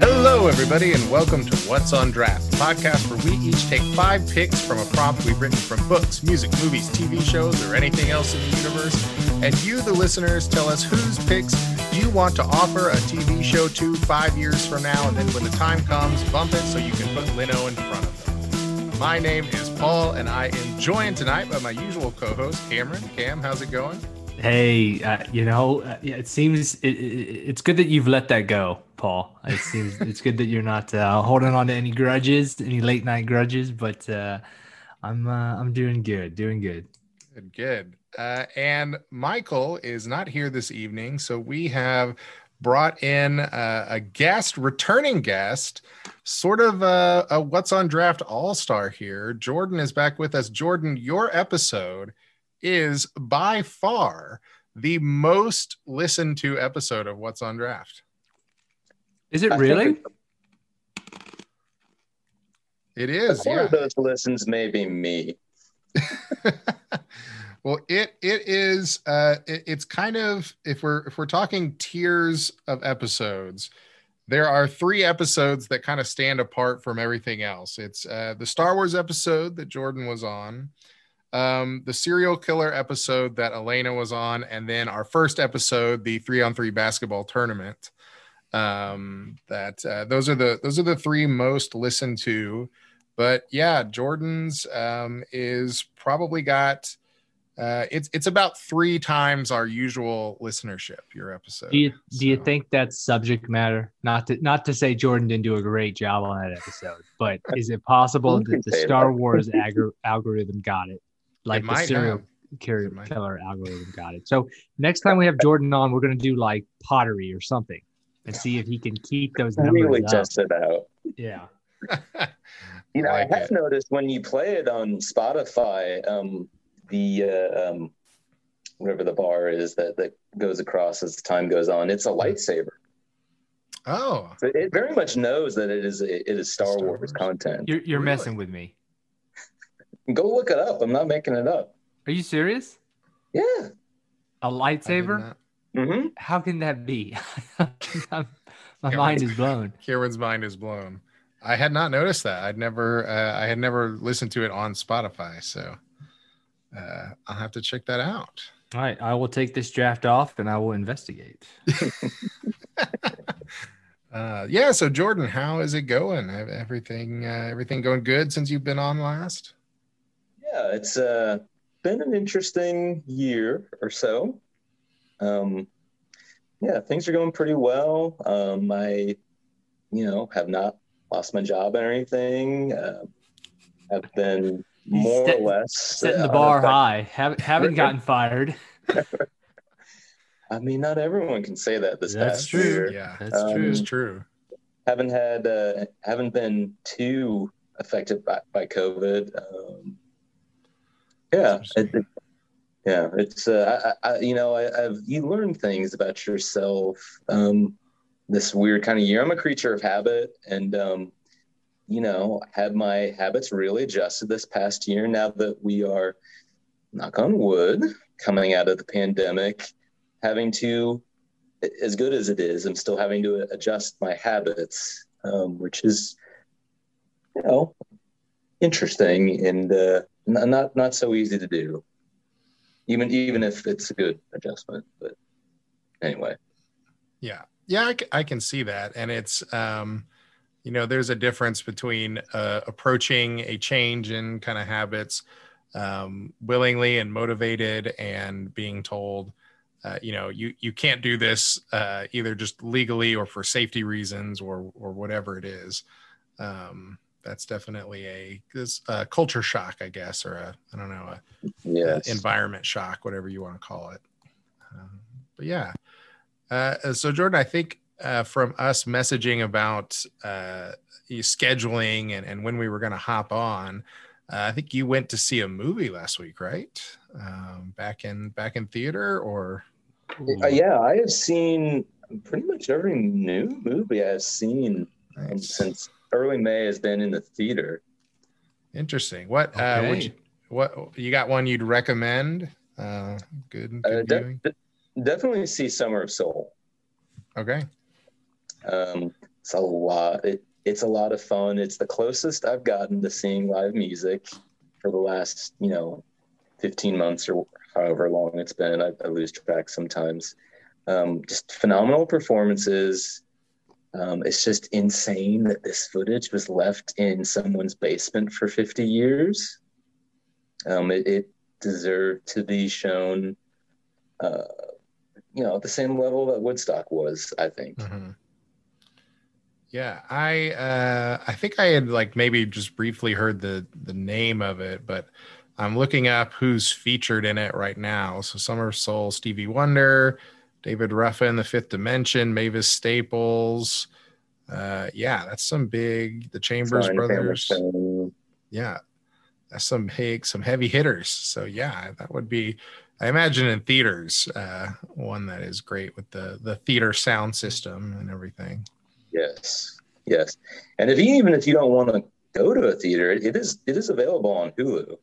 Hello, everybody, and welcome to What's on Draft, podcast where we each take five picks from a prompt we've written from books, music, movies, TV shows, or anything else in the universe. And you, the listeners, tell us whose picks want to offer a TV show to five years from now. And then when the time comes, bump it so you can put Leno in front of them. My name is Paul, and I am joined tonight by my usual co host, Cameron. Cam, how's it going? Hey, uh, you know, uh, it seems it, it, it's good that you've let that go, Paul. It seems it's good that you're not uh, holding on to any grudges, any late night grudges. But uh, I'm uh, I'm doing good, doing good. Good, good. Uh, and Michael is not here this evening, so we have brought in uh, a guest, returning guest, sort of a, a What's on Draft All Star here. Jordan is back with us. Jordan, your episode is by far the most listened to episode of What's on Draft. Is it I really? It is. It A is, quarter yeah. of those listens may be me. well, it it is uh it- it's kind of if we're if we're talking tiers of episodes, there are three episodes that kind of stand apart from everything else. It's uh the Star Wars episode that Jordan was on, um, the serial killer episode that Elena was on, and then our first episode, the three on three basketball tournament. Um, that uh, those are the those are the three most listened to. But yeah, Jordan's um, is probably got uh, it's it's about three times our usual listenership. Your episode. Do you do you think that's subject matter? Not to not to say Jordan didn't do a great job on that episode, but is it possible that the Star that. Wars agor- algorithm got it, like the serial have. killer, killer algorithm got it? So next time we have Jordan on, we're gonna do like pottery or something, and see if he can keep those Really numbers up. test it out. Yeah. You know, Like I have it. noticed when you play it on Spotify, um, the uh, um, whatever the bar is that that goes across as time goes on, it's a lightsaber. Oh, So it very much knows that it is it is Star, Star Wars, Wars. content. You're you're Really? messing with me. Go look it up. I'm not making it up. Are you serious? Yeah. A lightsaber? not- hmm How can that be? My Yeah, mind is blown. Kieran's mind is blown. I had not noticed that. I'd never, uh, I had never listened to it on Spotify, so uh, I'll have to check that out. All right, I will take this draft off and I will investigate. Uh, yeah. So Jordan, how is it going? Everything, uh, everything going good since you've been on last? Yeah, it's uh, been an interesting year or so. Um, yeah, things are going pretty well. Um, I, you know, have not lost my job or anything. Uh, have been more set- or less Setting the uh, bar unaffected- high. Haven't haven't gotten fired. I mean, not everyone can say that this That's past true. year. Yeah, That's Um, true. it's true. Haven't had, uh, haven't been too affected by, by COVID. Um, yeah, it, it- yeah, it's uh, I, I, you know, I, I've you learn things about yourself. Um, this weird kind of year. I'm a creature of habit, and um, you know, had my habits really adjusted this past year. Now that we are, knock on wood, coming out of the pandemic, having to, as good as it is, I'm still having to adjust my habits, um, which is, you know, interesting and uh, not not so easy to do. Even even if it's a good adjustment, but anyway. Yeah. Yeah, I, c- I can see that. And it's, um, you know, there's a difference between uh, approaching a change in kind of habits um, willingly and motivated and being told, uh, you know, you, you can't do this uh, either just legally or for safety reasons or, or whatever it is. Um, that's definitely a this uh, culture shock, I guess, or a, I don't know, a, Yes. environment shock, whatever you want to call it. Um, but yeah. Uh, so, Jordan, I think uh, from us messaging about uh, scheduling and, and when we were going to hop on, uh, I think you went to see a movie last week, right? Um, back in back in theater, or Uh, yeah, I have seen pretty much every new movie I've seen um, Nice. since early May has been in the theater. Interesting. What uh would you, what you got one you'd recommend? Uh good, Uh, de- de- definitely see Summer of Soul. Okay. Um, it's a lot. It, it's a lot of fun. It's the closest I've gotten to seeing live music for the last, you know, 15 months or however long it's been. I, I lose track sometimes. Um, just phenomenal performances. Um, it's just insane that this footage was left in someone's basement for 50 years. Um, it, it deserved to be shown, uh, you know, at the same level that Woodstock was, I think. Mhm. Yeah, I uh I think I had like maybe just briefly heard the the name of it, but I'm looking up who's featured in it right now. So Summer Soul, Stevie Wonder, David Ruffin, The Fifth Dimension, Mavis Staples. Uh yeah, that's some big the Chambers Fine brothers. Yeah. That's some big some heavy hitters. So yeah, that would be I imagine in theaters, uh one that is great with the the theater sound system and everything. Yes, yes. And if you, even if you don't want to go to a theater, it, it is it is available on Hulu.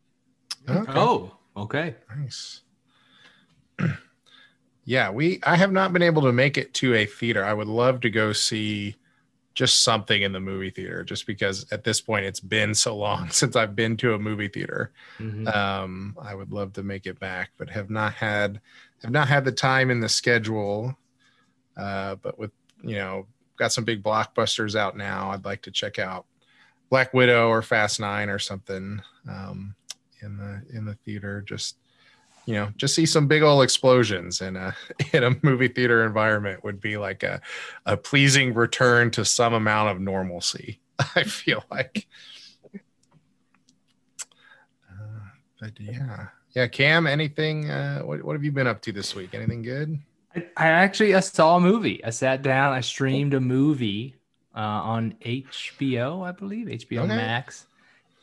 Okay. Oh, okay. Nice. yeah, we I have not been able to make it to a theater. I would love to go see just something in the movie theater just because at this point it's been so long since I've been to a movie theater. Mhm. Um I would love to make it back but have not had have not had the time in the schedule. Uh but with, you know, got some big blockbusters out now. I'd like to check out Black Widow or Fast 9 or something um in the in the theater. Just you know just see some big old explosions in a in a movie theater environment would be like a a pleasing return to some amount of normalcy i feel like. Uh, but yeah. Yeah cam anything uh what, what have you been up to this week? Anything good I, I actually I saw a movie. I sat down. I streamed a movie uh, on HBO, I believe, HBO Okay. Max.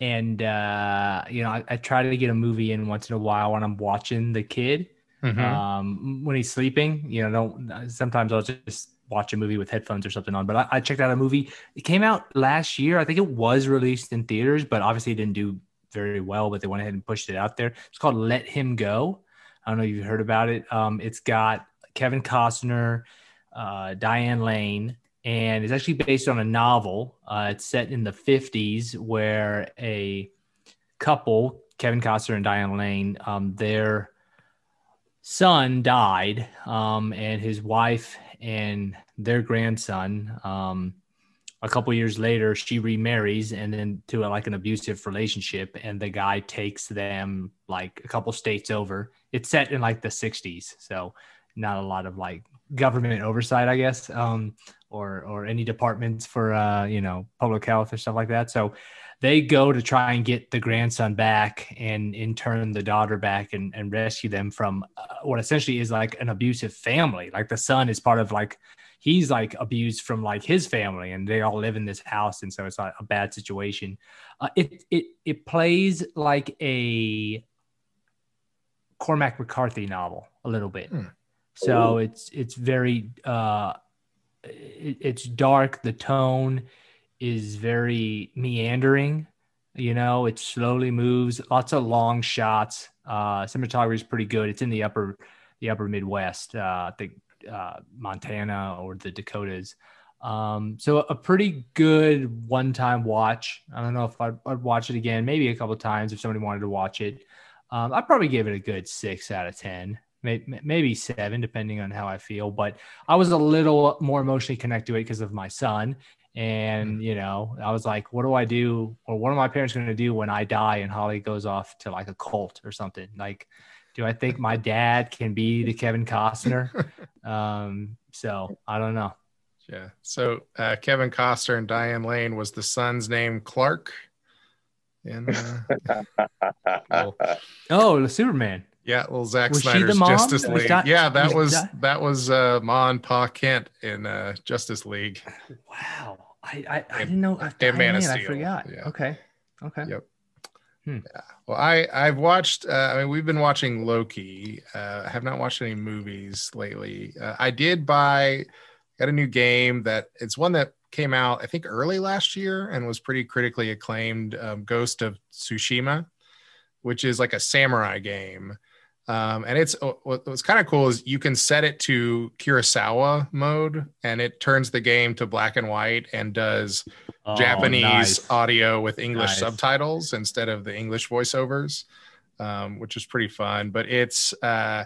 And uh, you know, I, I try to get a movie in once in a while when I'm watching the kid. Mhm. Um, when he's sleeping, you know, don't sometimes I'll just watch a movie with headphones or something on. But I, I checked out a movie. It came out last year. I think it was released in theaters, but obviously it didn't do very well. But they went ahead and pushed it out there. It's called Let Him Go. I don't know if you've heard about it. Um, it's got Kevin Costner, uh, Diane Lane, and it's actually based on a novel. Uh, it's set in the 50s where a couple, Kevin Costner and Diane Lane, um, their son died, um, and his wife and their grandson. Um, a couple years later, she remarries and then to a, like an abusive relationship, and the guy takes them like a couple states over. It's set in like the 60s, so not a lot of like government oversight, I guess, um, or or any departments for uh, you know public health or stuff like that. So they go to try and get the grandson back and in turn the daughter back and, and rescue them from uh, what essentially is like an abusive family like the son is part of like he's like abused from like his family and they all live in this house and so it's like a bad situation uh, it it it plays like a cormac mccarthy novel a little bit Hmm. So Ooh. it's it's very uh it, it's dark the tone is very meandering. You know, it slowly moves. Lots of long shots. Uh, cinematography is pretty good. It's in the upper, the upper Midwest. Uh, I think uh, Montana or the Dakotas. Um, so a pretty good one-time watch. I don't know if I'd, I'd watch it again, maybe a couple times if somebody wanted to watch it. Um, I'd probably give it a good six out of ten, maybe, maybe seven, depending on how I feel. But I was a little more emotionally connected to it because of my son. And you know i was like what do i do? Or what are my parents going to do when i die and holly goes off to like a cult or something? Like do i think my dad can be the kevin costner? Um so i don't know. Yeah. So uh kevin costner and diane lane was the son's name clark? And uh, Well, oh the superman Yeah, little Zack Was Snyder's? Justice League. that- yeah, that was that- that was uh, Ma and Pa Kent in uh, Justice League. wow i i, I didn't know and Man of i forgot yeah. okay okay Yep. Well, I I've watched. Uh, I mean, we've been watching Loki. Uh, I have not watched any movies lately. Uh, I did buy got a new game that it's one that came out I think early last year and was pretty critically acclaimed. Um, Ghost of Tsushima, which is like a samurai game. Um, and it's what's kind of cool is you can set it to Kurosawa mode, and it turns the game to black and white and does oh, Japanese nice. audio with English nice. subtitles instead of the English voiceovers, um, which is pretty fun. But it's uh,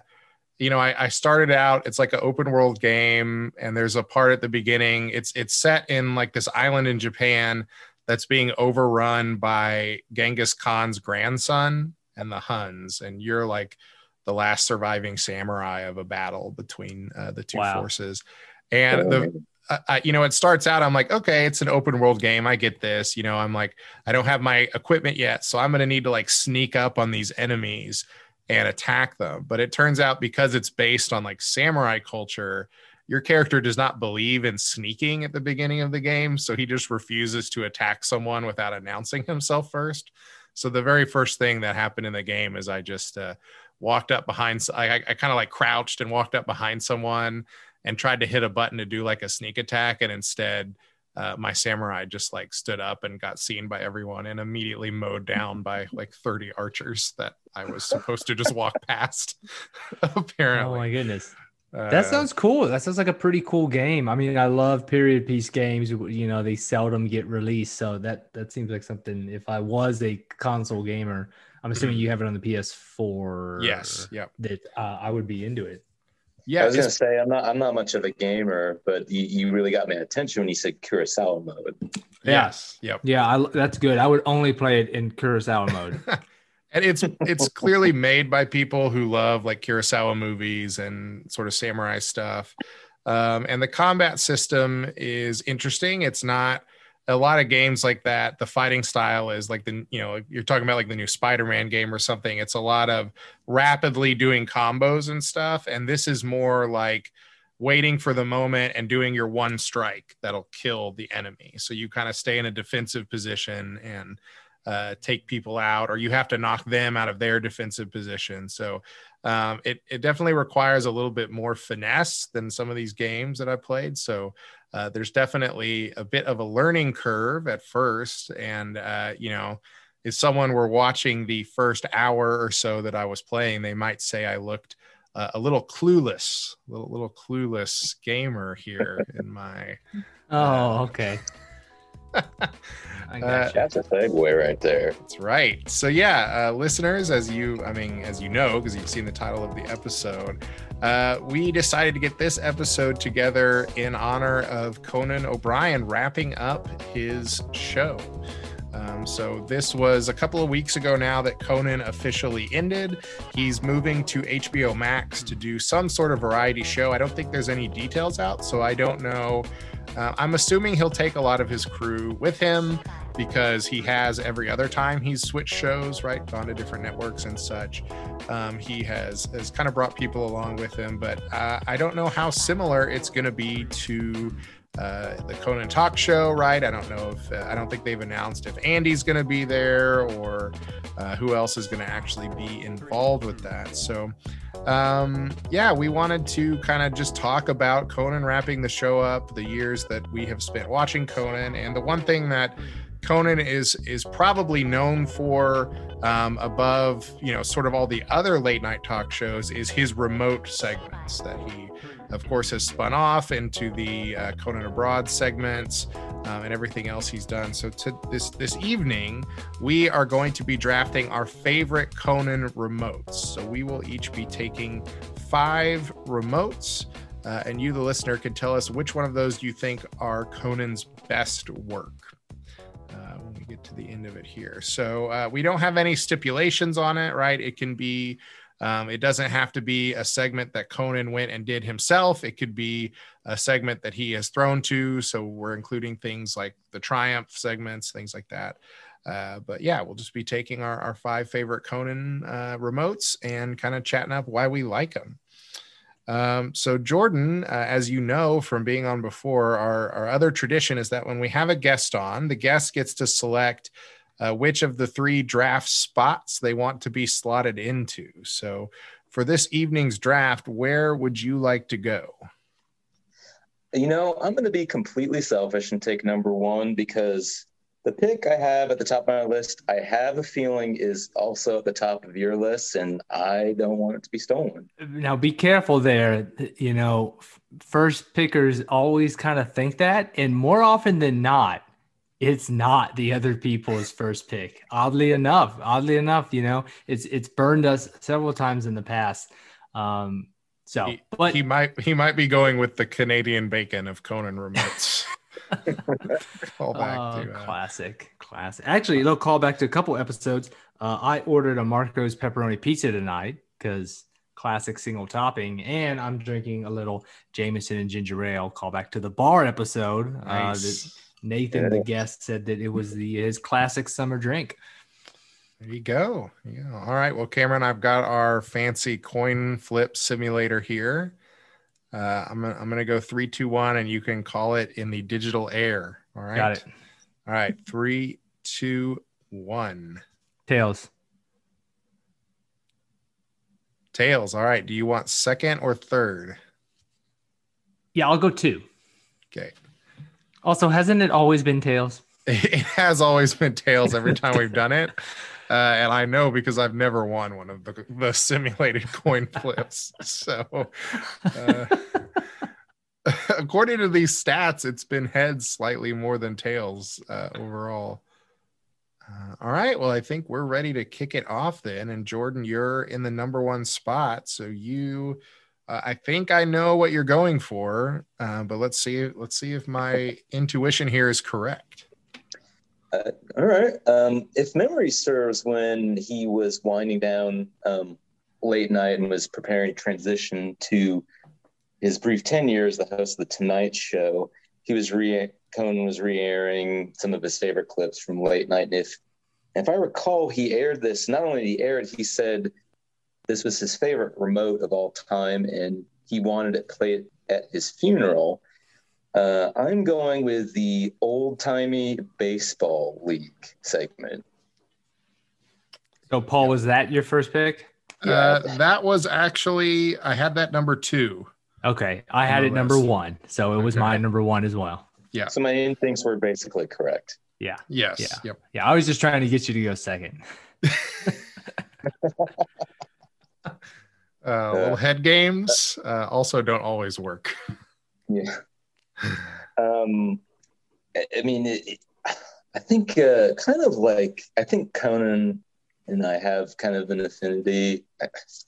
you know, I, I, started out, it's like an open world game, and there's a part at the beginning. It's it's set in like this island in Japan that's being overrun by Genghis Khan's grandson and the Huns, and you're like the last surviving samurai of a battle between uh, the two wow. forces. And the uh, you know, it starts out, I'm like, okay, it's an open world game. I get this. You know, I'm like, I don't have my equipment yet. So I'm going to need to like sneak up on these enemies and attack them. But it turns out because it's based on like samurai culture, your character does not believe in sneaking at the beginning of the game. So he just refuses to attack someone without announcing himself first. So the very first thing that happened in the game is I just uh, walked up behind, I, I kind of like crouched and walked up behind someone and tried to hit a button to do like a sneak attack. And instead, uh, my samurai just like stood up and got seen by everyone and immediately mowed down by like 30 archers that I was supposed to just walk past. apparently. Oh my goodness. Uh, that sounds cool. That sounds like a pretty cool game. I mean, I love period piece games. You know, they seldom get released, so that that seems like something. If I was a console gamer, I'm assuming you have it on the PS4. Yes. Yeah. That uh, I would be into it. Yeah, I was gonna say I'm not I'm not much of a gamer, but you, you really got my attention when you said Kurosawa mode. Yes. Yep. Yeah, I, that's good. I would only play it in Kurosawa mode. and it's it's clearly made by people who love like Kurosawa movies and sort of samurai stuff. Um, and the combat system is interesting. It's not a lot of games like that the fighting style is like the you know you're talking about like the new spider-man game or something. It's a lot of rapidly doing combos and stuff and this is more like waiting for the moment and doing your one strike that'll kill the enemy. So you kind of stay in a defensive position and uh, take people out or you have to knock them out of their defensive position. So um, it, it definitely requires a little bit more finesse than some of these games that i played. So uh, there's definitely a bit of a learning curve at first. And, uh, you know, if someone were watching the first hour or so that I was playing, they might say I looked uh, a little clueless, little, little clueless gamer here in my. Oh, okay. Uh, that's a segue right there. That's right. So yeah, uh, listeners, as you, I mean, as you know, because you've seen the title of the episode, uh, we decided to get this episode together in honor of Conan O'Brien wrapping up his show. Um, so this was a couple of weeks ago now that Conan officially ended. He's moving to HBO Max to do some sort of variety show. I don't think there's any details out, so I don't know. Uh, I'm assuming he'll take a lot of his crew with him because he has every other time he's switched shows, right, gone to different networks and such. Um, he has has kind of brought people along with him, but uh, I don't know how similar it's going to be to uh, the Conan Talk Show, right? I don't know if uh, I don't think they've announced if Andy's going to be there or uh, who else is going to actually be involved with that. So, um, yeah, we wanted to kind of just talk about Conan wrapping the show up, the years that we have spent watching Conan, and the one thing that Conan is is probably known for um, above you know sort of all the other late night talk shows is his remote segments that he of course has spun off into the uh, Conan Abroad segments um, and everything else he's done. So to this this evening we are going to be drafting our favorite Conan remotes. So we will each be taking five remotes. Uh, and you, the listener, can tell us which one of those you think are Conan's best work uh, when we get to the end of it here. So uh, we don't have any stipulations on it, right? It can be, um, it doesn't have to be a segment that Conan went and did himself. It could be a segment that he has thrown to. So we're including things like the Triumph segments, things like that. Uh, but yeah, we'll just be taking our, our five favorite Conan uh, remotes and kind of chatting up why we like them. Um, so, Jordan, uh, as you know from being on before, our, our other tradition is that when we have a guest on, the guest gets to select uh, which of the three draft spots they want to be slotted into. So, for this evening's draft, where would you like to go? you know, I'm going to be completely selfish and take number one because the pick I have at the top of my list, I have a feeling is also at the top of your list, and I don't want it to be stolen. Now, be careful there. You know, first pickers always kind of think that, and more often than not, it's not the other people's first pick. Oddly enough, oddly enough, you know, it's it's burned us several times in the past. Um, so, he, but he might he might be going with the Canadian bacon of Conan remotes. call back uh, to uh... classic, classic. Actually, they'll call back to a couple episodes. Uh, I ordered a Marco's pepperoni pizza tonight because classic single topping, and I'm drinking a little Jameson and ginger ale. Call back to the bar episode. Uh, nice. Nathan, yeah. the guest, said that it was the his classic summer drink. There you go. Yeah. All right. Well, Cameron, I've got our fancy coin flip simulator here. Uh, I'm gonna, I'm gonna go three, two, one, and you can call it in the digital air. All right. Got it. All right. Three, two, one. Tails. Tails. All right. Do you want second or third? Yeah, I'll go two. Okay. Also, hasn't it always been tails? It has always been tails every time we've done it. Uh, and I know because I've never won one of the, the simulated coin flips. So, uh, according to these stats, it's been heads slightly more than tails uh, overall. Uh, all right. Well, I think we're ready to kick it off then. And Jordan, you're in the number one spot. So you uh, I think I know what you're going for, uh, but let's see. Let's see if my intuition here is correct. Uh, all right. Um, if memory serves, when he was winding down um, late night and was preparing to transition to his brief tenure as the host of the Tonight Show, he was re Conan was re-airing some of his favorite clips from late night. And if if I recall, he aired this. Not only he aired, he said this was his favorite remote of all time, and he wanted it played at his funeral. Uh, I'm going with the old timey baseball league segment. So, Paul, was that your first pick? Uh, that was actually I had that number two. Okay, I had it number one, so it was okay. my number one as well. Yeah. So my instincts were basically correct. Yeah. Yes. Yeah. Yep. Yeah. I was just trying to get you to go second. Uh, little head games uh, also don't always work. Yeah. Um, I mean, it, it, I think uh, kind of like I think Conan and I have kind of an affinity.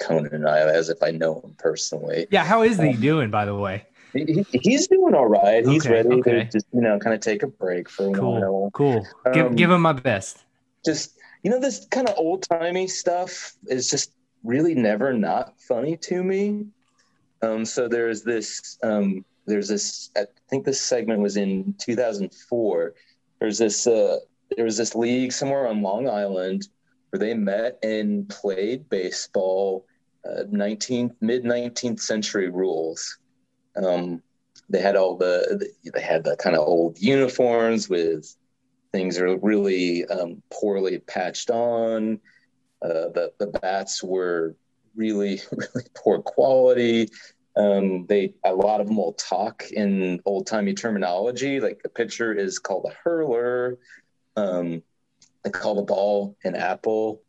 Conan and I, as if I know him personally. Yeah, how is um, he doing, by the way? He, he's doing all right. He's okay, ready okay. to just you know kind of take a break for a cool, while. Cool. Give um, give him my best. Just you know, this kind of old timey stuff is just really never not funny to me. Um, so there's this, um, there's this, I think this segment was in 2004. There's this, uh, there was this league somewhere on Long Island where they met and played baseball, uh, 19th, mid 19th century rules. Um, they had all the, they had the kind of old uniforms with things that are really um, poorly patched on. Uh, the the bats were really really poor quality. Um, they a lot of them will talk in old timey terminology. Like the pitcher is called a hurler. Um, they call the ball an apple.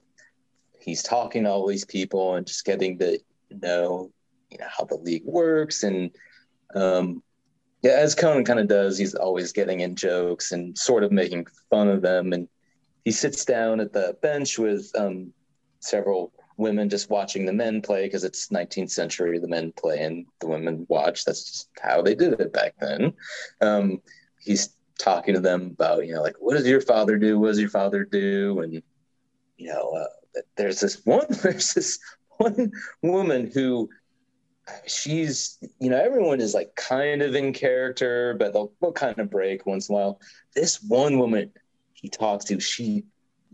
He's talking to all these people and just getting to know you know how the league works and um, yeah, as Conan kind of does, he's always getting in jokes and sort of making fun of them. And he sits down at the bench with um, several women just watching the men play because it's 19th century the men play and the women watch. That's just how they did it back then. Um, he's talking to them about you know like what does your father do? What does your father do? And you know uh, there's this one there's this one woman who she's you know everyone is like kind of in character but they'll, they'll kind of break once in a while. This one woman he talks to she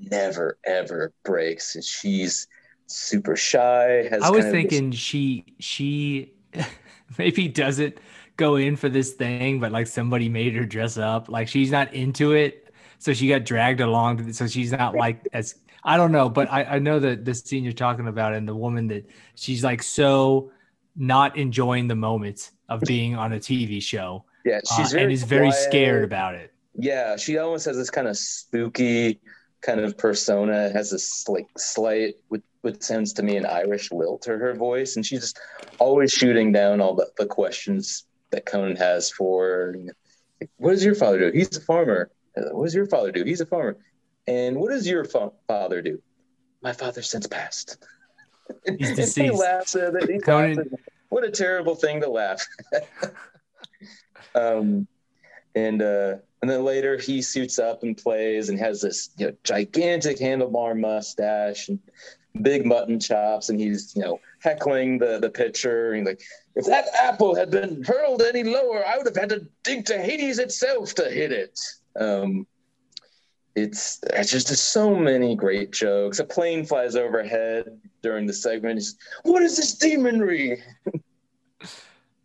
never ever breaks and she's super shy i was thinking this... she she maybe doesn't go in for this thing but like somebody made her dress up like she's not into it so she got dragged along so she's not like as i don't know but i i know that the scene you're talking about and the woman that she's like so not enjoying the moments of being on a tv show Yeah, she's uh, very and is very quiet. scared about it. Yeah, she almost has this kind of spooky kind of persona. Has this like slight, what, what sounds to me an Irish lilt to her voice, and she's just always shooting down all the, the questions that Conan has for. Like, what does your father do? He's a farmer. What does your father do? He's a farmer. And what does your fa- father do? My father since passed. He's And he laughs at it. He Conan- laughs at it. What a terrible thing to laugh. um, and uh, and then later he suits up and plays and has this you know, gigantic handlebar mustache and big mutton chops, and he's you know heckling the the pitcher and like, if that apple had been hurled any lower, I would have had to dig to Hades itself to hit it. Um, it's it's just so many great jokes. A plane flies overhead during the segment. He's, what is this demonry?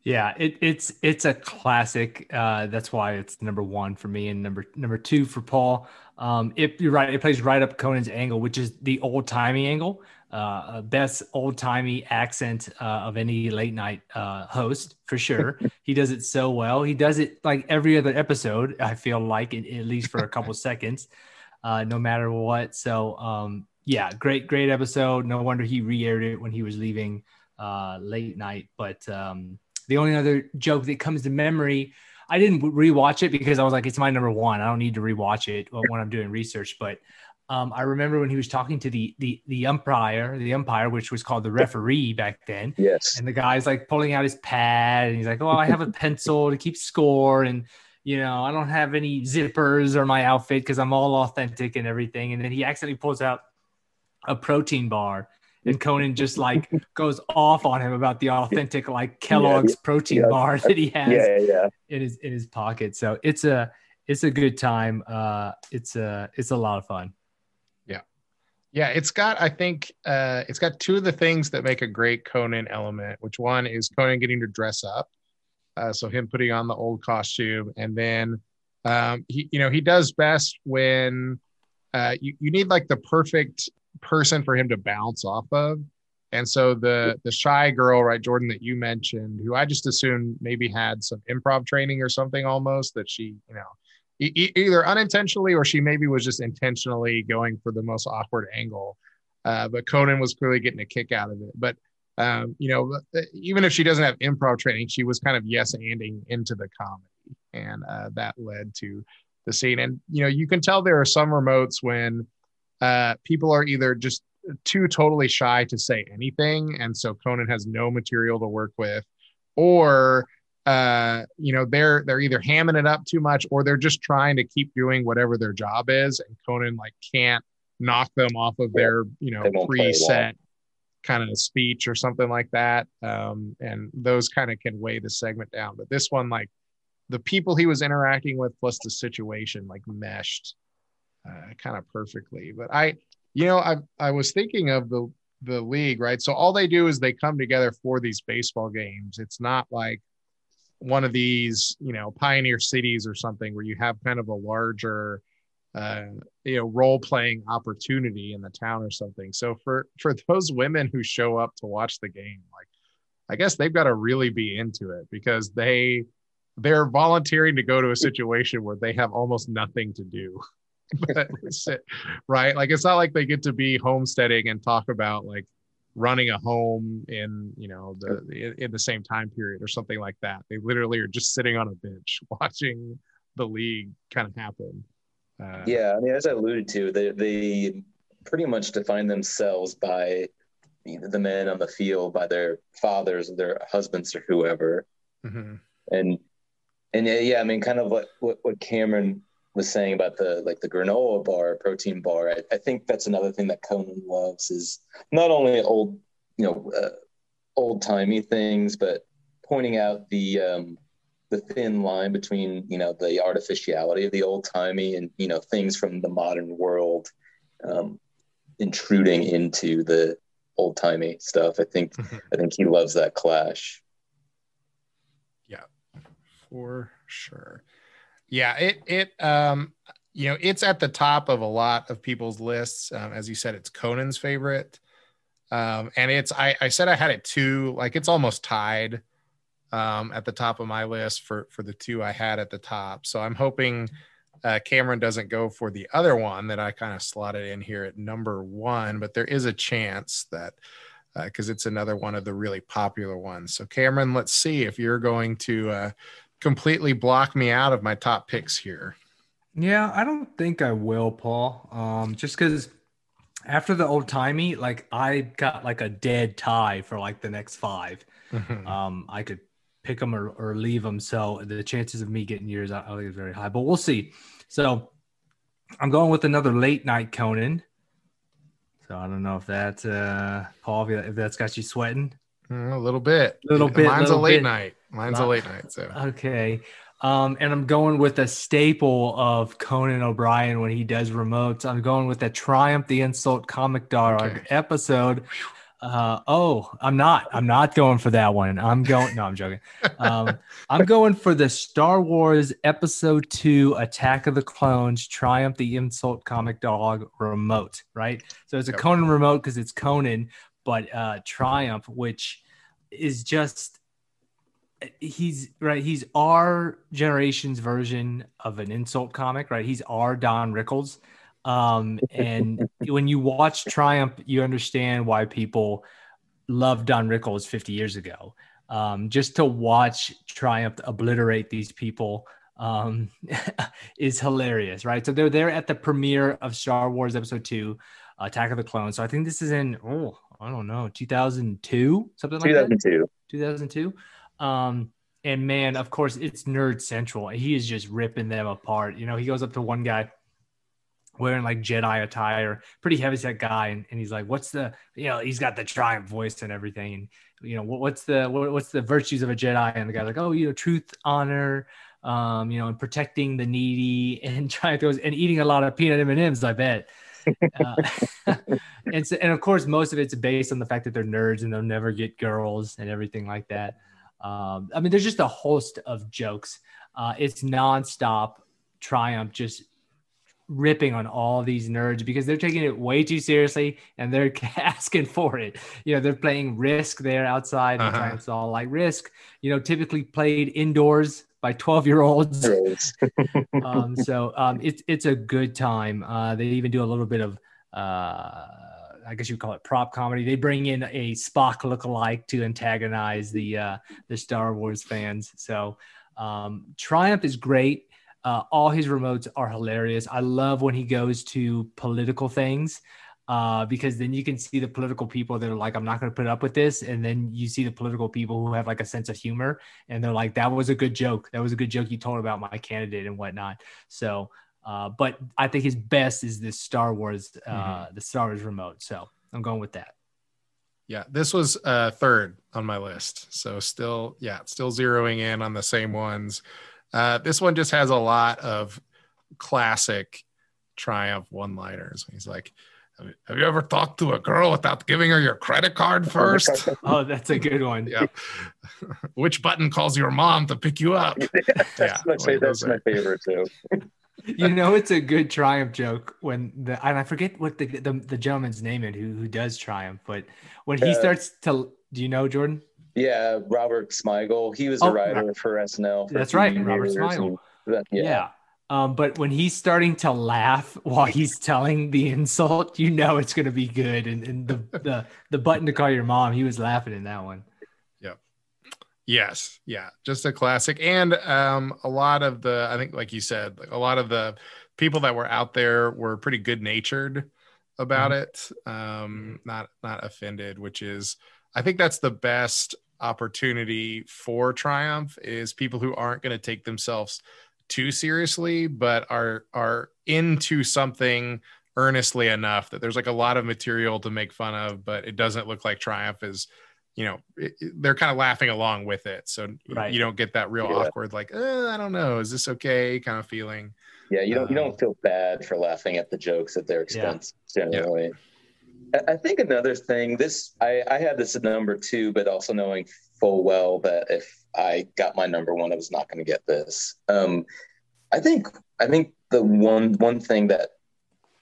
Yeah, it, it's it's a classic. Uh, that's why it's number one for me, and number number two for Paul. Um, it, you're right. It plays right up Conan's angle, which is the old timey angle. Uh, best old timey accent uh, of any late night uh, host for sure. he does it so well. He does it like every other episode. I feel like at, at least for a couple seconds, uh, no matter what. So um, yeah, great great episode. No wonder he re-aired it when he was leaving uh, late night. But um, the only other joke that comes to memory, I didn't rewatch it because I was like, it's my number one. I don't need to rewatch it when I'm doing research. But um, I remember when he was talking to the the the umpire, the umpire, which was called the referee back then. Yes. And the guy's like pulling out his pad, and he's like, "Oh, I have a pencil to keep score, and you know, I don't have any zippers or my outfit because I'm all authentic and everything." And then he accidentally pulls out a protein bar, and Conan just like goes off on him about the authentic like Kellogg's protein yeah. bar that he has Yeah, yeah. in his in his pocket. So it's a it's a good time. Uh, it's a it's a lot of fun. Yeah, yeah, it's got I think uh it's got two of the things that make a great Conan element, which one is Conan getting to dress up. Uh so him putting on the old costume and then um he you know he does best when uh you, you need like the perfect person for him to bounce off of. And so the the shy girl, right, Jordan, that you mentioned, who I just assumed maybe had some improv training or something almost that she, you know, e- either unintentionally or she maybe was just intentionally going for the most awkward angle. Uh, but Conan was clearly getting a kick out of it. But um, you know, even if she doesn't have improv training, she was kind of yes anding into the comedy, and uh, that led to the scene. And you know, you can tell there are some remotes when uh, people are either just too totally shy to say anything, and so Conan has no material to work with, or uh, you know, they're they're either hamming it up too much or they're just trying to keep doing whatever their job is, and Conan like can't knock them off of their you know They won't play preset kind of speech or something like that. Um, and those kind of can weigh the segment down. But this one, like the people he was interacting with plus the situation, like meshed uh, kind of perfectly. But I, you know, I I was thinking of the the league, right? So all they do is they come together for these baseball games. It's not like one of these, you know, pioneer cities or something where you have kind of a larger, uh, you know, role playing opportunity in the town or something. So for for those women who show up to watch the game, like, I guess they've got to really be into it because they they're volunteering to go to a situation where they have almost nothing to do. but it's, right? Like it's not like they get to be homesteading and talk about like running a home in you know the in, in the same time period or something like that. They literally are just sitting on a bench watching the league kind of happen. Uh, Yeah, I mean, as I alluded to, they they pretty much define themselves by the men on the field, by their fathers, or their husbands, or whoever. mhm. And and yeah, yeah, I mean, kind of what what, what Cameron was saying about the like the granola bar, protein bar. I, I think that's another thing that Conan loves is not only old, you know, uh, old timey things, but pointing out the um, the thin line between you know the artificiality of the old timey and you know things from the modern world um, intruding into the old timey stuff. I think Mhm. I think he loves that clash. Yeah, for sure yeah it it um you know it's at the top of a lot of people's lists um, as you said it's conan's favorite um and it's i i said i had it too like it's almost tied um, at the top of my list for for the two I had at the top. So I'm hoping uh, Cameron doesn't go for the other one that I kind of slotted in here at number one, but there is a chance that because uh, it's another one of the really popular ones. So Cameron, let's see if you're going to uh, completely block me out of my top picks here. Yeah, I don't think I will, Paul. Um, just because after the old timey, like I got like a dead tie for like the next 5 mm-hmm. Um, I could pick them or, or leave them. So the chances of me getting yours, I, I think is very high, but we'll see. So I'm going with another late night Conan. So I don't know if that, uh, Paul, if that's got you sweating. Mm, a little bit. A little bit. Mine's little a late bit. night. Mine's a late night. So okay. Um, and I'm going with a staple of Conan O'Brien when he does remotes. I'm going with the Triumph the Insult Comic Dog okay. episode. Uh, oh, I'm not. I'm not going for that one. I'm going. No, I'm joking. Um, I'm going for the Star Wars Episode Two: Attack of the Clones Triumph the Insult Comic Dog remote. Right. So it's a. Conan remote because it's Conan, but uh, Triumph, which is just he's right he's our generation's version of an insult comic right? He's our don rickles. Um, and when you watch triumph you understand why people loved don rickles 50 years ago. Um, just to watch triumph obliterate these people um, is hilarious right? So they're there at the premiere of star wars episode 2 attack of the clones. So i think this is in oh i don't know 2002 something like 2002 that 2002 um, and man, of course, it's nerd central. He is just ripping them apart. You know, he goes up to one guy wearing like Jedi attire, pretty heavy set guy, and, and he's like, "What's the you know?" He's got the triumph voice and everything, and you know, what, what's the what, what's the virtues of a Jedi? And the guy's like, "Oh, you know, truth, honor." Um, you know, and protecting the needy and trying to and eating a lot of peanut M and M's. I bet. uh, and so, and of course, most of it's based on the fact that they're nerds and they'll never get girls and everything like that. Um, I mean, there's just a host of jokes. Uh, it's nonstop triumph, just ripping on all these nerds because they're taking it way too seriously and they're asking for it. You know, they're playing Risk there outside. Uh-huh. Triumph's all like Risk. You know, typically played indoors by 12 year olds. um, so um, it's it's a good time. Uh, they even do a little bit of. Uh, I guess you would call it prop comedy. They bring in a Spock lookalike to antagonize the uh, the Star Wars fans. So um, Triumph is great. Uh, all his remotes are hilarious. I love when he goes to political things uh, because then you can see the political people that are like, I'm not going to put up with this. And then you see the political people who have like a sense of humor and they're like, that was a good joke. That was a good joke you told about my candidate and whatnot. So uh, but I think his best is this Star Wars, uh, mm-hmm. the Star Wars remote. So I'm going with that. Yeah, this was uh, third on my list. So still, yeah, still zeroing in on the same ones. Uh, this one just has a lot of classic Triumph one-liners. He's like, "Have you ever talked to a girl without giving her your credit card first? oh, that's a good one. yeah. Which button calls your mom to pick you up? that's yeah, my, that's my favorite too you know it's a good triumph joke when the and I forget what the the, the gentleman's name is who who does triumph, but when he uh, starts to do you know Jordan? Yeah, Robert Smigel. He was a oh, writer for SNL. For that's right, Robert Smigel. Yeah. yeah. Um, but when he's starting to laugh while he's telling the insult, you know it's gonna be good. And, and the, the the button to call your mom, he was laughing in that one. Yes, yeah, just a classic, and um, a lot of the I think, like you said, like a lot of the people that were out there were pretty good natured about mm-hmm. it, um, not not offended, which is I think that's the best opportunity for Triumph is people who aren't going to take themselves too seriously, but are are into something earnestly enough that there's like a lot of material to make fun of, but it doesn't look like Triumph is you know it, they're kind of laughing along with it so right. you don't get that real yeah. awkward like eh, i don't know is this okay kind of feeling yeah you don't um, you don't um, feel bad for laughing at the jokes at their expense yeah. generally yeah. i think another thing this i i had this at number two but also knowing full well that if i got my number one i was not going to get this um i think i think the one one thing that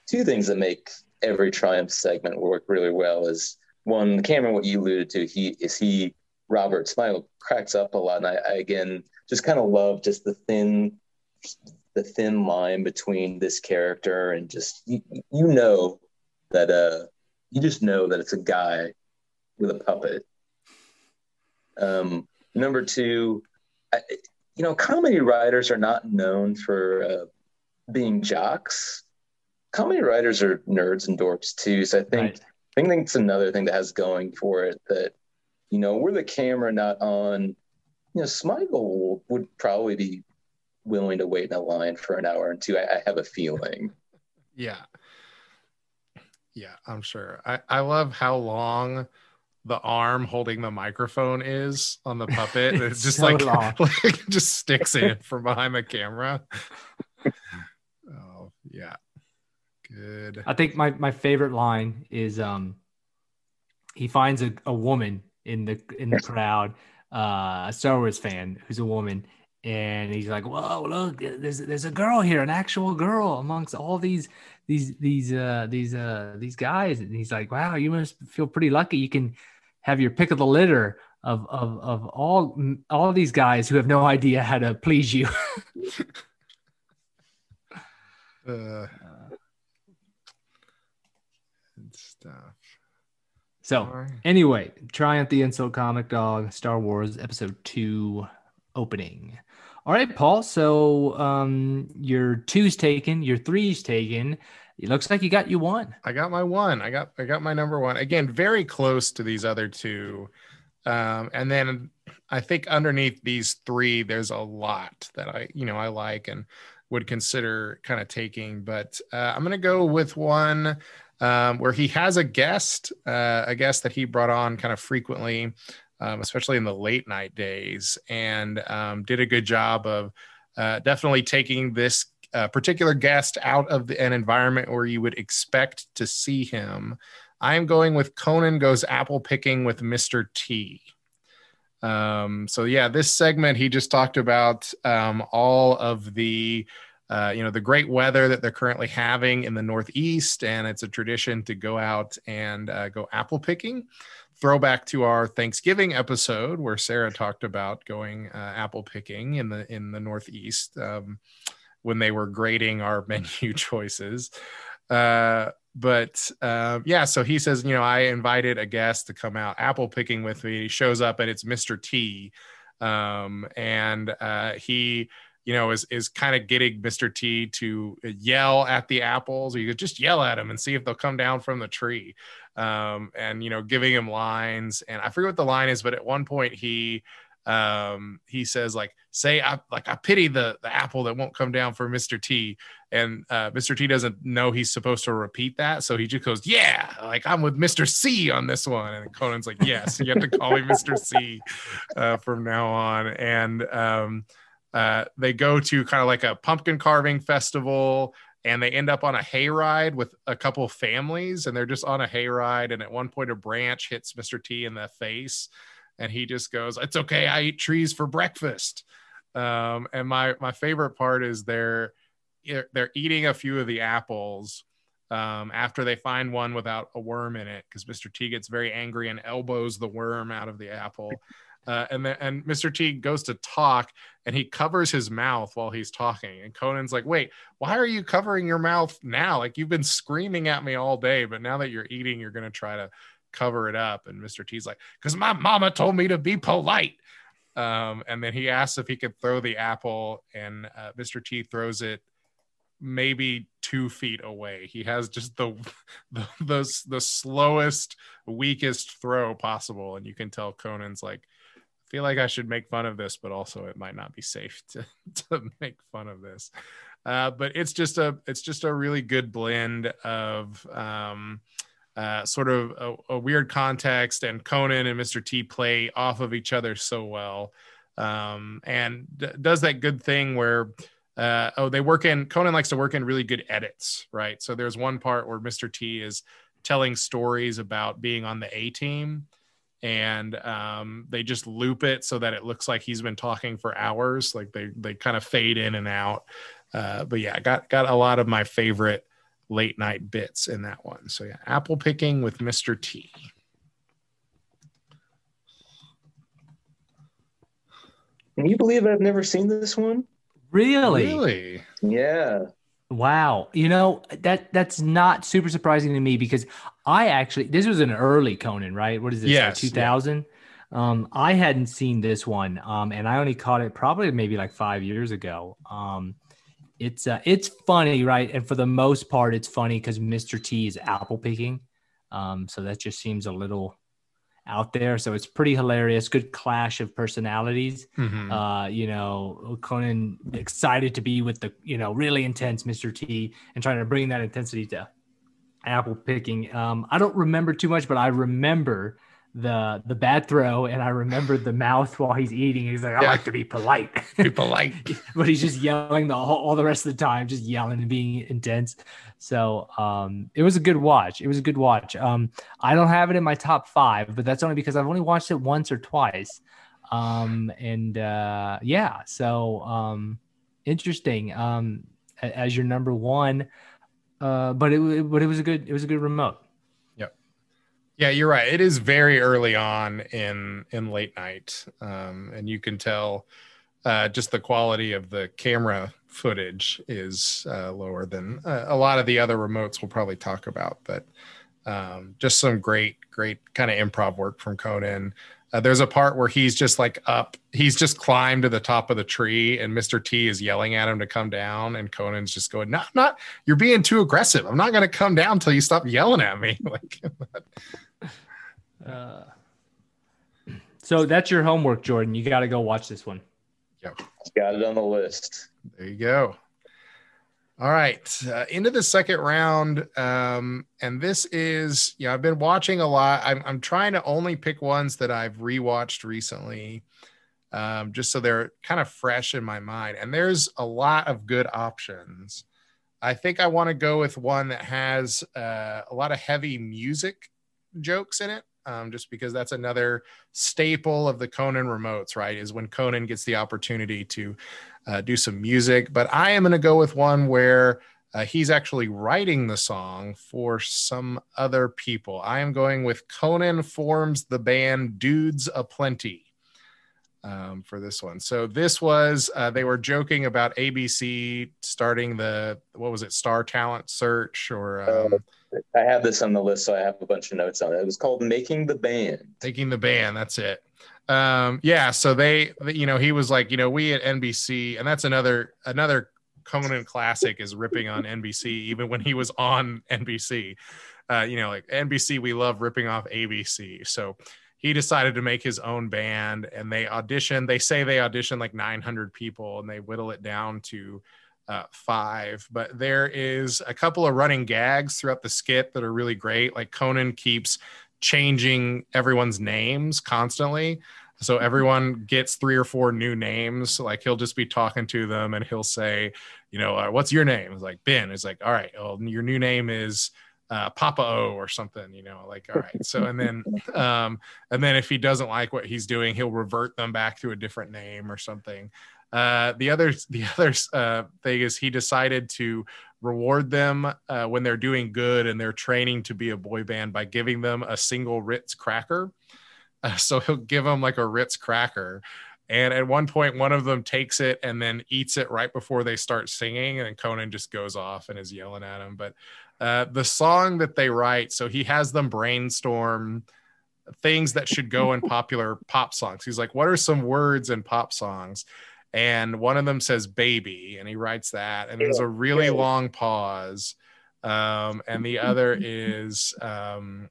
two things that make every triumph segment work really well is one Cameron, what you alluded to, he is he Robert Smigel cracks up a lot, and I, I again just kind of love just the thin the thin line between this character and just you, you know that uh you just know that it's a guy with a puppet. Um, number two, I, you know, comedy writers are not known for uh, being jocks. Comedy writers are nerds and dorks too. So I think right. I think it's another thing that has going for it that you know, were the camera not on, you know, Smigel would probably be willing to wait in a line for an hour and two. I, I have a feeling. Yeah. Yeah, I'm sure. I, I love how long the arm holding the microphone is on the puppet. it's, just so like, like just sticks in from behind the camera. oh yeah. Good. I think my, my favorite line is um he finds a, a woman in the in the crowd, uh, a Star Wars fan who's a woman, and he's like, "Whoa, look, there's there's a girl here, an actual girl amongst all these these these uh these uh these guys." And he's like, "Wow, you must feel pretty lucky. You can have your pick of the litter of of of all all these guys who have no idea how to please you." uh, stuff. So anyway, Triumph the Insult Comic Dog, Star Wars Episode Two opening. All right, Paul. So um, your two's taken, your three's taken. It looks like you got you one. I got my one. I got I got my number one. Again, very close to these other two. Um, and then I think underneath these three, there's a lot that I, you know, I like and would consider kind of taking. But uh, I'm gonna go with one um, where he has a guest, uh, a guest that he brought on kind of frequently, um, especially in the late night days, and um, did a good job of uh, definitely taking this uh, particular guest out of the, an environment where you would expect to see him. I am going with Conan goes apple picking with Mr. T. Um, so yeah, this segment he just talked about um, all of the uh, you know the great weather that they're currently having in the northeast and it's a tradition to go out and uh, go apple picking. Throwback to our thanksgiving episode where sarah talked about going uh, apple picking in the in the northeast um, when they were grading our menu choices. Uh, but uh, yeah so he says you know i invited a guest to come out apple picking with me. He shows up and it's mr t. Um, and he you know, is is kind of getting Mr. T to yell at the apples. Or you could just yell at them and see if they'll come down from the tree. Um, and you know, giving him lines. And I forget what the line is, but at one point he um he says like say i like i pity the the apple that won't come down for mr t and uh mr t doesn't know he's supposed to repeat that so he just goes yeah like i'm with mr c on this one and conan's like yes you have to call me mr c uh, from now on and um uh, they go to kind of like a pumpkin carving festival and they end up on a hayride with a couple families and they're just on a hayride. And at one point a branch hits mr t in the face and he just goes it's okay. I eat trees for breakfast. Um, and my my favorite part is they're they're eating a few of the apples um, after they find one without a worm in it because mr t gets very angry and elbows the worm out of the apple uh, and then and Mr. T goes to talk and he covers his mouth while he's talking. And Conan's like, "Wait, why are you covering your mouth now? Like you've been screaming at me all day, but now that you're eating, you're gonna try to cover it up." And Mr. T's like, "Cause my mama told me to be polite." Um, and then he asks if he could throw the apple, and uh, Mr. T throws it maybe two feet away. He has just the, the the the slowest, weakest throw possible, and you can tell Conan's like feel like I should make fun of this, but also it might not be safe to, to make fun of this. Uh, but it's just a it's just a really good blend of um, uh, sort of a, a, weird context, and Conan and Mr. T play off of each other so well, um, and d- does that good thing where. Uh, oh, they work in Conan likes to work in really good edits, right? So there's one part where Mr. T is telling stories about being on the A team, and um, they just loop it so that it looks like he's been talking for hours. Like they they kind of fade in and out. Uh, but yeah, got got a lot of my favorite late night bits in that one. So yeah, apple picking with Mr. T. Can you believe I've never seen this one? Really? Really? Yeah. Wow. You know, that that's not super surprising to me because I actually this was an early Conan, right? What is this? Yes, Like 2000? Um I hadn't seen this one um and I only caught it probably maybe like 5 years ago. Um it's uh, it's funny, right? And for the most part it's funny cuz Mr. T is apple picking. Um so that just seems a little out there. So it's pretty hilarious. Good clash of personalities. Mhm. Uh, you know, Conan excited to be with the, you know, really intense Mr. T and trying to bring that intensity to apple picking. Um, I don't remember too much, but I remember the the bad throw and I remember the mouth while he's eating. He's like, I Yeah. like to be polite. Be polite. but he's just yelling the whole, all the rest of the time, just yelling and being intense. So um, it was a good watch. It was a good watch. Um, I don't have it in my top five, but that's only because I've only watched it once or twice. Um, and uh, yeah, so um, interesting. Um, as your number one, uh, but it but it was a good it was a good remote. Yep. Yeah, you're right. It is very early on in in late night, um, and you can tell uh, just the quality of the camera footage is uh, lower than uh, a lot of the other remotes we'll probably talk about. But um, just some great, great kind of improv work from Conan. Uh, there's a part where he's just like up, he's just climbed to the top of the tree, and Mr. T is yelling at him to come down, and Conan's just going, "No, not you're being too aggressive. I'm not going to come down until you stop yelling at me." Like. Uh, so that's your homework, Jordan. You got to go watch this one. Yep, got it on the list. There you go. All right, uh, into the second round, um, and this is you know I've been watching a lot. I'm I'm trying to only pick ones that I've rewatched recently, um, just so they're kind of fresh in my mind. And there's a lot of good options. I think I want to go with one that has uh, a lot of heavy music jokes in it, um, just because that's another staple of the Conan remotes. Right, is when Conan gets the opportunity to uh, do some music. But I am going to go with one where uh, he's actually writing the song for some other people. I am going with Conan forms the band Dudes Aplenty um, for this one. So this was uh, they were joking about ABC starting the what was it Star Talent Search or um, I have this on the list, so I have a bunch of notes on it. It was called Making the Band. taking the band that's it um yeah so they you know he was like you know we at nbc and that's another another conan classic is ripping on nbc even when he was on nbc uh you know like nbc we love ripping off abc so he decided to make his own band and they auditioned they say they auditioned like 900 people and they whittle it down to uh, five. But there is a couple of running gags throughout the skit that are really great. Like conan keeps changing everyone's names constantly. So everyone gets three or four new names. Like he'll just be talking to them and he'll say, you know, uh, what's your name? It's like Ben. It's like, all right, well, your new name is uh, Papa O or something, you know, like, all right. So, and then, um, and then if he doesn't like what he's doing, he'll revert them back to a different name or something. Uh, the other, the other uh, thing is he decided to reward them uh, when they're doing good and they're training to be a boy band by giving them a single Ritz cracker. Uh, so he'll give them like a Ritz cracker. And at one point, one of them takes it and then eats it right before they start singing. And Conan just goes off and is yelling at him. But uh, the song that they write, so he has them brainstorm things that should go in popular pop songs. He's like, what are some words in pop songs? And one of them says baby and he writes that and there's a really long pause um, and the other is um,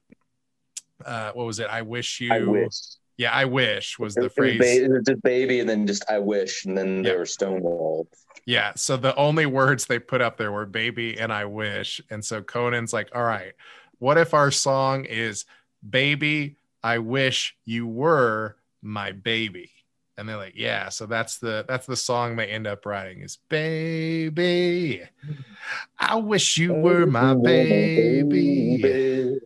uh, what was it i wish you I wish. yeah i wish was the phrase ba- it was just baby, and then just I wish, and then they Yeah. were stonewalled. yeah so the only words they put up there were baby and i wish and so conan's like all right what if our song is baby i wish you were my baby and they're like yeah so that's the that's the song they end up writing is baby i wish you were my baby.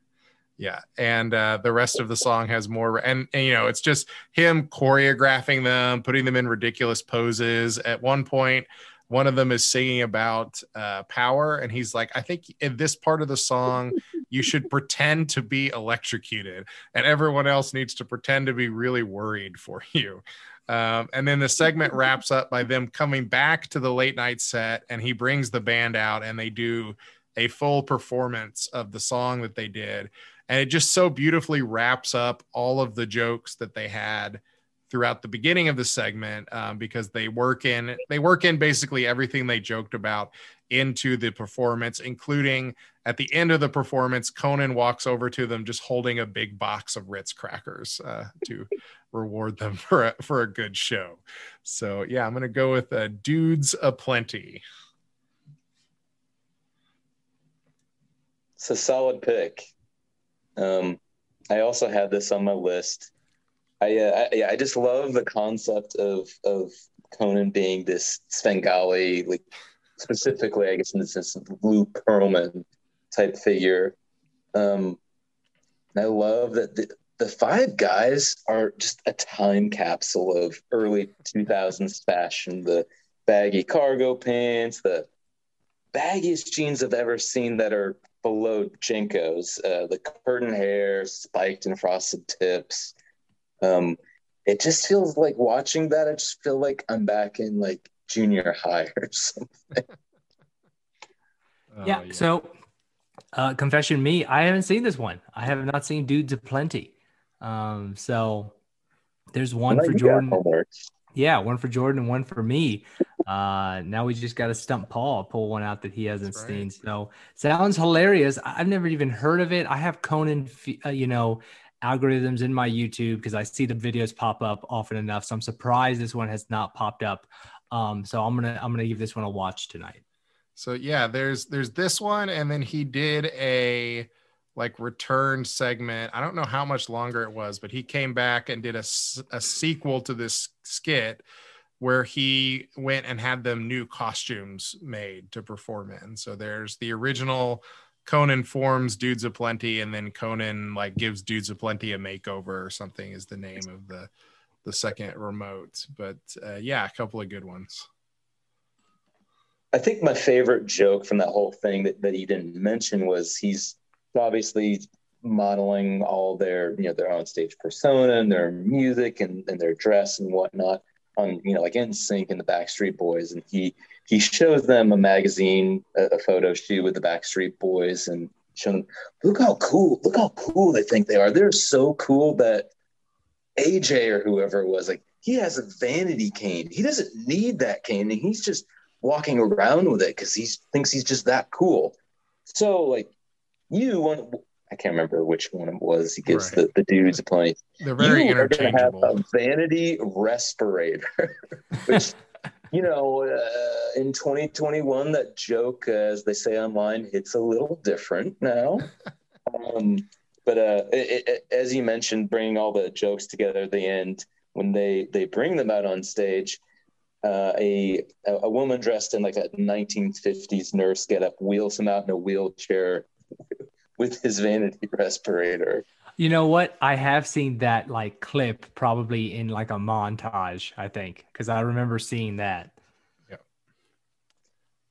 Yeah and uh, the rest of the song has more and, and you know it's just him choreographing them putting them in ridiculous poses. At one point one of them is singing about uh, power and he's like i think in this part of the song you should pretend to be electrocuted and everyone else needs to pretend to be really worried for you Um, and then the segment wraps up by them coming back to the late night set, and he brings the band out and they do a full performance of the song that they did. And it just so beautifully wraps up all of the jokes that they had throughout the beginning of the segment um, because they work in they work in basically everything they joked about into the performance including at the end of the performance conan walks over to them just holding a big box of ritz crackers uh, to reward them for a, for a good show. So yeah i'm gonna go with uh, dudes aplenty. It's a solid pick. Um, i also had this on my list I, uh, I, yeah, I just love the concept of of Conan being this Svengali, like specifically, I guess in the sense of Lou Pearlman type figure. Um, I love that the, the five guys are just a time capsule of early 2000s fashion. The baggy cargo pants, the baggiest jeans I've ever seen that are below JNCOs, uh, the curtain hair, spiked and frosted tips um, it just feels like watching that. I just feel like I'm back in like junior high or something. Oh, yeah, yeah. So, uh, confession, me, I haven't seen this one. I have not seen Dudes Aplenty. Um, so there's one for Jordan. Yeah, one for Jordan and one for me. Uh, now we just got to stump Paul, pull one out that he hasn't right. seen. So sounds hilarious. I've never even heard of it. I have Conan, uh, you know, algorithms in my YouTube because I see the videos pop up often enough. So I'm surprised this one has not popped up. Um, so I'm gonna I'm gonna give this one a watch tonight. So yeah, there's there's this one, and then he did a like return segment. I don't know how much longer it was, but he came back and did a, a sequel to this skit where he went and had them new costumes made to perform in. So there's the original Conan forms Dudes Aplenty, and then Conan like gives Dudes Aplenty a makeover or something is the name of the the second remote. But uh, yeah, a couple of good ones. I think my favorite joke from that whole thing that, that he didn't mention was he's obviously modeling all their you know their on stage persona and their music and, and their dress and whatnot on you know like NSYNC and the Backstreet Boys, and he he shows them a magazine, a, a photo shoot with the Backstreet Boys, and show them look how cool, look how cool they think they are. They're so cool that AJ or whoever it was like he has a vanity cane. He doesn't need that cane, and he's just walking around with it because he thinks he's just that cool. So like you want I can't remember which one it was. He gives right. the, the dudes a plenty. They're very you interchangeable. Are have a vanity respirator, which you know, uh, in 2021, that joke, uh, as they say online, hits a little different now. um, but uh, it, it, as you mentioned, bringing all the jokes together at the end when they they bring them out on stage. Uh, a a woman dressed in like a 1950s nurse get up wheels him out in a wheelchair with his vanity respirator. You know what? I have seen that like clip probably in like a montage, I think, because I remember seeing that. Yeah.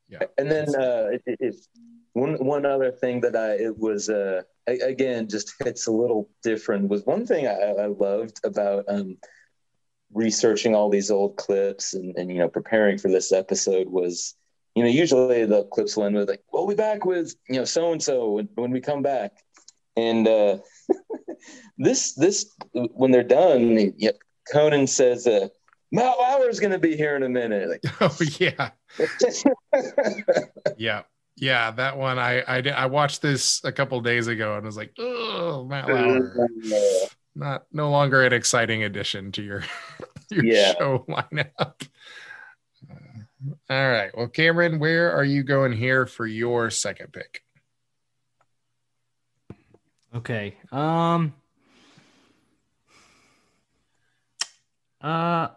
Yeah. And then uh, it, it, one one other thing that I it was uh, again just hits a little different was one thing I, I loved about um, researching all these old clips and, and you know preparing for this episode was you know, usually the clips will end with like, "We'll be back with you know so and so when we come back," and uh, this this when they're done, Conan says, uh, "Matt Lauer's going to be here in a minute." Like, oh yeah, yeah, yeah. That one I I did, I watched this a couple days ago and was like, "Oh, Matt Lauer." Not no longer an exciting addition to your your yeah. show lineup. All right. Well, Cameron, where are you going here for your second pick? Okay. Um uh I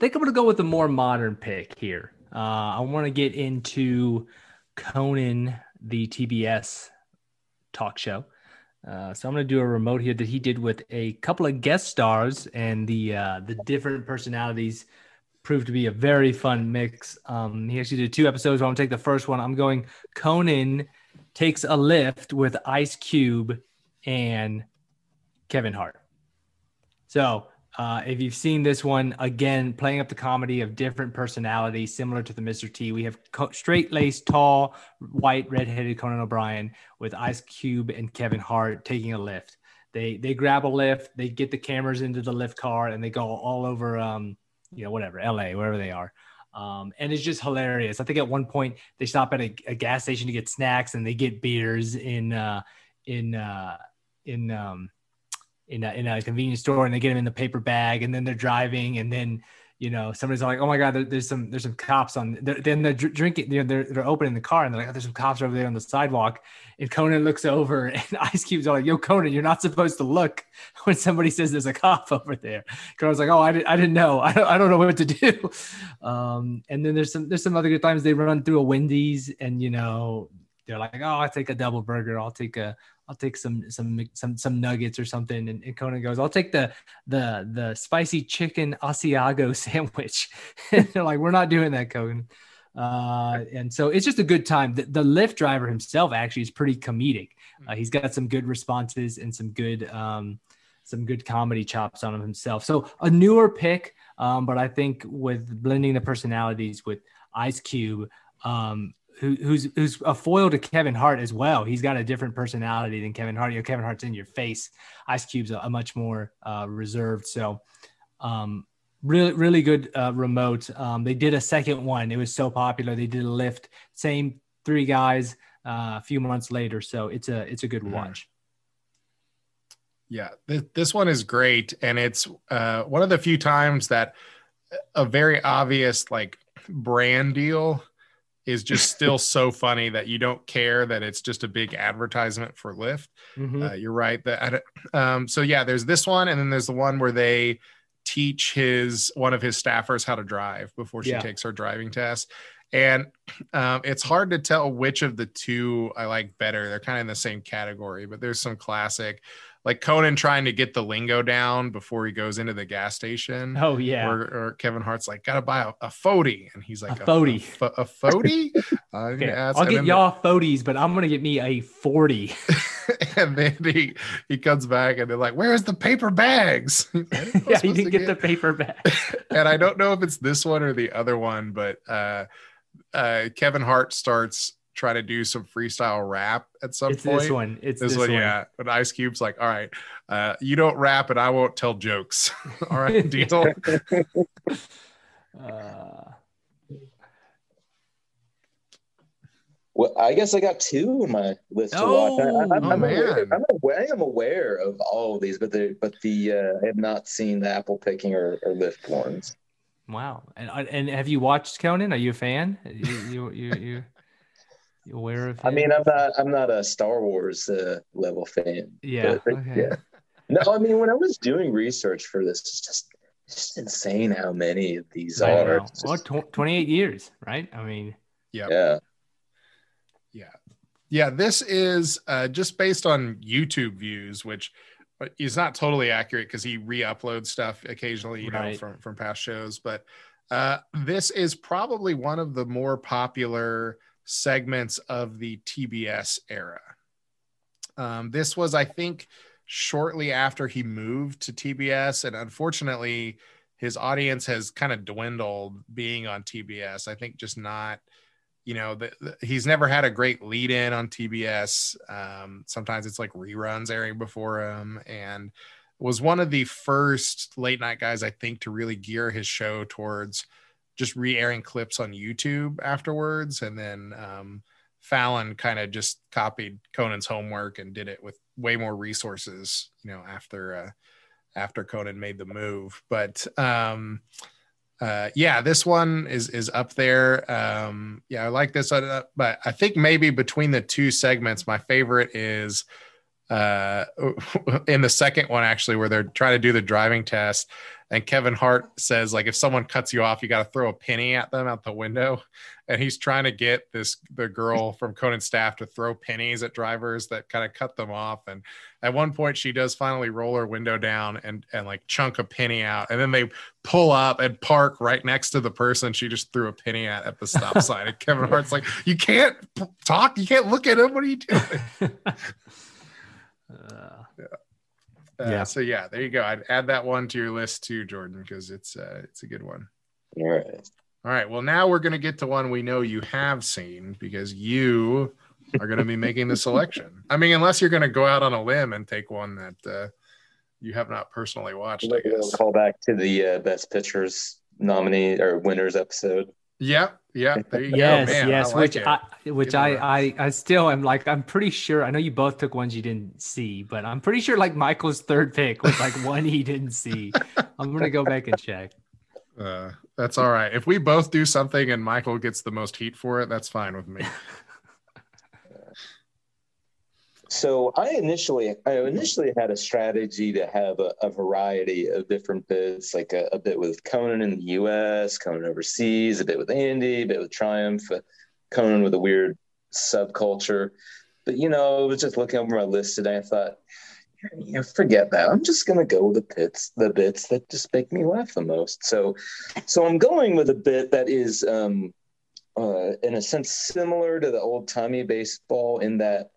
think I'm to go with a more modern pick here. Uh I want to get into Conan the TBS talk show. Uh, so I'm going to do a remote here that he did with a couple of guest stars and the uh, the different personalities proved to be a very fun mix. Um, he actually did two episodes. I'm gonna take the first one. I'm going Conan takes a Lyft with Ice Cube and Kevin Hart. So Uh, if you've seen this one, again, playing up the comedy of different personalities, similar to the Mr. T, we have co- straight laced, tall, white, redheaded Conan O'Brien with Ice Cube and Kevin Hart taking a Lyft. They they grab a Lyft, they get the cameras into the Lyft car, and they go all over, um, you know, whatever, LA, wherever they are. Um, and it's just hilarious. I think at one point they stop at a, a gas station to get snacks, and they get beers in uh, in uh, in um, in a, in a convenience store and they get them in the paper bag and then they're driving and then you know somebody's like oh my god there, there's some there's some cops on they're, then they're drinking you know they're, they're opening the car and they're like oh, there's some cops over there on the sidewalk and conan looks over and ice cube's like yo conan you're not supposed to look when somebody says there's a cop over there. Conan's like oh i, did, I didn't know. I don't, I don't know what to do. Um, and then there's some there's some other good times. They run through a wendy's and you know they're like oh i'll take a double burger. I'll take a I'll take some some some some nuggets or something. And, and Conan goes, I'll take the the the spicy chicken Asiago sandwich. and they're like, we're not doing that, Conan. Uh, and so it's just a good time. The, the Lyft driver himself actually is pretty comedic. Uh, he's got some good responses and some good um, some good comedy chops on him himself. So a newer pick, um, but I think with blending the personalities with Ice Cube, um, who, who's who's a foil to Kevin Hart as well. He's got a different personality than Kevin Hart. You know, Kevin Hart's in your face. Ice Cube's a, a much more uh, reserved. So, um, really really good uh, remote. Um, they did a second one. It was so popular. They did a Lyft. Same three guys. Uh, a few months later. So it's a it's a good mm-hmm. watch. Yeah, th- this one is great, and it's uh, one of the few times that a very obvious like brand deal is just still so funny that you don't care that it's just a big advertisement for Lyft. Mm-hmm. Uh, you're right. That um, so yeah, there's this one, and then there's the one where they teach his one of his staffers how to drive before she yeah. takes her driving test. And um, it's hard to tell which of the two I like better. They're kind of in the same category, but there's some classic like Conan trying to get the lingo down before he goes into the gas station. Oh yeah. Or, or Kevin Hart's like, gotta buy a, a Fody, and he's like, a Fody, a, a, a Fody. Uh, okay. I'll get y'all the, Fodies, but I'm gonna get me a forty. and then he he comes back and they're like, "Where's the paper bags?" yeah, he didn't get, get the paper bag. and I don't know if it's this one or the other one, but uh, uh, Kevin Hart starts try to do some freestyle rap at some it's point. This one. It's this, this one, Yeah. But Ice Cube's like, all right, uh, you don't rap and I won't tell jokes. all right, deal. uh... Well, I guess I got two on my list to oh, watch. I, am oh, aware, I'm aware, I am aware of all of these, but the but the uh, I have not seen the apple picking or, or Lyft ones. Wow, and and have you watched Conan? Are you a fan? You you you, you you aware of? Him? I mean, I'm not. I'm not a Star Wars uh, level fan. Yeah. But, okay. Yeah. No, I mean, when I was doing research for this, it's just it's just insane how many of these I are. Just... Well, tw- 28 years, right? I mean, yeah. Yeah. Yeah. Yeah. This is uh, just based on YouTube views, which is not totally accurate because he re-uploads stuff occasionally, you right. know, from from past shows. But uh, this is probably one of the more popular segments of the TBS era. Um, this was, I think, shortly after he moved to TBS, and unfortunately, his audience has kind of dwindled being on TBS. I think just not, you know, the, the, he's never had a great lead in on TBS. Um, sometimes it's like reruns airing before him, and was one of the first late night guys I think to really gear his show towards just re-airing clips on YouTube afterwards, and then um, Fallon kind of just copied Conan's homework and did it with way more resources, you know, after uh, after Conan made the move. But um, uh, yeah, this one is is up there. Um, yeah, I like this, uh, but I think maybe between the two segments, my favorite is uh, in the second one actually, where they're trying to do the driving test and Kevin Hart says like if someone cuts you off, you got to throw a penny at them out the window, and he's trying to get this the girl from Conan staff to throw pennies at drivers that kind of cut them off. And at one point, she does finally roll her window down and and like chunk a penny out, and then they pull up and park right next to the person she just threw a penny at at the stop sign. And Kevin Hart's like, "You can't talk, you can't look at him. What are you doing?" uh, yeah. Uh, yeah. So yeah, there you go. I'd add that one to your list too, Jordan, because it's uh, it's a good one. All right. All right. Well, now we're going to get to one we know you have seen because you are going to be making the selection. I mean, unless you're going to go out on a limb and take one that uh, you have not personally watched. I guess. Call back to the uh, best pictures nominee or winners episode. Yeah, yeah. There you yes, go. Man, yes. I like which it. I, which I, I, I still am like, I'm pretty sure. I know you both took ones you didn't see, but I'm pretty sure like Michael's third pick was like one he didn't see. I'm gonna go back and check. Uh, that's all right. If we both do something and Michael gets the most heat for it, that's fine with me. so I initially, I initially had a strategy to have a, a variety of different bits, like a, a, bit with Conan in the U.S., Conan overseas, a bit with Andy, a bit with Triumph, uh, Conan with a weird subculture. But you know, I was just looking over my list today. I thought, you know, forget that. I'm just gonna go with the bits, the bits that just make me laugh the most. So, so I'm going with a bit that is, um, uh, in a sense, similar to the old timey baseball in that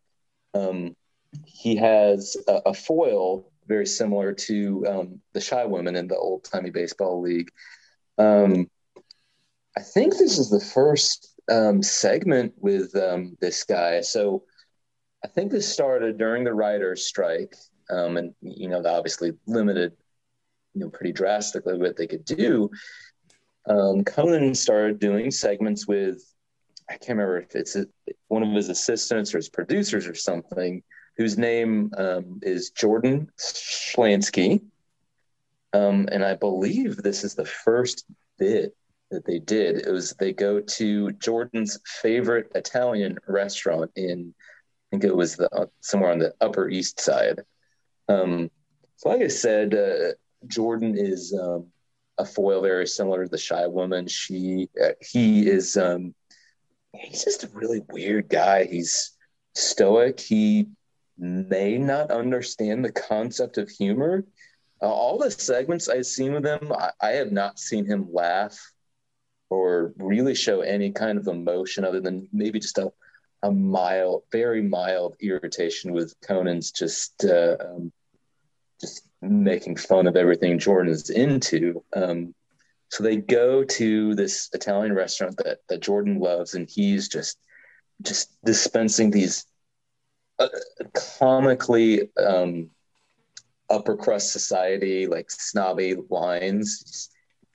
um, he has a, a, foil very similar to um, the shy woman in the old timey baseball league. Um, I think this is the first um, segment with um, this guy. So. I think this started during the writer's strike, um, and you know, obviously limited, you know, pretty drastically what they could do. Conan started doing segments with, I can't remember if it's a, one of his assistants or his producers or something, whose name um, is Jordan Schlansky. Um, and I believe this is the first bit that they did. It was they go to Jordan's favorite Italian restaurant in, I think it was the, uh, somewhere on the Upper East Side. Um, so, like I said, uh, Jordan is um, a foil very similar to the shy woman. She, uh, he is, um, he's just a really weird guy. He's stoic. He may not understand the concept of humor. Uh, all the segments I've seen with him, I, I have not seen him laugh or really show any kind of emotion other than maybe just a a mild, very mild irritation with Conan's just uh, um, just making fun of everything Jordan is into. Um, so they go to this Italian restaurant that that Jordan loves, and he's just just dispensing these uh, comically um, upper crust society like snobby lines.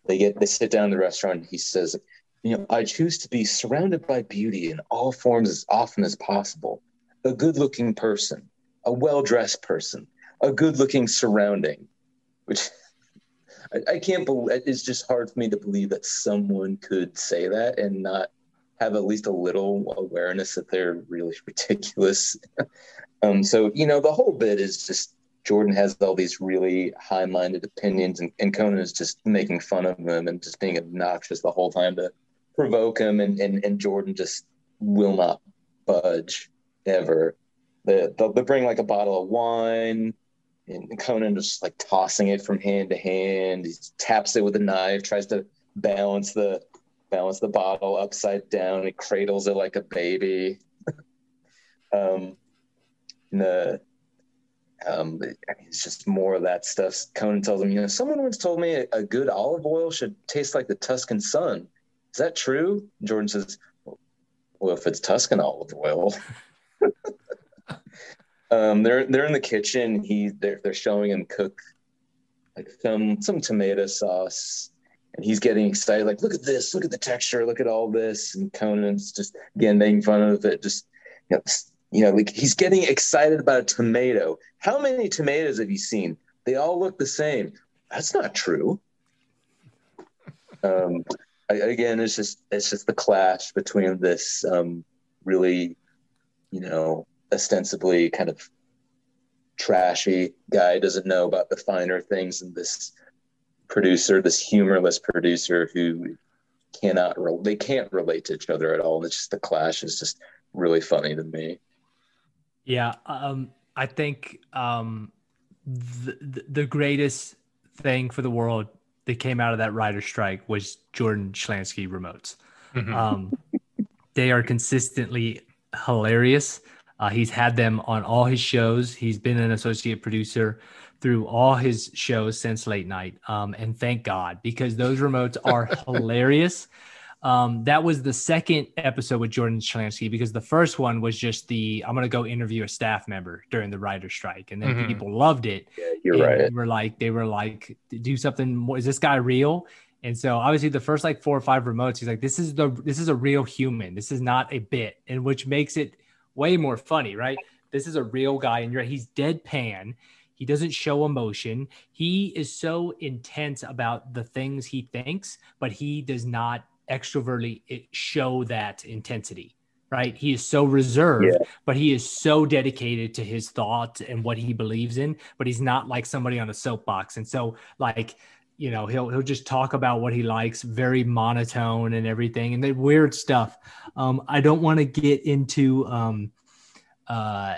They get they sit down in the restaurant. he says, you know, I choose to be surrounded by beauty in all forms as often as possible. A good looking person, a well dressed person, a good looking surrounding, which I, I, can't believe it's just hard for me to believe that someone could say that and not have at least a little awareness that they're really ridiculous. um, so, you know, the whole bit is just Jordan has all these really high minded opinions, and, and Conan is just making fun of them and just being obnoxious the whole time to provoke him, and, and, and Jordan just will not budge ever. They, they'll, they'll bring like a bottle of wine, and Conan just like tossing it from hand to hand. He taps it with a knife, tries to balance the balance the bottle upside down. He cradles it like a baby. um, the um, it's just more of that stuff. Conan tells him, you know, someone once told me a, a good olive oil should taste like the Tuscan sun is that true? Jordan says, well, if it's Tuscan olive oil. um, they're they're in the kitchen. He they're they're showing him cook like some some tomato sauce, and he's getting excited. Like, look at this! Look at the texture! Look at all this! And Conan's just again making fun of it. Just you know, you know, like he's getting excited about a tomato. How many tomatoes have you seen? They all look the same. That's not true. Um, I, again, it's just it's just the clash between this um, really, you know, ostensibly kind of trashy guy doesn't know about the finer things, and this producer, this humorless producer who cannot re- they can't relate to each other at all. and It's just the clash is just really funny to me. Yeah, um, I think um, the, the greatest thing for the world that came out of that rider strike was Jordan Schlansky remotes. Mm-hmm. Um, they are consistently hilarious. Uh, he's had them on all his shows. He's been an associate producer through all his shows since late night. Um, and thank God because those remotes are hilarious. Um, that was the second episode with Jordan Schlansky because the first one was just the I'm gonna go interview a staff member during the writer strike, and then Mhm. people loved it. Yeah, you're and right. They were like, they were like, do something more. Is this guy real? And so obviously the first like four or five remotes, he's like, this is the this is a real human. This is not a bit, and which makes it way more funny, right? This is a real guy, and you're he's deadpan. He doesn't show emotion. He is so intense about the things he thinks, but he does not extrovertly eh, show that intensity. Right? He is so reserved, Yeah. but he is so dedicated to his thoughts and what he believes in. But he's not like somebody on a soapbox. And so, like, you know, he'll he'll just talk about what he likes, very monotone and everything, and the weird stuff. Um, I don't want to get into um, uh,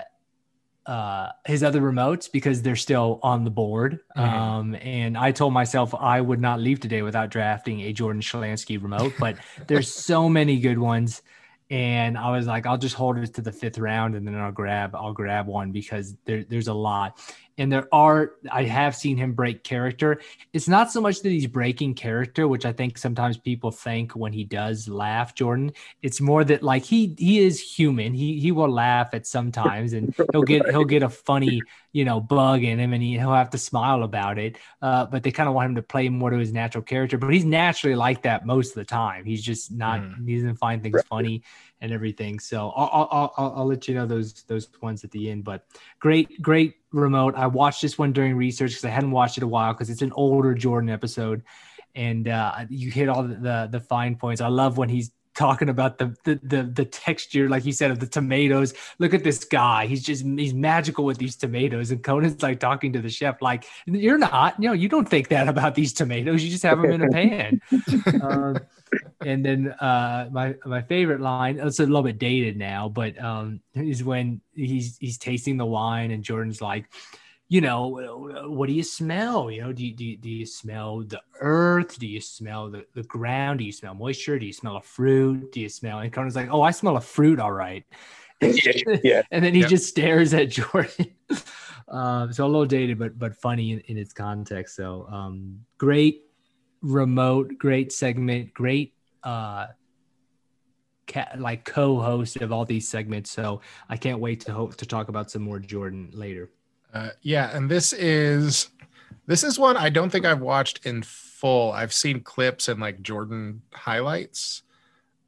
uh, his other remotes because they're still on the board. Mhm. Um, and I told myself I would not leave today without drafting a Jordan Schlansky remote, but there's so many good ones. And I was like, I'll just hold it to the fifth round and then I'll grab, I'll grab one because there, there's a lot. And there are, I have seen him break character. It's not so much that he's breaking character, which I think sometimes people think when he does laugh, Jordan. It's more that like he he is human. He he will laugh at sometimes and he'll get he'll get a funny you know bug in him and he, he'll have to smile about it. Uh, but they kind of want him to play more to his natural character. But he's naturally like that most of the time. He's just not. Mhm. He doesn't find things Right. funny and everything. So I'll, I'll I'll I'll let you know those those ones at the end. But great great remote. I watched this one during research because I hadn't watched it a while because it's an older Jordan episode, and uh, you hit all the, the the fine points. I love when he's talking about the, the the the texture, like you said, of the tomatoes. Look at this guy; he's just he's magical with these tomatoes. And Conan's like talking to the chef, like you're not, you know, you don't think that about these tomatoes. You just have them in a pan. um, and then uh, my my favorite line it's a little bit dated now but um, is when he's he's tasting the wine and jordan's like you know what do you smell? You know do you, do you, do you smell the earth? Do you smell the, the ground? Do you smell moisture? Do you smell a fruit? Do you smell and conan's like oh i smell a fruit all right. Yeah, yeah. and then he Yep. just stares at jordan. Um, so a little dated but but funny in, in its context so um, great remote great segment great uh ca- like co-host of all these segments. So i can't wait to hope to talk about some more jordan later Uh, yeah, and this is this is one I don't think I've watched in full. I've seen clips and like Jordan highlights.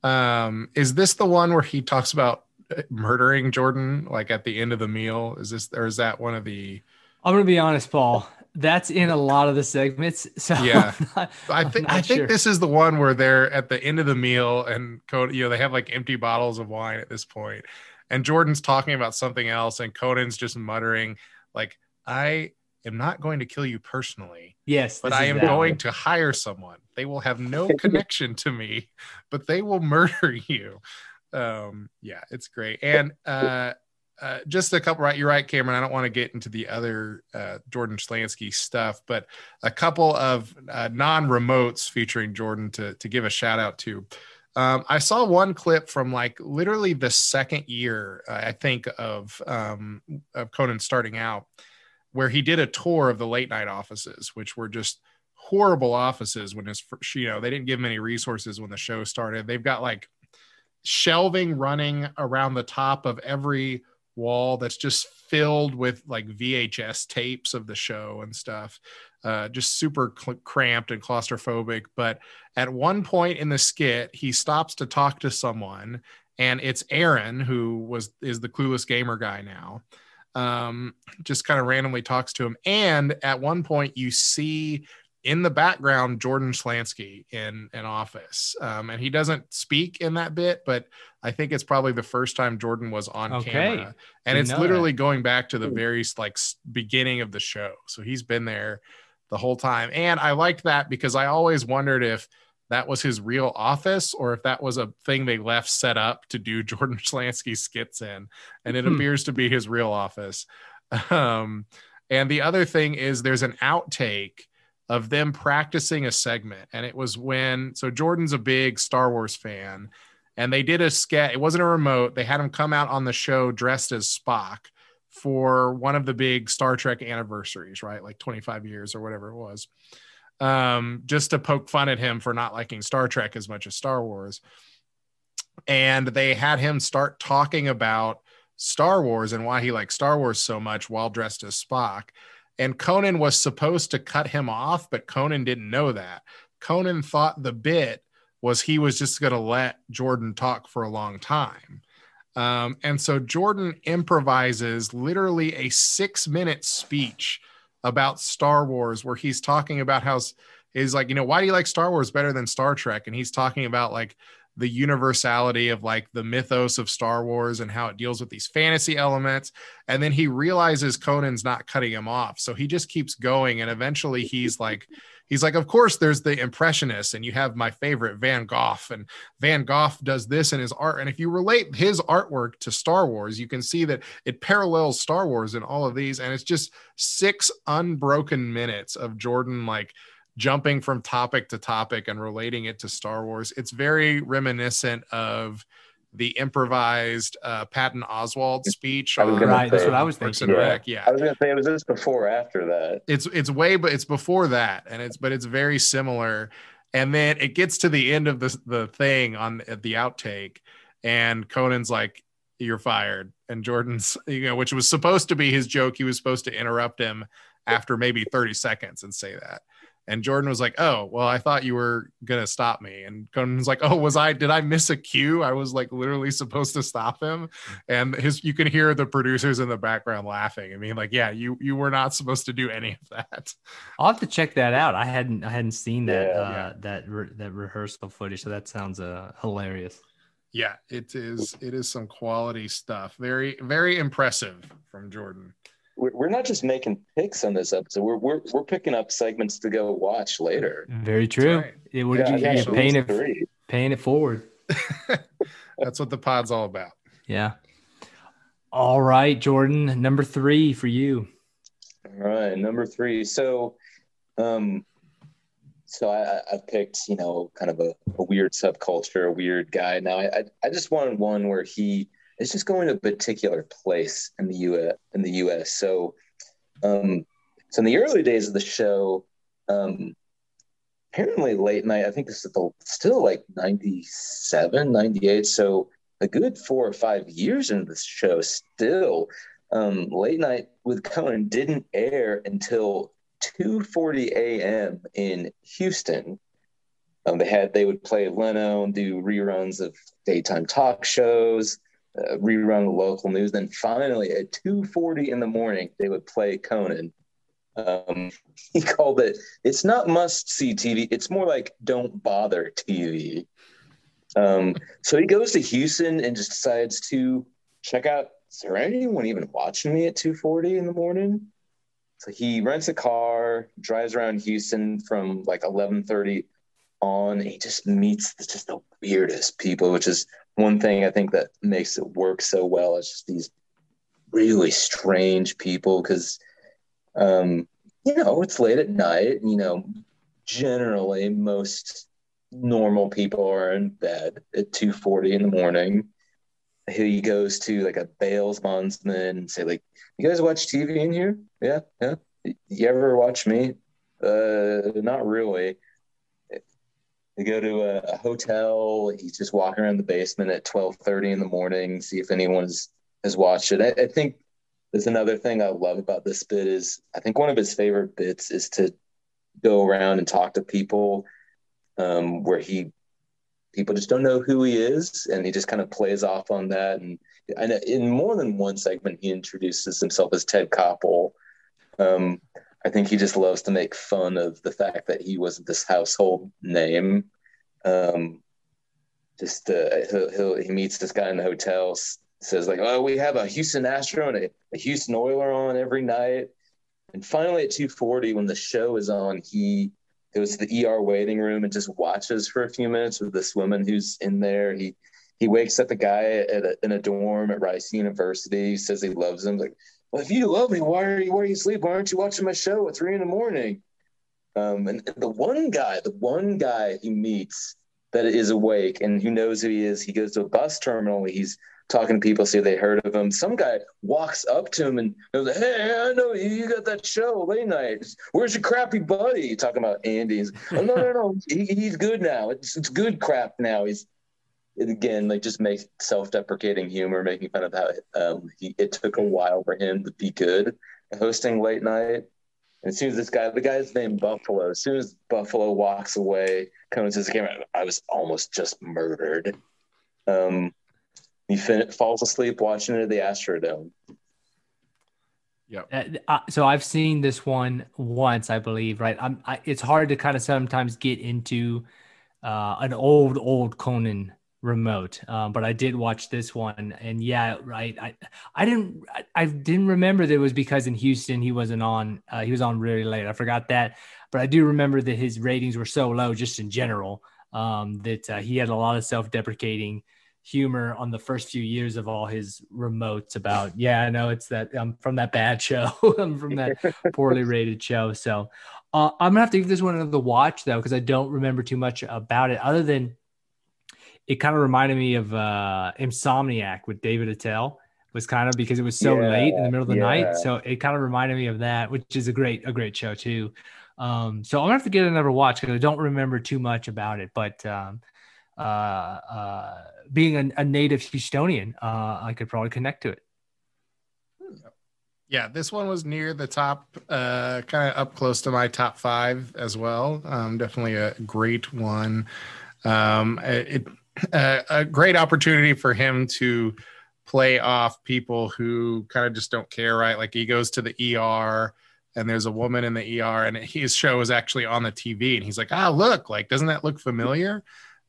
Um, is this the one where he talks about uh, murdering Jordan like at the end of the meal? Is this or is that one of the? i'm gonna be honest paul that's in a lot of the segments so Yeah. Not- I think I think sure. this is the one where they're at the end of the meal and Conan, you know, they have like empty bottles of wine at this point, and Jordan's talking about something else, and Conan's just muttering like, "I am not going to kill you personally." yes but I am that going to hire someone. They will have no connection to me, but they will murder you. Um, yeah, it's great. And uh, uh, just a couple, right? You're right, Cameron. I don't want to get into the other uh, Jordan Schlansky stuff, but a couple of uh, non remotes featuring Jordan to, to give a shout out to. Um, I saw one clip from like literally the second year, uh, I think, of um, of Conan starting out, where he did a tour of the late night offices, which were just horrible offices when his you know they didn't give him any resources when the show started. They've got like shelving running around the top of every wall that's just filled with like VHS tapes of the show and stuff. Uh, just super cl- cramped and claustrophobic. But at one point in the skit, he stops to talk to someone, and it's Aaron, who was is the clueless gamer guy now. Um, just kind of randomly talks to him, and at one point you see in the background Jordan Schlansky in an office, um, and he doesn't speak in that bit, but I think it's probably the first time Jordan was on Okay. camera, and it's literally going back to the very like beginning of the show. So he's been there the whole time, and I liked that because I always wondered if that was his real office or if that was a thing they left set up to do Jordan Schlansky skits in, and it Hmm. appears to be his real office. Um, and the other thing is there's an outtake of them practicing a segment, and it was when so Jordan's a big Star Wars fan, and they did a sketch. It wasn't a remote. They had him come out on the show dressed as Spock for one of the big Star Trek anniversaries, right? Like 25 years or whatever it was. Um, just to poke fun at him for not liking Star Trek as much as Star Wars. And they had him start talking about Star Wars and why he likes Star Wars so much while dressed as Spock. And Conan was supposed to cut him off, but Conan didn't know that. Conan thought the bit was he was just going to let Jordan talk for a long time. Um, and so Jordan improvises literally a six minute speech about Star Wars where he's talking about how he's like, you know, why do you like Star Wars better than Star Trek? And he's talking about like the universality of like the mythos of Star Wars and how it deals with these fantasy elements. And then he realizes Conan's not cutting him off. So he just keeps going. And eventually he's like, he's like, of course, there's the impressionists, and you have my favorite Van Gogh, and Van Gogh does this in his art. And if you relate his artwork to Star Wars, you can see that it parallels Star Wars in all of these. And it's just six unbroken minutes of Jordan like jumping from topic to topic and relating it to Star Wars. It's very reminiscent of the improvised uh, Patton Oswalt speech. right, that's what I was thinking. Yeah. yeah, I was gonna say, it was this before or after that? It's it's way, but it's before that, and it's but it's very similar. And then it gets to the end of the the thing on at the outtake, and Conan's like, "You're fired," and Jordan's, you know, which was supposed to be his joke. He was supposed to interrupt him after maybe 30 seconds and say that. And Jordan was like, "Oh, well, I thought you were gonna stop me." And Conan was like, "Oh, was I? Did I miss a cue? I was like literally supposed to stop him." And his, you can hear the producers in the background laughing. I mean, like, yeah, you you were not supposed to do any of that. I'll have to check that out. I hadn't I hadn't seen that yeah, uh, yeah. that re- that rehearsal footage, so that sounds uh, hilarious. Yeah, it is. It is some quality stuff. Very very impressive from Jordan we're not just making picks on this episode. We're we're, we're picking up segments to go watch later. Very true. Right. It would yeah, you, yeah, paying it paying it forward. That's what the pod's all about. Yeah. All right, Jordan. Number three for you. All right, number three. So, um, so I, I picked you know kind of a, a weird subculture, a weird guy. Now I, I I just wanted one where he it's just going to a particular place in the U.S. in the U.S. So, um, so in the early days of the show, um, apparently late night. I think this is the, still like 97, 98. So a good four or five years into the show, still um, late night with Conan didn't air until 2:40 a.m. in Houston. Um, they had they would play Leno and do reruns of daytime talk shows uh, rerun the local news. Then finally, at 2:40 in the morning, they would play Conan. Um, he called it. It's not must see TV. It's more like don't bother TV. Um, so he goes to Houston and just decides to check out. Is there anyone even watching me at 2:40 in the morning? So he rents a car, drives around Houston from like 11:30 on. he just meets just the weirdest people, which is one thing I think that makes it work so well is just these really strange people because, um, you know, it's late at night. You know, generally most normal people are in bed at 2.40 in the morning he goes to like a bails bondsman and say like you guys watch tv in here yeah yeah you ever watch me uh not really they go to a, a, hotel. He's just walking around the basement at twelve thirty in the morning, see if anyone has, watched it. I, I think there's another thing I love about this bit is I think one of his favorite bits is to go around and talk to people um, where he people just don't know who he is, and he just kind of plays off on that. And, and in more than one segment, he introduces himself as Ted Koppel. Um, I think he just loves to make fun of the fact that he wasn't this household name. Um, just uh, he'll, he'll, he meets this guy in the hotel, says like, "Oh, we have a Houston Astro and a, a Houston Oiler on every night." And finally, at two forty, when the show is on, he goes to the ER waiting room and just watches for a few minutes with this woman who's in there. He he wakes up the guy at a, in a dorm at Rice University. Says he loves him. Like, well, if you love me, why are you where are you asleep? Why aren't you watching my show at three in the morning? Um, and, the one guy, the one guy he meets that is awake and who knows who he is. He goes to a bus terminal. He's talking to people, see if they heard of him. Some guy walks up to him and goes, "Hey, I know you. You got that show late night. Where's your crappy buddy?" Talking about Andy's. oh, no, no, no. He, he's good now. It's it's good crap now. He's again like just make self-deprecating humor, making fun of how um, he, it took a while for him to be good hosting late night. And as soon as this guy, the guy's named Buffalo, as soon as Buffalo walks away, comes to the camera, I was almost just murdered. Um, he fin- falls asleep watching it at the Astrodome. Yeah. Uh, uh, so I've seen this one once, I believe. Right. I'm. I, it's hard to kind of sometimes get into uh, an old, old Conan remote, um, but I did watch this one, and yeah, right. I I didn't I, I didn't remember that it was because in Houston he wasn't on. Uh, he was on really late. I forgot that, but I do remember that his ratings were so low, just in general, um, that uh, he had a lot of self-deprecating humor on the first few years of all his remotes about yeah i know it's that i'm from that bad show i'm from that poorly rated show so uh, i'm gonna have to give this one another watch though because i don't remember too much about it other than it kind of reminded me of uh insomniac with david attell was kind of because it was so yeah, late in the middle of the yeah. night so it kind of reminded me of that which is a great a great show too um so i'm gonna have to get another watch because i don't remember too much about it but um uh, uh, being a, a, native Houstonian, uh, I could probably connect to it. Yeah, this one was near the top, uh, kind of up close to my top five as well. Um, definitely a great one. Um, it, uh, a great opportunity for him to play off people who kind of just don't care, right? Like he goes to the ER and there's a woman in the ER and his show is actually on the TV and he's like, ah, look, like, doesn't that look familiar?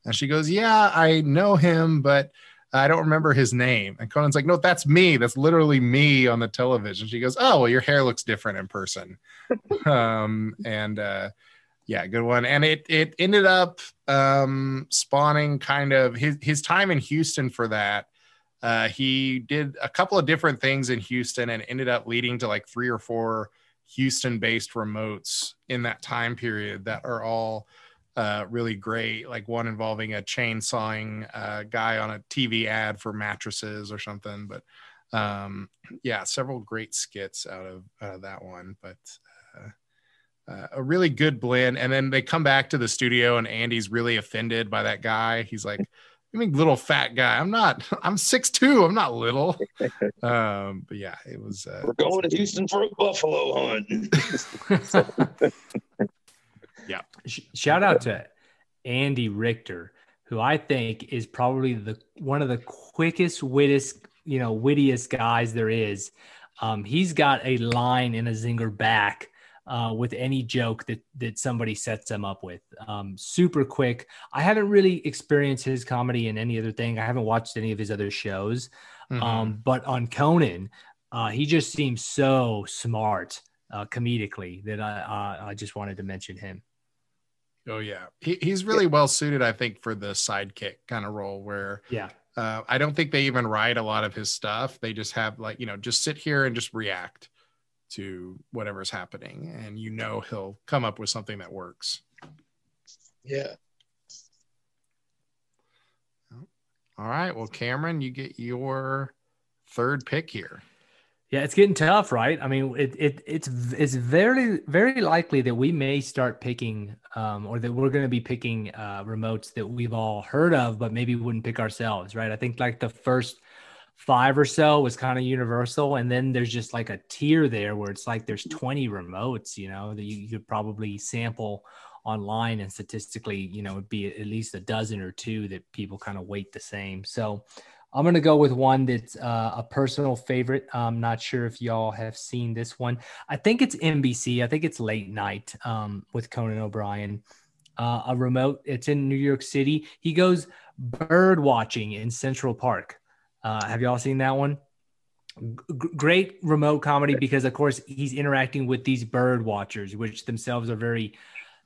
And she goes, Yeah, I know him, but I don't remember his name. And Conan's like, No, that's me. That's literally me on the television. She goes, Oh, well, your hair looks different in person. um, and uh, yeah, good one. And it it ended up um, spawning kind of his his time in Houston for that. Uh, he did a couple of different things in Houston and ended up leading to like three or four Houston based remotes in that time period that are all uh, really great, like one involving a chainsawing uh, guy on a TV ad for mattresses or something. But um, yeah, several great skits out of, out of that one. But uh, a really good blend. And then they come back to the studio, and Andy's really offended by that guy. He's like, "I mean, little fat guy. I'm not. I'm six two. I'm not little." Um, but yeah, it was. Uh, We're going to Houston for a buffalo hunt. Yeah. Shout out to Andy Richter, who I think is probably the one of the quickest, wittiest, you know, wittiest guys there is. Um, he's got a line in a zinger back uh, with any joke that that somebody sets him up with. Um, super quick. I haven't really experienced his comedy in any other thing. I haven't watched any of his other shows, mm-hmm. um, but on Conan, uh, he just seems so smart uh, comedically that I, I just wanted to mention him. Oh yeah, he, he's really yeah. well suited, I think, for the sidekick kind of role. Where yeah, uh, I don't think they even write a lot of his stuff. They just have like you know just sit here and just react to whatever's happening, and you know he'll come up with something that works. Yeah. All right. Well, Cameron, you get your third pick here. Yeah, it's getting tough, right? I mean, it, it it's it's very very likely that we may start picking, um, or that we're going to be picking uh, remotes that we've all heard of, but maybe wouldn't pick ourselves, right? I think like the first five or so was kind of universal, and then there's just like a tier there where it's like there's 20 remotes, you know, that you, you could probably sample online, and statistically, you know, it'd be at least a dozen or two that people kind of weight the same. So I'm going to go with one that's uh, a personal favorite. I'm not sure if y'all have seen this one. I think it's NBC. I think it's late night um, with Conan O'Brien. Uh, a remote. It's in New York City. He goes bird watching in Central Park. Uh, have y'all seen that one? G- great remote comedy because, of course, he's interacting with these bird watchers, which themselves are very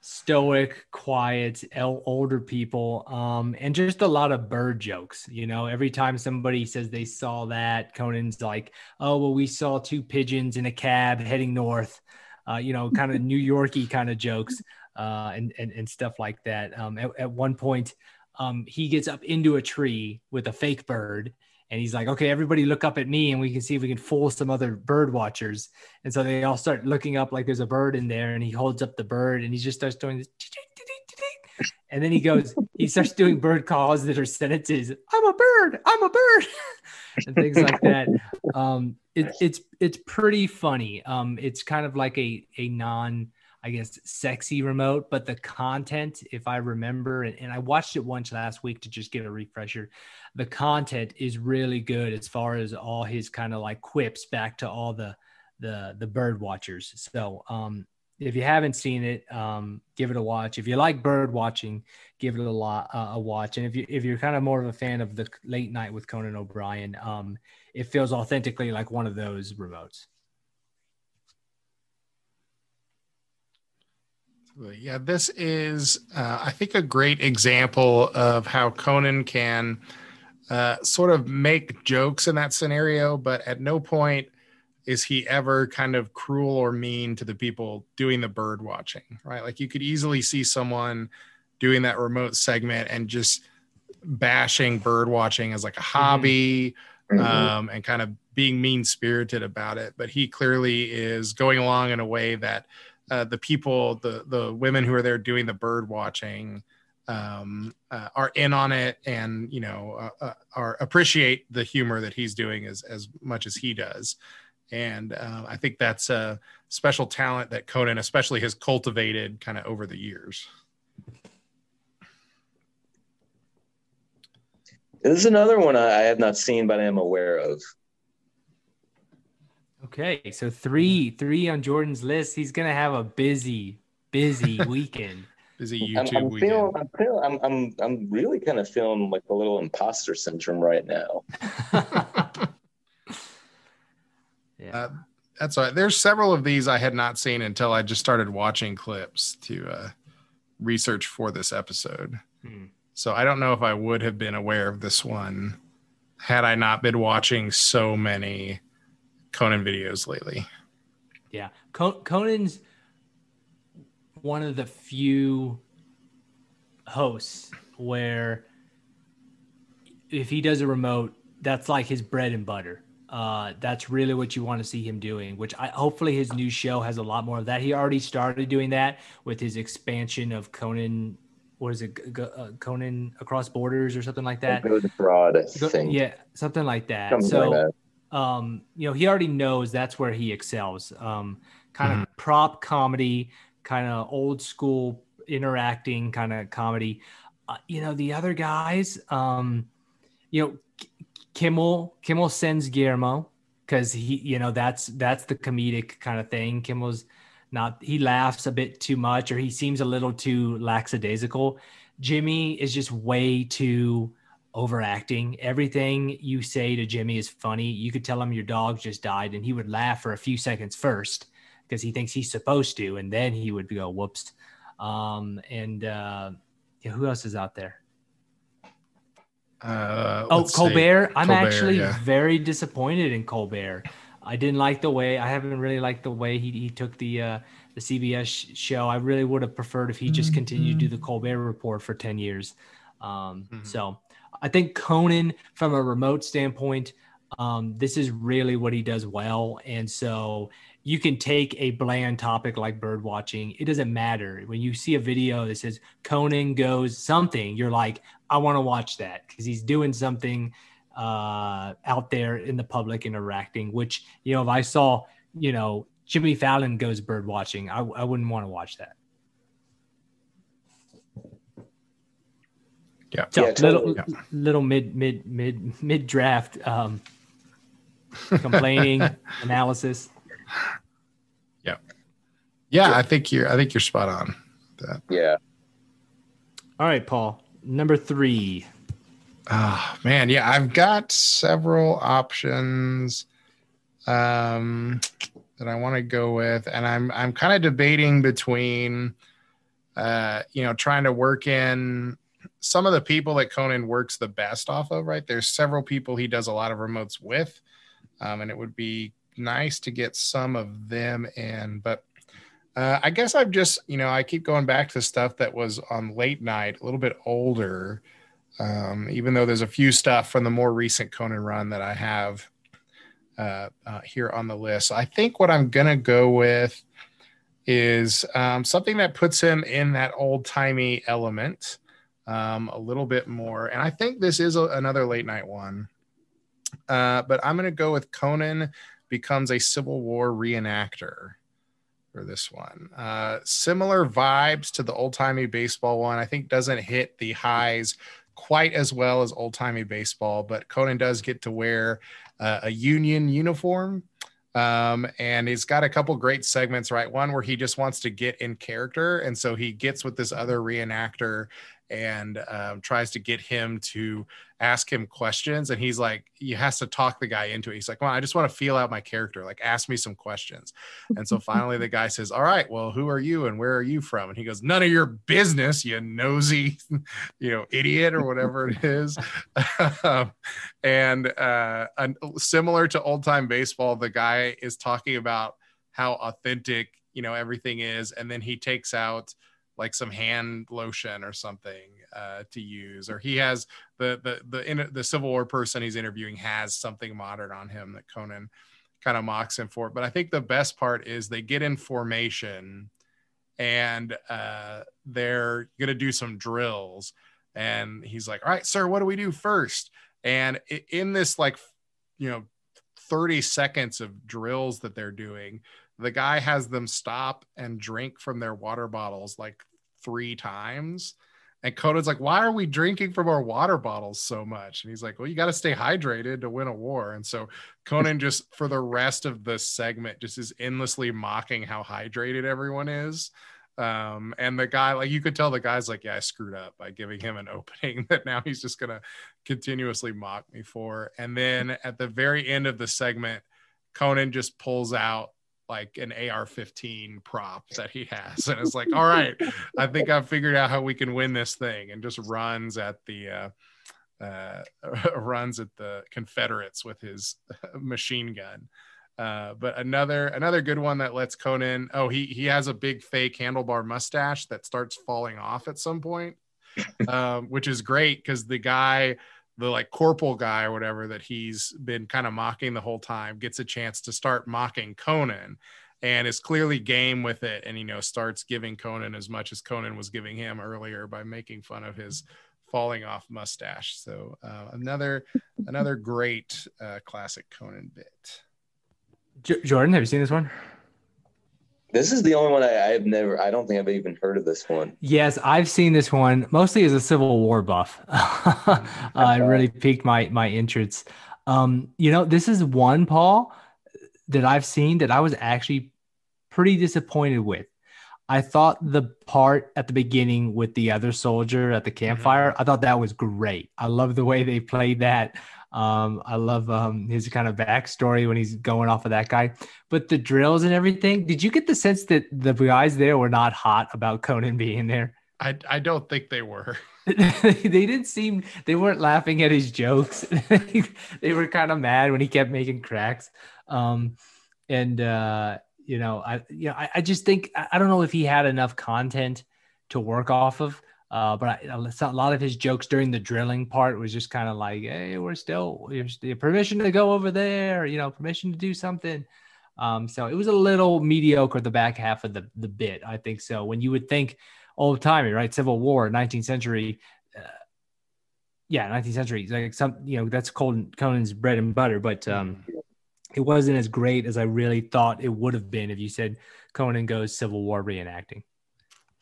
stoic, quiet, older people, um, and just a lot of bird jokes. You know, every time somebody says they saw that, Conan's like, "Oh, well, we saw two pigeons in a cab heading north." Uh, you know, kind of New Yorky kind of jokes uh, and, and and stuff like that. Um, at, at one point, um, he gets up into a tree with a fake bird and he's like, okay, everybody look up at me and we can see if we can fool some other bird watchers. And so they all start looking up like there's a bird in there and he holds up the bird and he just starts doing this. And then he goes, he starts doing bird calls that are sentences. I'm a bird. I'm a bird, and things like that. Um, it, it's it's pretty funny. Um, it's kind of like a a non, I guess, sexy remote, but the content, if I remember, and, and I watched it once last week to just get a refresher the content is really good as far as all his kind of like quips back to all the the the bird watchers. So um, if you haven't seen it, um, give it a watch. If you like bird watching, give it a lot uh, a watch. And if you if you're kind of more of a fan of the late night with Conan O'Brien, um, it feels authentically like one of those remotes. Yeah, this is, uh, I think, a great example of how Conan can uh, sort of make jokes in that scenario, but at no point is he ever kind of cruel or mean to the people doing the bird watching, right? Like you could easily see someone doing that remote segment and just bashing bird watching as like a mm-hmm. hobby mm-hmm. um, and kind of being mean spirited about it. But he clearly is going along in a way that uh, the people, the the women who are there doing the bird watching, um, uh, are in on it and you know uh, uh, are appreciate the humor that he's doing as as much as he does. And uh, i think that's a special talent that conan especially has cultivated kind of over the years. This is another one i have not seen but i am aware of okay so three three on jordan's list he's gonna have a busy busy weekend is a YouTube I'm, I'm feeling, I'm, feeling, I'm, I'm, I'm really kind of feeling like a little imposter syndrome right now. yeah. Uh, that's right. There's several of these I had not seen until I just started watching clips to uh, research for this episode. Hmm. So I don't know if I would have been aware of this one had I not been watching so many Conan videos lately. Yeah. Conan's one of the few hosts where if he does a remote, that's like his bread and butter. Uh, that's really what you want to see him doing. Which I hopefully his new show has a lot more of that. He already started doing that with his expansion of Conan. What is it, uh, Conan Across Borders or something like that? Go abroad, I think. Yeah, something like that. Something so, like that. Um, you know, he already knows that's where he excels. Um, kind mm-hmm. of prop comedy kind of old school interacting kind of comedy. Uh, you know, the other guys, um, you know, Kimmel, Kimmel sends Guillermo because he, you know, that's that's the comedic kind of thing. Kimmel's not he laughs a bit too much or he seems a little too lackadaisical. Jimmy is just way too overacting. Everything you say to Jimmy is funny. You could tell him your dog just died and he would laugh for a few seconds first because he thinks he's supposed to, and then he would go whoops. Um, and uh, yeah, who else is out there? Uh, oh, Colbert. I'm Colbert, actually yeah. very disappointed in Colbert. I didn't like the way I haven't really liked the way he, he took the uh, the CBS show. I really would have preferred if he just continued to do the Colbert Report for ten years. Um, mm-hmm. So I think Conan, from a remote standpoint, um, this is really what he does well, and so you can take a bland topic like bird watching. It doesn't matter. When you see a video that says Conan goes something, you're like, I want to watch that because he's doing something uh, out there in the public interacting, which, you know, if I saw, you know, Jimmy Fallon goes bird watching, I, I wouldn't want to watch that. Yeah. So yeah, totally. little, yeah. little mid, mid, mid, mid draft um, complaining analysis. Yeah. Yeah, I think you're I think you're spot on. That. Yeah. All right, Paul. Number three. Oh man, yeah, I've got several options um that I want to go with. And I'm I'm kind of debating between uh, you know, trying to work in some of the people that Conan works the best off of, right? There's several people he does a lot of remotes with. Um, and it would be nice to get some of them in, but uh, I guess I've just, you know, I keep going back to stuff that was on late night, a little bit older. Um, even though there's a few stuff from the more recent Conan run that I have uh, uh, here on the list. I think what I'm gonna go with is um, something that puts him in that old timey element um, a little bit more. And I think this is a, another late night one. Uh, but I'm going to go with Conan becomes a Civil War reenactor for this one. Uh, similar vibes to the old timey baseball one. I think doesn't hit the highs quite as well as old timey baseball, but Conan does get to wear uh, a Union uniform. Um, and he's got a couple great segments, right? One where he just wants to get in character. And so he gets with this other reenactor and um, tries to get him to ask him questions. And he's like, he has to talk the guy into it. He's like, well, I just want to feel out my character. Like, ask me some questions. And so finally the guy says, all right, well, who are you and where are you from? And he goes, none of your business, you nosy, you know, idiot or whatever it is. and uh, similar to old time baseball, the guy is talking about how authentic, you know, everything is. And then he takes out, like some hand lotion or something uh, to use, or he has the the the the Civil War person he's interviewing has something modern on him that Conan kind of mocks him for. But I think the best part is they get in formation and uh, they're gonna do some drills, and he's like, "All right, sir, what do we do first? And in this like you know 30 seconds of drills that they're doing the guy has them stop and drink from their water bottles like three times. And Conan's like, why are we drinking from our water bottles so much? And he's like, well, you got to stay hydrated to win a war. And so Conan just for the rest of the segment just is endlessly mocking how hydrated everyone is. Um, and the guy, like you could tell the guy's like, yeah, I screwed up by giving him an opening that now he's just gonna continuously mock me for. And then at the very end of the segment, Conan just pulls out like an AR-15 prop that he has, and it's like, all right, I think I've figured out how we can win this thing, and just runs at the uh, uh, runs at the Confederates with his machine gun. Uh, but another another good one that lets Conan. Oh, he he has a big fake handlebar mustache that starts falling off at some point, um, which is great because the guy the like corporal guy or whatever that he's been kind of mocking the whole time gets a chance to start mocking Conan and is clearly game with it and you know starts giving Conan as much as Conan was giving him earlier by making fun of his falling off mustache. So uh, another another great uh, classic Conan bit. J- Jordan have you seen this one this is the only one I, have never. I don't think I've even heard of this one. Yes, I've seen this one mostly as a Civil War buff. uh, it really piqued my my interest. Um, you know, this is one Paul that I've seen that I was actually pretty disappointed with. I thought the part at the beginning with the other soldier at the campfire, mm-hmm. I thought that was great. I love the way they played that. Um, I love um, his kind of backstory when he's going off of that guy. But the drills and everything, did you get the sense that the guys there were not hot about Conan being there? I, I don't think they were. they didn't seem they weren't laughing at his jokes. they were kind of mad when he kept making cracks. Um, and uh, you know, I you know, I, I just think I don't know if he had enough content to work off of. Uh, but I, a lot of his jokes during the drilling part was just kind of like, "Hey, we're still permission to go over there, you know, permission to do something." Um, so it was a little mediocre the back half of the the bit, I think. So when you would think old timey, right, Civil War, 19th century, uh, yeah, 19th century, like some, you know, that's Conan's bread and butter, but um, it wasn't as great as I really thought it would have been if you said Conan goes Civil War reenacting.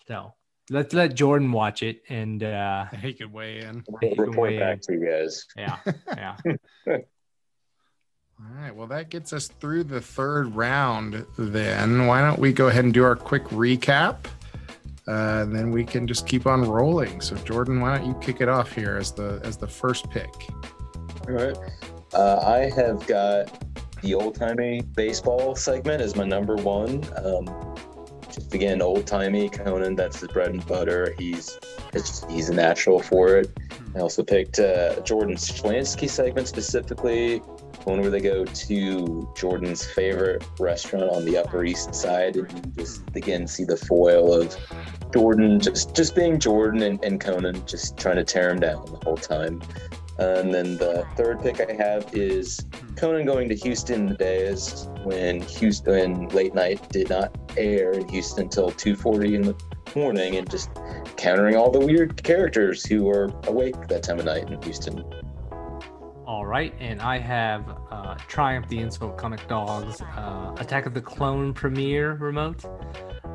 So let's let Jordan watch it and uh he could weigh in. report back in. to you guys. Yeah. Yeah. All right. Well, that gets us through the third round. Then why don't we go ahead and do our quick recap? Uh, and then we can just keep on rolling. So, Jordan, why don't you kick it off here as the as the first pick? All right. Uh, I have got the old timey baseball segment as my number one. Um, just again old timey Conan. That's his bread and butter. He's he's a natural for it. I also picked uh, Jordan Schlansky segment specifically. one where they go to Jordan's favorite restaurant on the Upper East Side, and you just again see the foil of Jordan just just being Jordan and, and Conan just trying to tear him down the whole time. And then the third pick I have is Conan going to Houston the days when Houston late night did not air in Houston until 2:40 in the morning, and just countering all the weird characters who were awake that time of night in Houston. All right, and I have uh, Triumph the Insult Comic Dogs uh, Attack of the Clone premiere remote.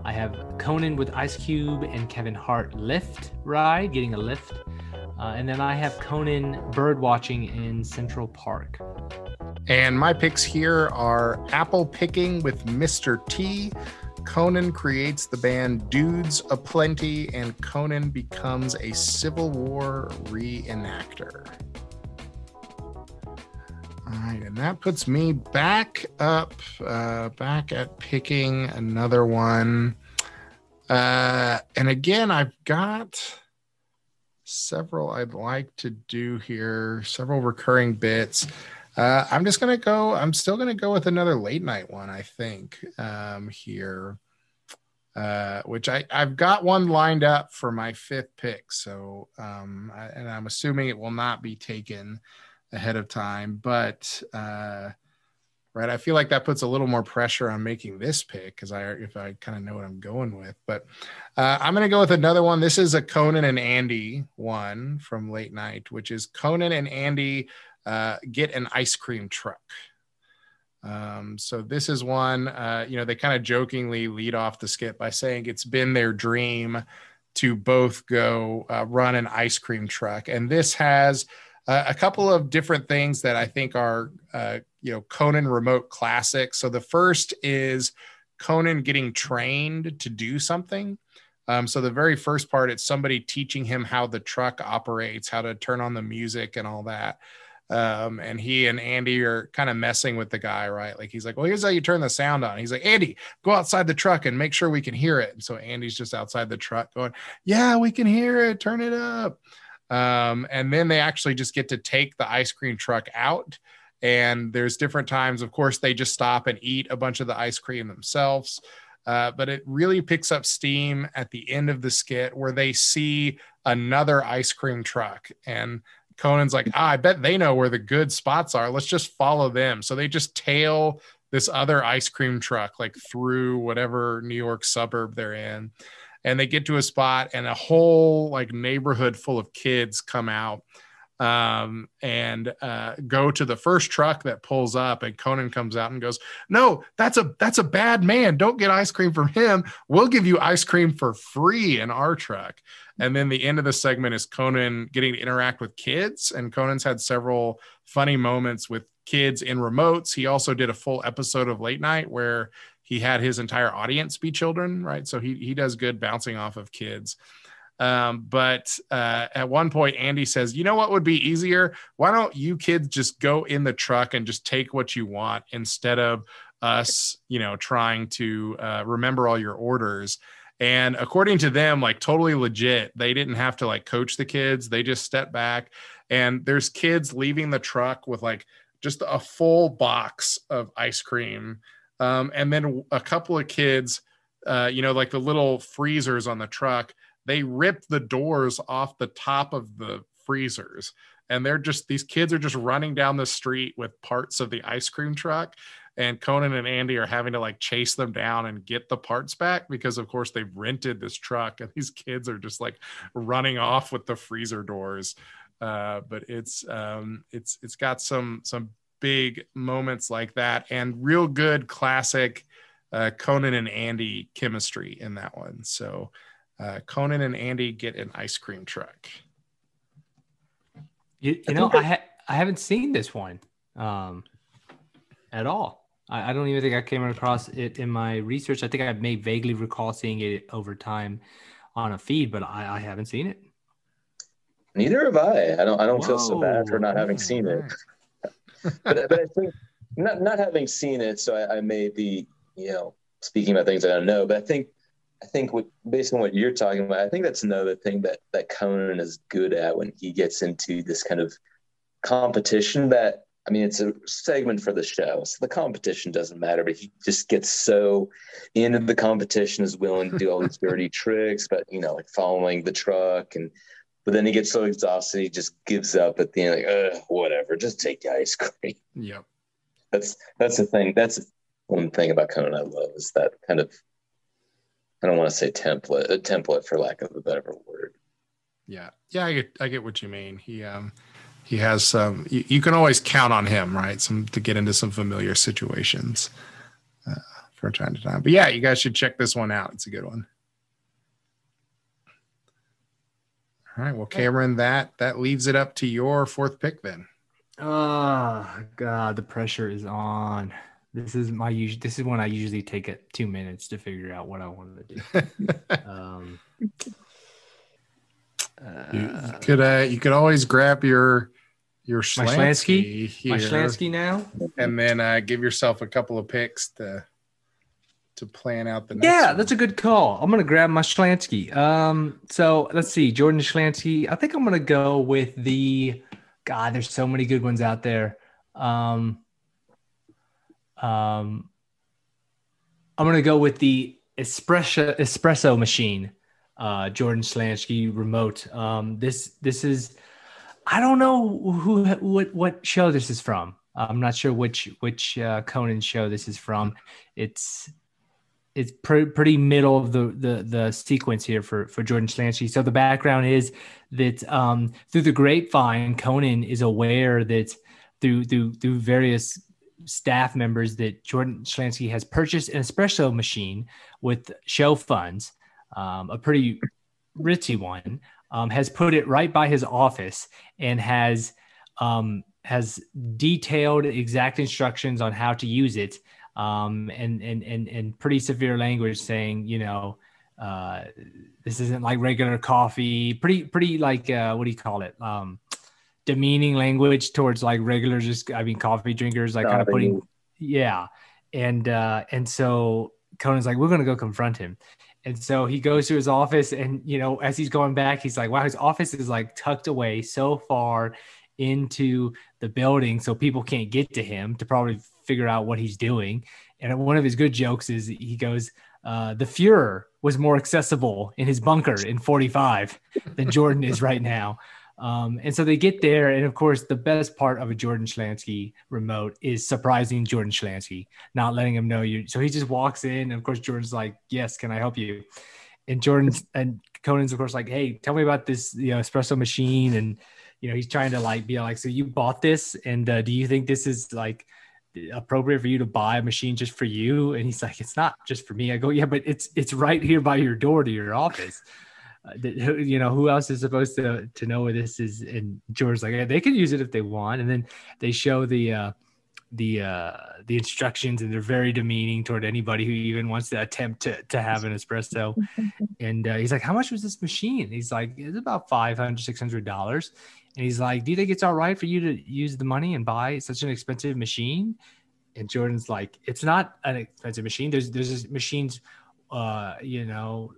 I have Conan with Ice Cube and Kevin Hart Lyft ride, getting a lift. Uh, and then I have Conan bird watching in Central Park. And my picks here are Apple Picking with Mr. T. Conan creates the band Dudes Aplenty, and Conan becomes a Civil War reenactor. All right, and that puts me back up, uh, back at picking another one. Uh, and again, I've got several I'd like to do here, several recurring bits. Uh, I'm just gonna go. I'm still gonna go with another late night one. I think um, here, uh, which I I've got one lined up for my fifth pick. So, um, I, and I'm assuming it will not be taken ahead of time, but uh, right? I feel like that puts a little more pressure on making this pick because I if I kind of know what I'm going with. But uh, I'm going to go with another one. This is a Conan and Andy one from late night, which is Conan and Andy uh, get an ice cream truck. Um, so this is one, uh, you know, they kind of jokingly lead off the skit by saying it's been their dream to both go uh, run an ice cream truck, and this has uh, a couple of different things that I think are, uh, you know, Conan remote Classic. So the first is Conan getting trained to do something. Um, so the very first part, it's somebody teaching him how the truck operates, how to turn on the music and all that. Um, and he and Andy are kind of messing with the guy, right? Like he's like, "Well, here's how you turn the sound on." He's like, "Andy, go outside the truck and make sure we can hear it." And so Andy's just outside the truck going, "Yeah, we can hear it. Turn it up." Um, and then they actually just get to take the ice cream truck out. And there's different times, of course, they just stop and eat a bunch of the ice cream themselves. Uh, but it really picks up steam at the end of the skit where they see another ice cream truck. And Conan's like, ah, I bet they know where the good spots are. Let's just follow them. So they just tail this other ice cream truck like through whatever New York suburb they're in and they get to a spot and a whole like neighborhood full of kids come out um, and uh, go to the first truck that pulls up and conan comes out and goes no that's a that's a bad man don't get ice cream from him we'll give you ice cream for free in our truck and then the end of the segment is conan getting to interact with kids and conan's had several funny moments with kids in remotes he also did a full episode of late night where he had his entire audience be children, right? So he he does good bouncing off of kids. Um, but uh, at one point, Andy says, "You know what would be easier? Why don't you kids just go in the truck and just take what you want instead of us, you know, trying to uh, remember all your orders." And according to them, like totally legit, they didn't have to like coach the kids. They just stepped back, and there's kids leaving the truck with like just a full box of ice cream um, and then a couple of kids, uh, you know, like the little freezers on the truck, they rip the doors off the top of the freezers. And they're just, these kids are just running down the street with parts of the ice cream truck. And Conan and Andy are having to like chase them down and get the parts back because, of course, they've rented this truck and these kids are just like running off with the freezer doors. Uh, but it's um, it's it's got some some big moments like that and real good classic uh, Conan and Andy chemistry in that one. So uh, Conan and Andy get an ice cream truck. You, you know, I, ha- I haven't seen this one um, at all. I, I, don't even think I came across it in my research. I think I may vaguely recall seeing it over time on a feed, but I, I haven't seen it. Neither have I. I don't. I don't Whoa. feel so bad for not having seen it but, but I think not not having seen it, so I, I, may be you know speaking about things I don't know. But I think I think what, based on what you're talking about, I think that's another thing that that Conan is good at when he gets into this kind of competition that I mean, it's a segment for the show, so the competition doesn't matter. But he just gets so into the competition, is willing to do all these dirty tricks, but you know, like following the truck, and but then he gets so exhausted, he just gives up at the end, like, whatever, just take the ice cream. Yep. That's that's the thing. That's one thing about Conan I love is that kind of. I don't want to say template, a template for lack of a better word. Yeah, yeah, I get, I get what you mean. He, um, he has some you, you, can always count on him right? Some to get into some familiar situations uh, from time to time. But yeah you guys should check this one out. It's a good one. All right. Well cameron that that leaves it up to your fourth pick then. Oh god the pressure is on this is my usual this is when i usually take it two minutes to figure out what i want to do um you, you, could uh, you could always grab your your Schlansky, my Schlansky now, and then uh, give yourself a couple of picks to to plan out the. Next yeah, one. that's a good call. I'm gonna grab my Schlansky. Um, so let's see, Jordan Schlansky. I think I'm gonna go with the. God, there's so many good ones out there. Um, um, I'm gonna go with the espresso espresso machine, uh, Jordan Schlansky remote. Um, this this is I don't know who what what show this is from. I'm not sure which which uh, Conan show this is from. It's it's pre- pretty middle of the, the the sequence here for for Jordan Schlansky. So the background is that um, through the grapevine, Conan is aware that through through through various staff members that Jordan Schlansky has purchased an espresso machine with show funds, um, a pretty ritzy one, um, has put it right by his office and has um, has detailed exact instructions on how to use it um, and, and and and pretty severe language saying you know uh, this isn't like regular coffee pretty pretty like uh, what do you call it? Um, demeaning language towards like regular just I mean coffee drinkers like kind of putting yeah and uh, and so Conan's like we're gonna go confront him and so he goes to his office, and you know, as he's going back, he's like, "Wow, his office is like tucked away so far into the building, so people can't get to him to probably figure out what he's doing." And one of his good jokes is he goes, uh, "The Fuhrer was more accessible in his bunker in '45 than Jordan is right now." Um, and so they get there, and of course, the best part of a Jordan Schlansky remote is surprising Jordan Schlansky, not letting him know you. So he just walks in, and of course, Jordan's like, "Yes, can I help you?" And Jordan's and Conan's of course like, "Hey, tell me about this, you know, espresso machine." And you know, he's trying to like be like, "So you bought this, and uh, do you think this is like?" appropriate for you to buy a machine just for you and he's like it's not just for me i go yeah but it's it's right here by your door to your office you know who else is supposed to to know where this is and george's like they can use it if they want. And then they show the uh the uh the instructions and they're very demeaning toward anybody who even wants to attempt to, to have an espresso. And uh, he's like how much was this machine? He's like it's about 500 600 dollars. And he's like do you think it's all right for you to use the money and buy such an expensive machine? And jordan's like it's not an expensive machine. There's there's machines uh, you know,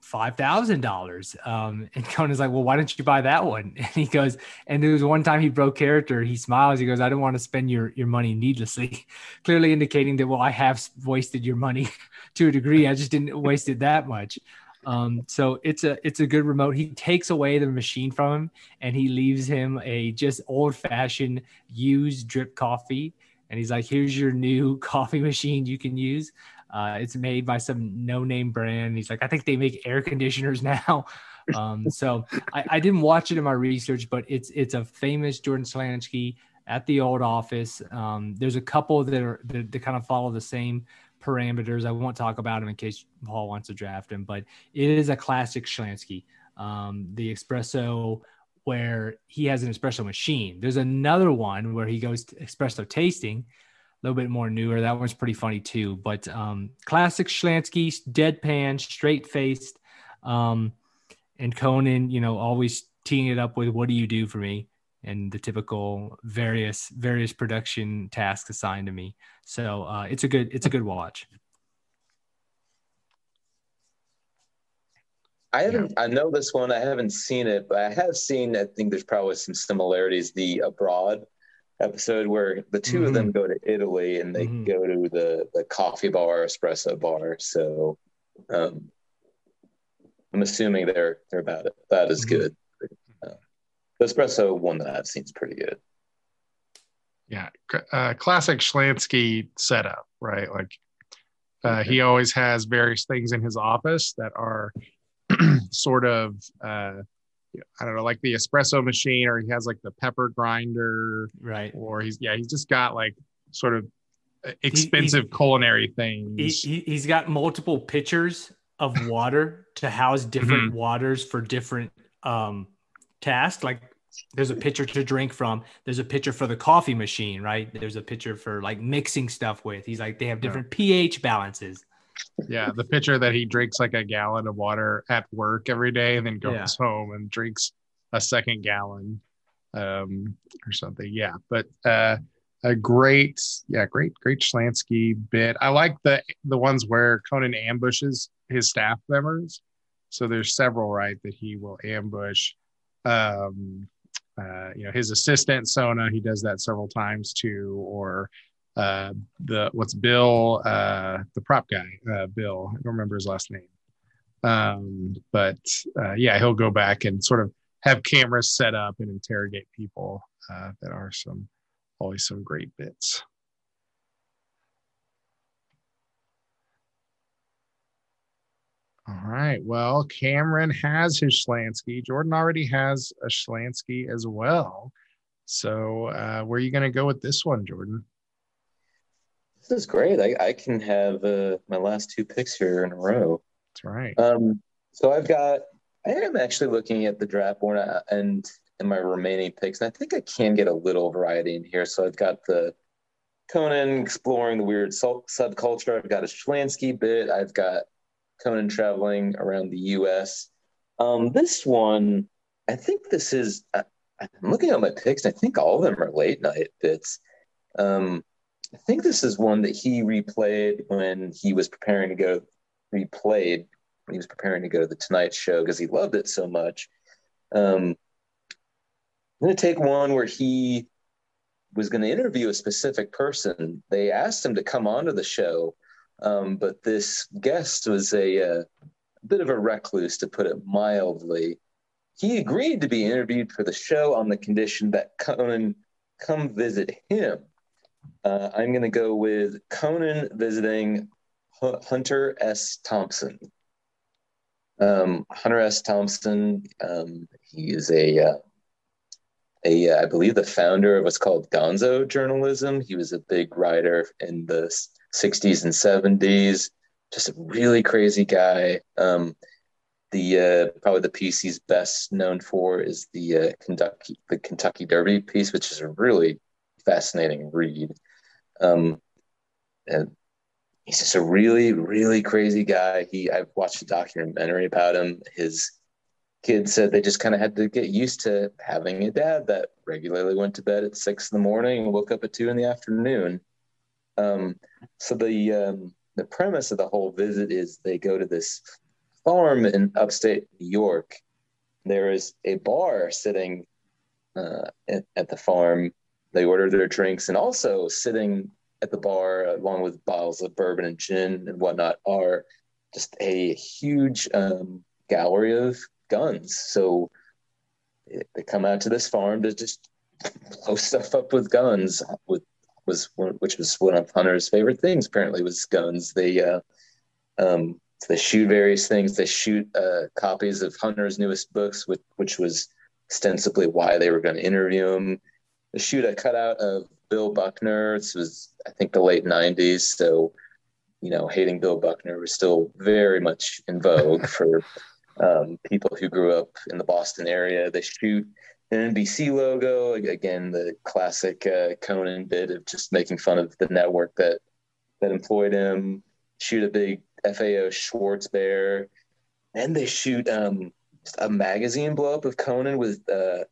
five thousand um, dollars. And Conan's like, well, why don't you buy that one? And he goes, and there was one time he broke character. He smiles. He goes, I don't want to spend your your money needlessly, clearly indicating that well, I have wasted your money to a degree. I just didn't waste it that much. Um, so it's a it's a good remote. He takes away the machine from him and he leaves him a just old fashioned used drip coffee. And he's like, here's your new coffee machine you can use. Uh, it's made by some no-name brand. He's like, I think they make air conditioners now. Um, so I, I, didn't watch it in my research, but it's it's a famous Jordan Schlansky at the old office. Um, there's a couple that are that, that, kind of follow the same parameters. I won't talk about them in case Paul wants to draft him, but it is a classic Schlansky. Um, the espresso where he has an espresso machine. There's another one where he goes to espresso tasting a little bit more newer. That one's pretty funny too. But um, classic Schlansky, deadpan, straight faced, um, and Conan, you know, always teeing it up with "What do you do for me?" and the typical various various production tasks assigned to me. So uh, it's a good it's a good watch. I haven't. I know this one. I haven't seen it, but I have seen. I think there's probably some similarities. The abroad episode where the 2 mm-hmm. of them go to Italy and they mm-hmm. go to the the coffee bar, espresso bar. So um, I'm assuming they're they're about it. That is mm-hmm. good. Uh, the espresso one that I've seen is pretty good. Yeah, uh, classic Schlansky setup, right? Like uh, he always has various things in his office that are sort of uh, I don't know, like the espresso machine, or he has like the pepper grinder, right? Or he's yeah, he's just got like sort of expensive he, culinary things. He, he's got multiple pitchers of water to house different mm-hmm. waters for different um tasks. Like there's a pitcher to drink from. There's a pitcher for the coffee machine, right? There's a pitcher for like mixing stuff with. He's like they have different yeah. pH balances. Yeah, the pitcher that he drinks like a gallon of water at work every day and then goes yeah. home and drinks a second gallon um, or something. Yeah, but uh, a great, yeah, great, great Schlansky bit. I like the the ones where Conan ambushes his staff members. So there's several, right, that he will ambush. Um, uh, you know, his assistant Sona, he does that several times too, or uh, the what's Bill, uh, the prop guy, uh, Bill. I don't remember his last name, um, but uh, yeah, he'll go back and sort of have cameras set up and interrogate people. That are some always some great bits. All right. Well, Cameron has his Schlansky. Jordan already has a Schlansky as well. So, uh, where are you going to go with this one, Jordan? This is great. I, I can have uh, my last two picks here in a row. That's right. Um, so I've got. I am actually looking at the draft board uh, and in my remaining picks, and I think I can get a little variety in here. So I've got the Conan exploring the weird subculture. I've got a Schlansky bit. I've got Conan traveling around the U.S. Um, this one, I think this is. I, I'm looking at my picks. I think all of them are late night bits. Um, I think this is one that he replayed when he was preparing to go, replayed when he was preparing to go to the Tonight Show because he loved it so much. Um, I'm going to take one where he was going to interview a specific person. They asked him to come onto the show, um, but this guest was a, a bit of a recluse, to put it mildly. He agreed to be interviewed for the show on the condition that Conan come visit him. Uh, I'm going to go with Conan visiting H- Hunter S. Thompson. Um, Hunter S. Thompson, um, he is a, uh, a, uh, believe, the founder of what's called Gonzo journalism. He was a big writer in the 60s and 70s. Just a really crazy guy. Um, the uh, probably the piece he's best known for is the uh, Kentucky the Kentucky Derby piece, which is a really fascinating read. Um, and he's just a really, really crazy guy. He I've watched a documentary about him. His kids said they just kind of had to get used to having a dad that regularly went to bed at six in the morning and woke up at two in the afternoon. Um, so the um, the premise of the whole visit is they go to this farm in upstate New York. There is a bar sitting uh, at, at the farm they order their drinks, and also sitting at the bar along with bottles of bourbon and gin and whatnot are just a huge um, gallery of guns. So they come out to this farm to just blow stuff up with guns. With was which was one of Hunter's favorite things. Apparently, was guns. They uh, um, they shoot various things. They shoot uh, copies of Hunter's newest books, which which was ostensibly why they were going to interview him shoot a cutout of Bill Buckner. This was, I think, the late '90s, so you know, hating Bill Buckner was still very much in vogue for um, people who grew up in the Boston area. They shoot an NBC logo again, the classic uh, Conan bit of just making fun of the network that that employed him. Shoot a big FAO Schwarz bear, and they shoot um, a magazine blow up of Conan with uh,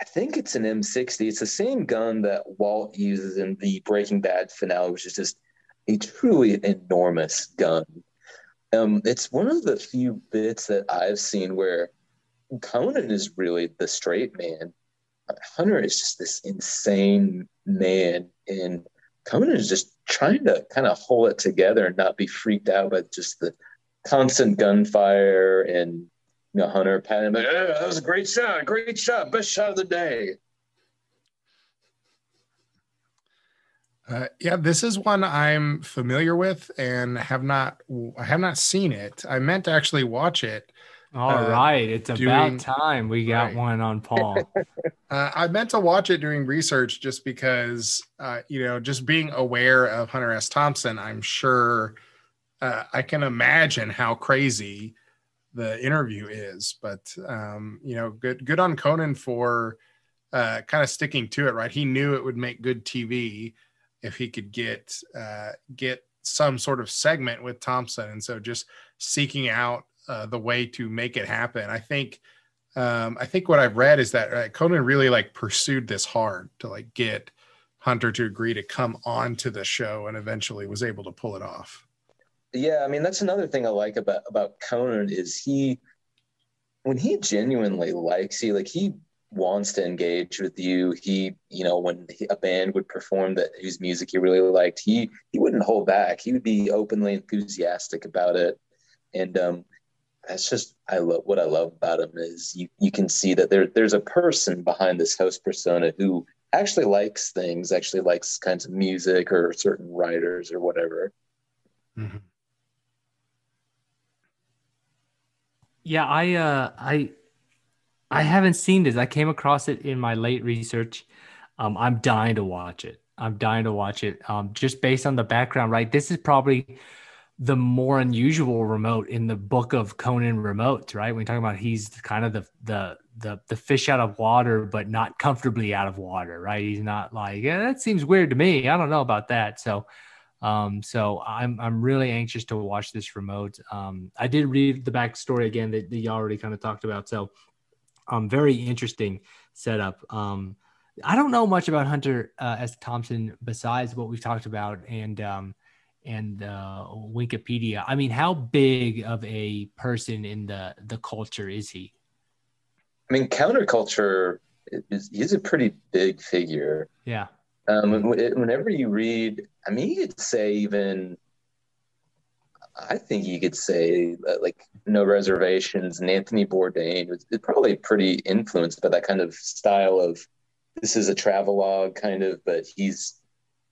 I think it's an M60. It's the same gun that Walt uses in the Breaking Bad finale, which is just a truly enormous gun. Um, it's one of the few bits that I've seen where Conan is really the straight man. Hunter is just this insane man. And Conan is just trying to kind of hold it together and not be freaked out by just the constant gunfire and you know Hunter patting him like, oh, that was a great shot, great shot, best shot of the day. Uh, yeah, this is one I'm familiar with and have not I have not seen it. I meant to actually watch it. All uh, right, it's doing, about time we got right. one on Paul. uh, I meant to watch it during research just because, uh, you know, just being aware of Hunter S. Thompson, I'm sure uh, I can imagine how crazy the interview is. But um, you know, good good on Conan for uh, kind of sticking to it. Right, he knew it would make good TV if he could get uh, get some sort of segment with Thompson, and so just seeking out uh, the way to make it happen. I think um, I think what I've read is that uh, Conan really like pursued this hard to like get Hunter to agree to come on to the show, and eventually was able to pull it off. Yeah, I mean that's another thing I like about about Conan is he when he genuinely likes you, like he wants to engage with you. He, you know, when a band would perform that whose music he really liked, he he wouldn't hold back. He would be openly enthusiastic about it, and um, that's just I love what I love about him is you you can see that there there's a person behind this host persona who actually likes things, actually likes kinds of music or certain writers or whatever. Mm-hmm. Yeah, I uh I I haven't seen this. I came across it in my late research. Um, I'm dying to watch it. I'm dying to watch it. Um, just based on the background, right? This is probably the more unusual remote in the book of Conan remotes, right? When you talk about he's kind of the the the the fish out of water, but not comfortably out of water, right? He's not like, that seems weird to me. I don't know about that. So um, so I'm I'm really anxious to watch this remote. Um, I did read the backstory again that, that you already kind of talked about. So um, very interesting setup. Um, I don't know much about Hunter uh, S. Thompson besides what we've talked about and um, and uh, Wikipedia. I mean, how big of a person in the the culture is he? I mean, counterculture is he's a pretty big figure. Yeah. Um, whenever you read, I mean, you could say even I think you could say like No Reservations and Anthony Bourdain was probably pretty influenced by that kind of style of this is a travelogue kind of, but he's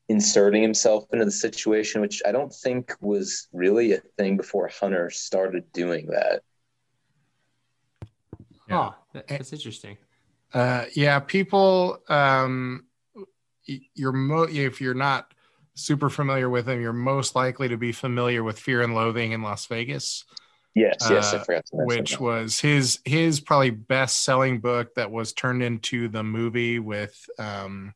inserting himself into the situation, which I don't think was really a thing before Hunter started doing that. Yeah, oh, that's interesting. Uh, yeah, people, um, you're mo- if you're not super familiar with him, you're most likely to be familiar with Fear and Loathing in Las Vegas. Yes, yes, uh, which was his his probably best selling book that was turned into the movie with um,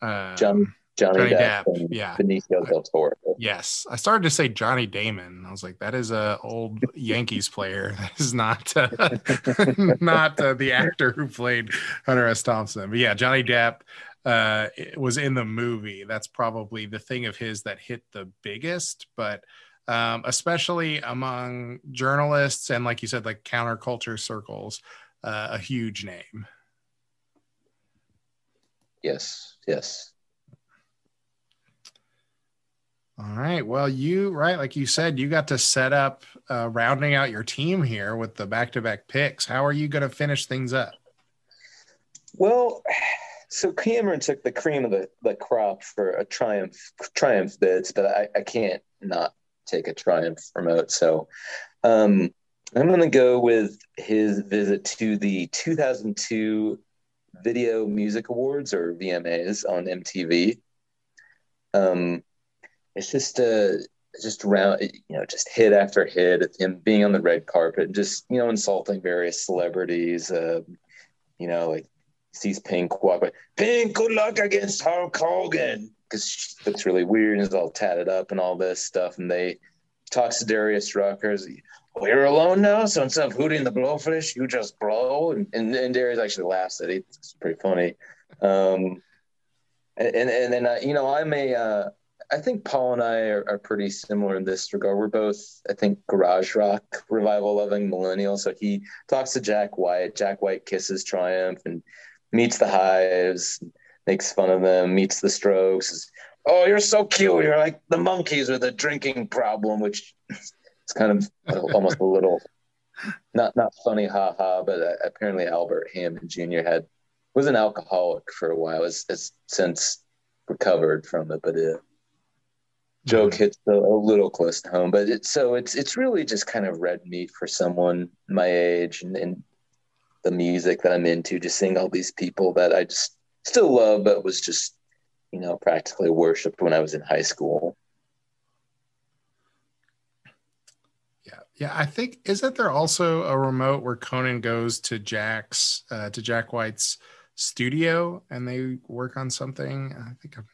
uh, John, Johnny, Johnny Depp, Depp yeah, Benicio del Toro. Yes, I started to say Johnny Damon. I was like, that is a old Yankees player. That is not uh, not uh, the actor who played Hunter S. Thompson. But yeah, Johnny Depp uh, it was in the movie. That's probably the thing of his that hit the biggest, but um, especially among journalists and, like you said, like counterculture circles, uh, a huge name. Yes, yes. All right. Well, you right, like you said, you got to set up uh, rounding out your team here with the back-to-back picks. How are you going to finish things up? Well, so Cameron took the cream of the, the crop for a triumph triumph bids, but I, I can't not take a triumph remote. So um, I'm going to go with his visit to the 2002 Video Music Awards or VMAs on MTV. Um, it's just a uh, just around you know just hit after hit him being on the red carpet, and just you know insulting various celebrities. Uh, you know, like sees Pink walk by. Pink, good luck against Hulk Hogan because she looks really weird and is all tatted up and all this stuff. And they talks to Darius Ruckers. Oh, you're alone now, so instead of hooting the blowfish, you just blow. And, and, and Darius actually laughs at it. It's pretty funny. Um, and and, then uh, you know I'm a uh, I think Paul and I are, are, pretty similar in this regard. We're both, I think, garage rock revival loving millennials. So he talks to Jack White. Jack White kisses Triumph and meets the hives. makes fun of them, meets the Strokes. oh, you're so cute. You're like the Monkees with a drinking problem, which it's kind of almost a little not not funny, haha. But uh, apparently Albert Hammond Jr. had was an alcoholic for a while. Has, has since recovered from it, but it joke mm-hmm. hits a, a, little close to home. But it's so it's it's really just kind of red meat for someone my age and, and the music that I'm into. Just seeing all these people that I just still love, but was just you know practically worshipped when I was in high school. Yeah, yeah. I think isn't there also a remote where Conan goes to Jack's uh, to Jack White's studio and they work on something? I think I'm.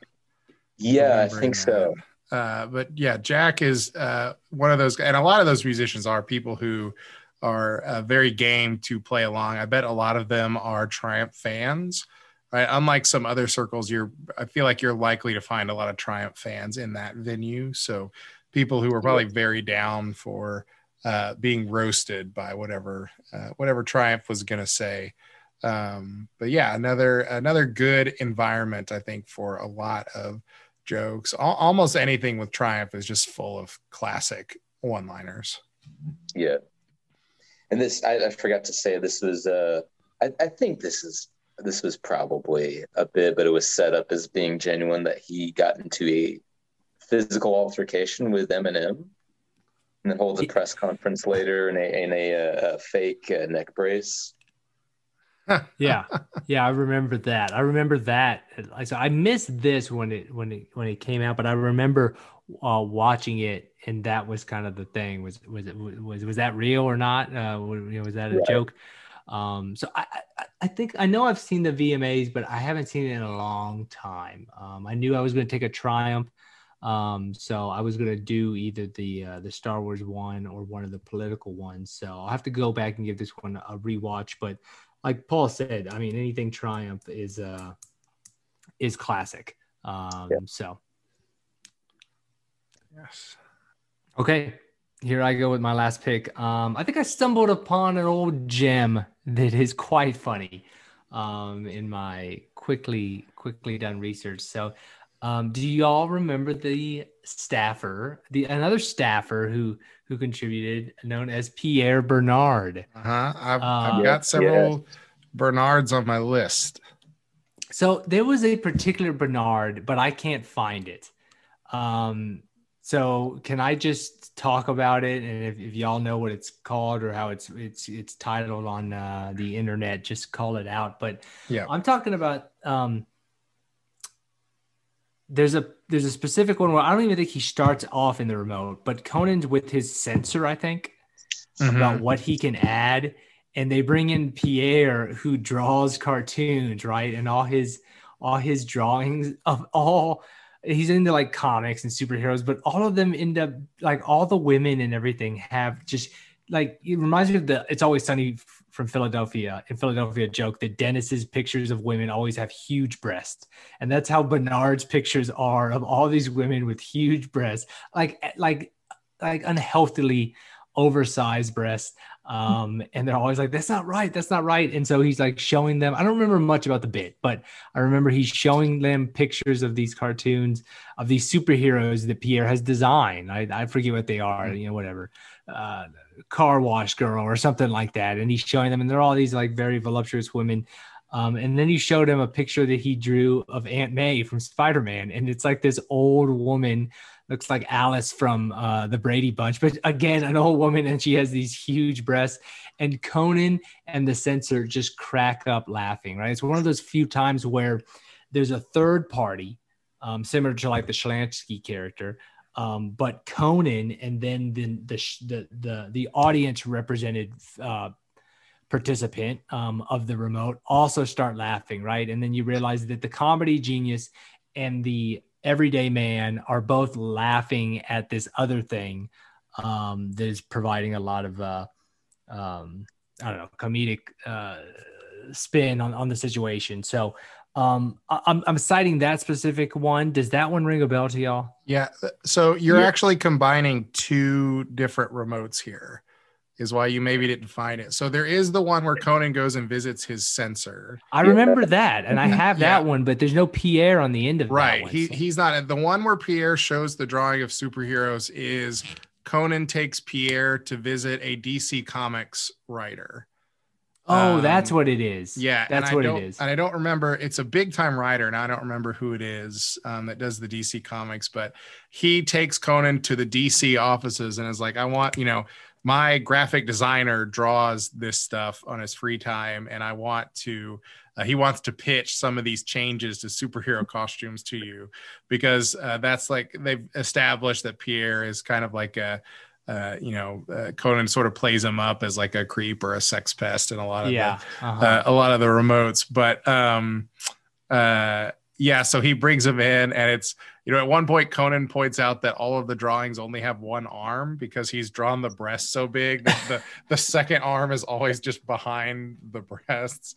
Yeah, I think that. so. Uh, but yeah, Jack is uh, one of those, and a lot of those musicians are people who are uh, very game to play along. I bet a lot of them are Triumph fans, right? Unlike some other circles, you're I feel like you're likely to find a lot of Triumph fans in that venue. So people who are probably very down for uh, being roasted by whatever uh, whatever Triumph was going to say. Um, but yeah, another another good environment I think for a lot of jokes. almost anything with Triumph is just full of classic one liners. Yeah. And this, I, I, forgot to say, this was, uh, I, I think this is, this was probably a bit, but it was set up as being genuine that he got into a physical altercation with Eminem and then holds a press conference later in a, in a, a, a fake uh, neck brace yeah, yeah, I remember that. I remember that. I So I missed this when it when it when it came out, but I remember uh, watching it, and that was kind of the thing. Was was it was was that real or not? Uh, was that a joke? Um, so I, I, I think I know I've seen the VMAs, but I haven't seen it in a long time. Um, I knew I was going to take a Triumph, um, so I was going to do either the uh, the Star Wars one or one of the political ones. So I'll have to go back and give this one a rewatch. But like Paul said, I mean, anything Triumph is uh is classic. Um, yeah. so yes. Okay, here I go with my last pick. Um, I think I stumbled upon an old gem that is quite funny um, in my quickly quickly done research. So, um, do y'all remember the staffer, the another staffer who who contributed, known as Pierre Bernard. Uh huh. I've, I've uh, got several yeah. Bernards on my list. So there was a particular Bernard, but I can't find it. Um, so can I just talk about it? And if, if, y'all know what it's called or how it's it's it's titled on uh, the internet, just call it out. But yeah, I'm talking about um, there's a there's a specific one where I don't even think he starts off in the remote, but Conan's with his censor, I think, mm-hmm. about what he can add. And they bring in Pierre who draws cartoons, right? And all his all his drawings of all he's into like comics and superheroes, but all of them end up like all the women and everything have just like it reminds me of the it's always sunny from Philadelphia in Philadelphia joke that Dennis's pictures of women always have huge breasts. And that's how Bernard's pictures are of all these women with huge breasts, like like like unhealthily oversized breasts. Um, and they're always like, that's not right, that's not right. And so he's like showing them. I don't remember much about the bit, but I remember he's showing them pictures of these cartoons of these superheroes that Pierre has designed. I, I forget what they are, you know, whatever. Uh, car wash girl or something like that. And he's showing them, and they're all these like very voluptuous women. Um, and then he showed him a picture that he drew of Aunt May from Spider Man. And it's like this old woman, looks like Alice from uh, the Brady Bunch, but again, an old woman, and she has these huge breasts. And Conan and the censor just crack up laughing, right? It's one of those few times where there's a third party, um, similar to like the Schlansky character, um, but Conan and then the the the the, audience represented uh, participant um, of the remote also start laughing, right? And then you realize that the comedy genius and the everyday man are both laughing at this other thing um, that is providing a lot of uh, um, I don't know comedic uh, spin on on the situation. So um, I'm, I'm citing that specific one. Does that one ring a bell to y'all? Yeah. So you're yeah. actually combining two different remotes here. Is why you maybe didn't find it. So there is the one where Conan goes and visits his censor. I remember that, and I have Yeah. that one, but there's no Pierre on the end of Right. one, He so- he's not the one where Pierre shows the drawing of superheroes is Conan takes Pierre to visit a DC Comics writer. oh, that's um, what it is. Yeah, that's what it is. And I don't remember. It's a big time writer, and I don't remember who it is um, that does the DC comics. But he takes Conan to the DC offices and is like, "I want you know." My graphic designer draws this stuff on his free time, and I want to. Uh, he wants to pitch some of these changes to superhero costumes to you because uh, that's like they've established that Pierre is kind of like a, uh, you know, uh, Conan sort of plays him up as like a creep or a sex pest in a lot of the, yeah. uh-huh. uh, a lot of the remotes but um uh yeah so he brings him in and it's you know at one point conan points out that all of the drawings only have one arm because he's drawn the breast so big that the, the second arm is always just behind the breasts.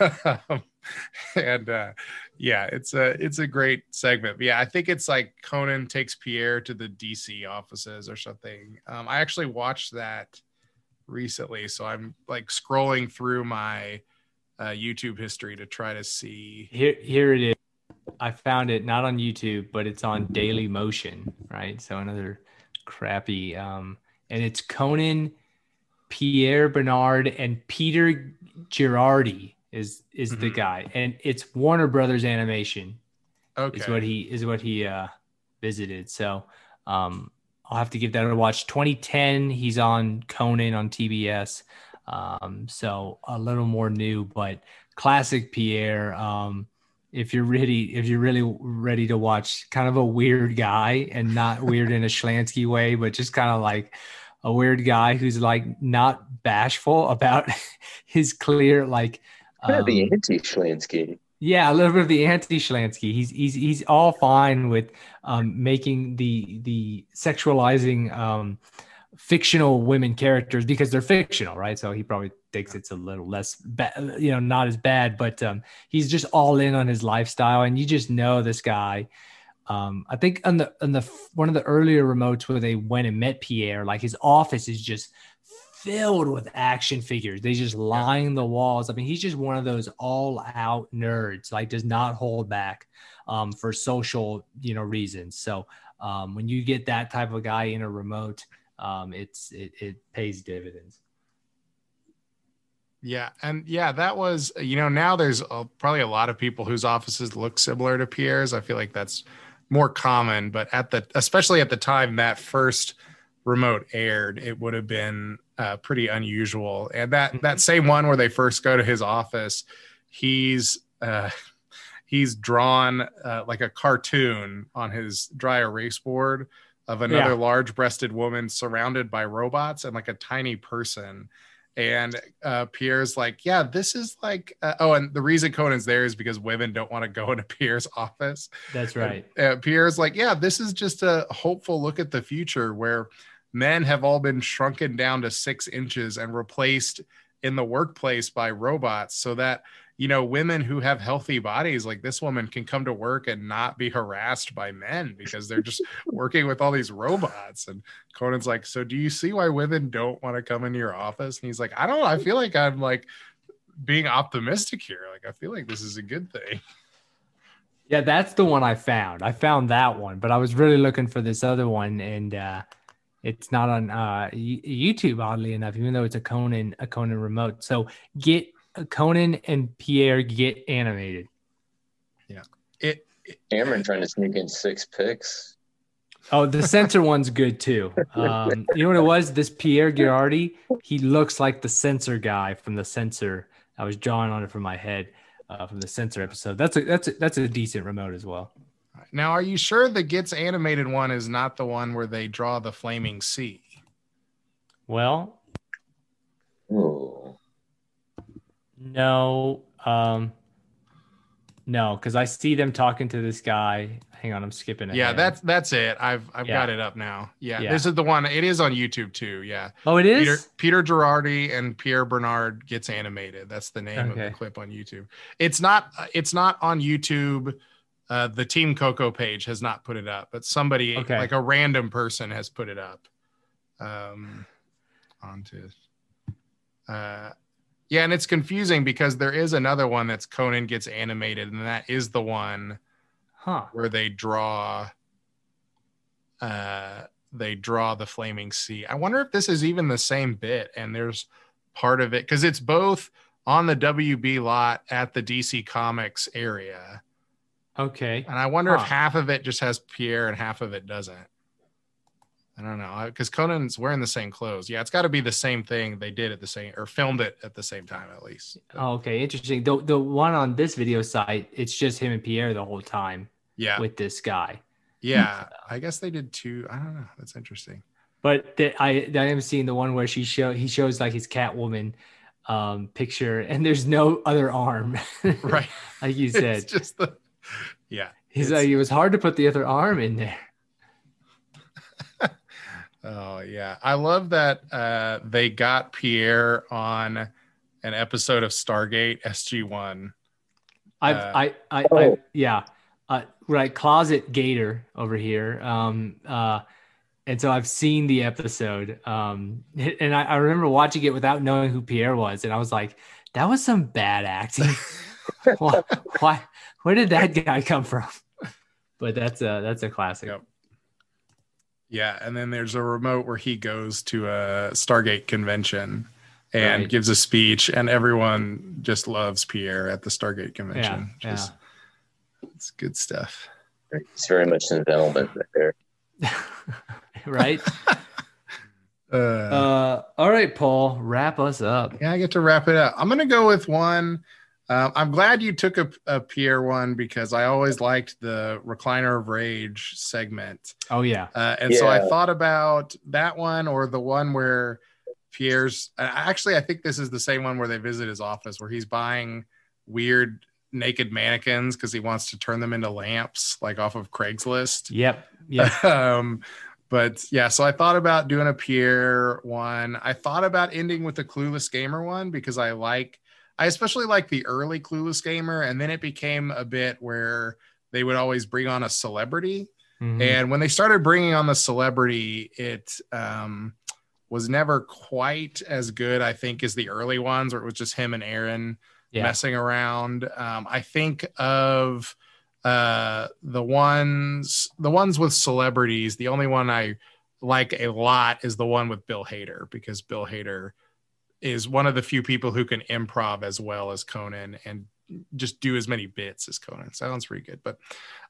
Um, and uh yeah it's a it's a great segment. But yeah i think it's like conan takes pierre to the dc offices or something. Um i actually watched that recently so i'm like scrolling through my uh, youtube history to try to see Here, here it is. I found it not on YouTube, but it's on Daily Motion, right? So another crappy. Um, and it's Conan, Pierre Bernard, and Peter Girardi is is the Mhm. guy, and it's Warner Brothers Animation okay is what he is what he uh, visited. So um, I'll have to give that a watch. 2010, he's on Conan on TBS. Um, so a little more new, but classic Pierre. Um, if you're really if you're really ready to watch kind of a weird guy and not weird in a Schlansky way, but just kind of like a weird guy who's like not bashful about his clear like of the um, anti Schlansky. yeah, a little bit of the anti-Schlansky. He's he's he's all fine with um, making the the sexualizing um, fictional women characters because they're fictional, right? So he probably thinks it's a little less bad, you know, not as bad. But um, he's just all in on his lifestyle, and you just know this guy. Um, I think on the on the one of the earlier remotes where they went and met Pierre, like his office is just filled with action figures. They just line the walls. I mean, he's just one of those all out nerds, like does not hold back um, for social, you know, reasons. So um, when you get that type of guy in a remote, um, it's it, it pays dividends. yeah and yeah that was you know now there's uh probably a lot of people whose offices look similar to pierre's. I feel like that's more common but at the especially at the time that first remote aired it would have been uh, pretty unusual. And that that same one where they first go to his office he's uh he's drawn uh, like a cartoon on his dry erase board of another Yeah. large breasted woman surrounded by robots and like a tiny person and uh, Pierre's like, yeah, this is like, uh, oh, and the reason Conan's there is because women don't want to go into Pierre's office. That's right. Uh, Pierre's like, yeah, this is just a hopeful look at the future where men have all been shrunken down to six inches and replaced in the workplace by robots so that you know women who have healthy bodies like this woman can come to work and not be harassed by men because they're just working with all these robots and conan's like so do you see why women don't want to come into your office and he's like i don't know i feel like i'm like being optimistic here like i feel like this is a good thing Yeah, that's the one I found. I found that one, but I was really looking for this other one, and uh, it's not on uh, YouTube. Oddly enough, even though it's a Conan a Conan remote. So get Conan and Pierre get animated. Yeah. It Cameron trying to sneak in six picks. Oh, the censor one's good too. Um, you know what it was? This Pierre Girardi, he looks like the censor guy from the censor. I was drawing on it from my head uh, from the censor episode. That's a that's a, that's a decent remote as well. now are you sure the gets animated one is not the one where they draw the flaming sea Well, Ooh. No, um, no, because I see them talking to this guy. Hang on, I'm skipping. It. Yeah that's that's it i've i've Yeah. got it up now yeah, Yeah. this is the one it is on youtube too yeah Oh, it is. peter peter girardi and pierre bernard gets animated that's the name of the clip on youtube it's not it's not on youtube uh, the team coco page has not put it up but somebody Okay. like a random person has put it up um onto. Uh, yeah, and it's confusing because there is another one that's Conan gets animated, and that is the one Huh. where they draw. Uh, they draw the flaming sea. I wonder if this is even the same bit, and there's part of it because it's both on the WB lot at the DC Comics area, Okay. and I wonder if half of it just has Pierre and half of it doesn't. I don't know because Conan's wearing the same clothes. Yeah, it's got to be the same thing they did at the same or filmed it at the same time at least. Oh, okay. Interesting. The the one on this video site, it's just him and Pierre the whole time yeah, with this guy. yeah. I guess they did two. I don't know. That's interesting. But the, I I am seeing the one where she show he shows like his Catwoman um picture and there's no other arm. Right. like you said. it's just the yeah. He's like it was hard to put the other arm in there. Oh yeah, I love that uh, they got Pierre on an episode of Stargate SG One. I've, Uh, I, I, I, Oh. yeah, uh, right. Closet Gator over here. Um, uh, and so I've seen the episode. Um, and I, I remember watching it without knowing who Pierre was, and I was like, that was some bad acting. why, why, where did that guy come from? But that's a that's a classic. Yep. Yeah, and then there's a remote where he goes to a Stargate convention and Right. gives a speech, and everyone just loves Pierre at the Stargate convention. Yeah, Just- It's good stuff. It's very much an element there. right. Uh, Uh, all right, Paul, wrap us up. yeah, I get to wrap it up. I'm gonna go with one. Um, I'm glad you took a, a Pierre one because I always liked the Recliner of Rage segment. Oh yeah, Uh, and so I thought about that one or the one where Pierre's uh, actually, I think this is the same one where they visit his office where he's buying weird naked mannequins because he wants to turn them into lamps, like off of Craigslist. yep, yep. um, but yeah, so I thought about doing a Pierre one. I thought about ending with the Clueless Gamer one because I like, I especially like the early Clueless Gamer, and then it became a bit where they would always bring on a celebrity. Mhm. And when they started bringing on the celebrity, it um, was never quite as good, I think, as the early ones, where it was just him and Aaron yeah, messing around. Um, I think of uh, the ones, the ones with celebrities. The only one I like a lot is the one with Bill Hader because Bill Hader is one of the few people who can improv as well as Conan and just do as many bits as Conan. Sounds pretty good. But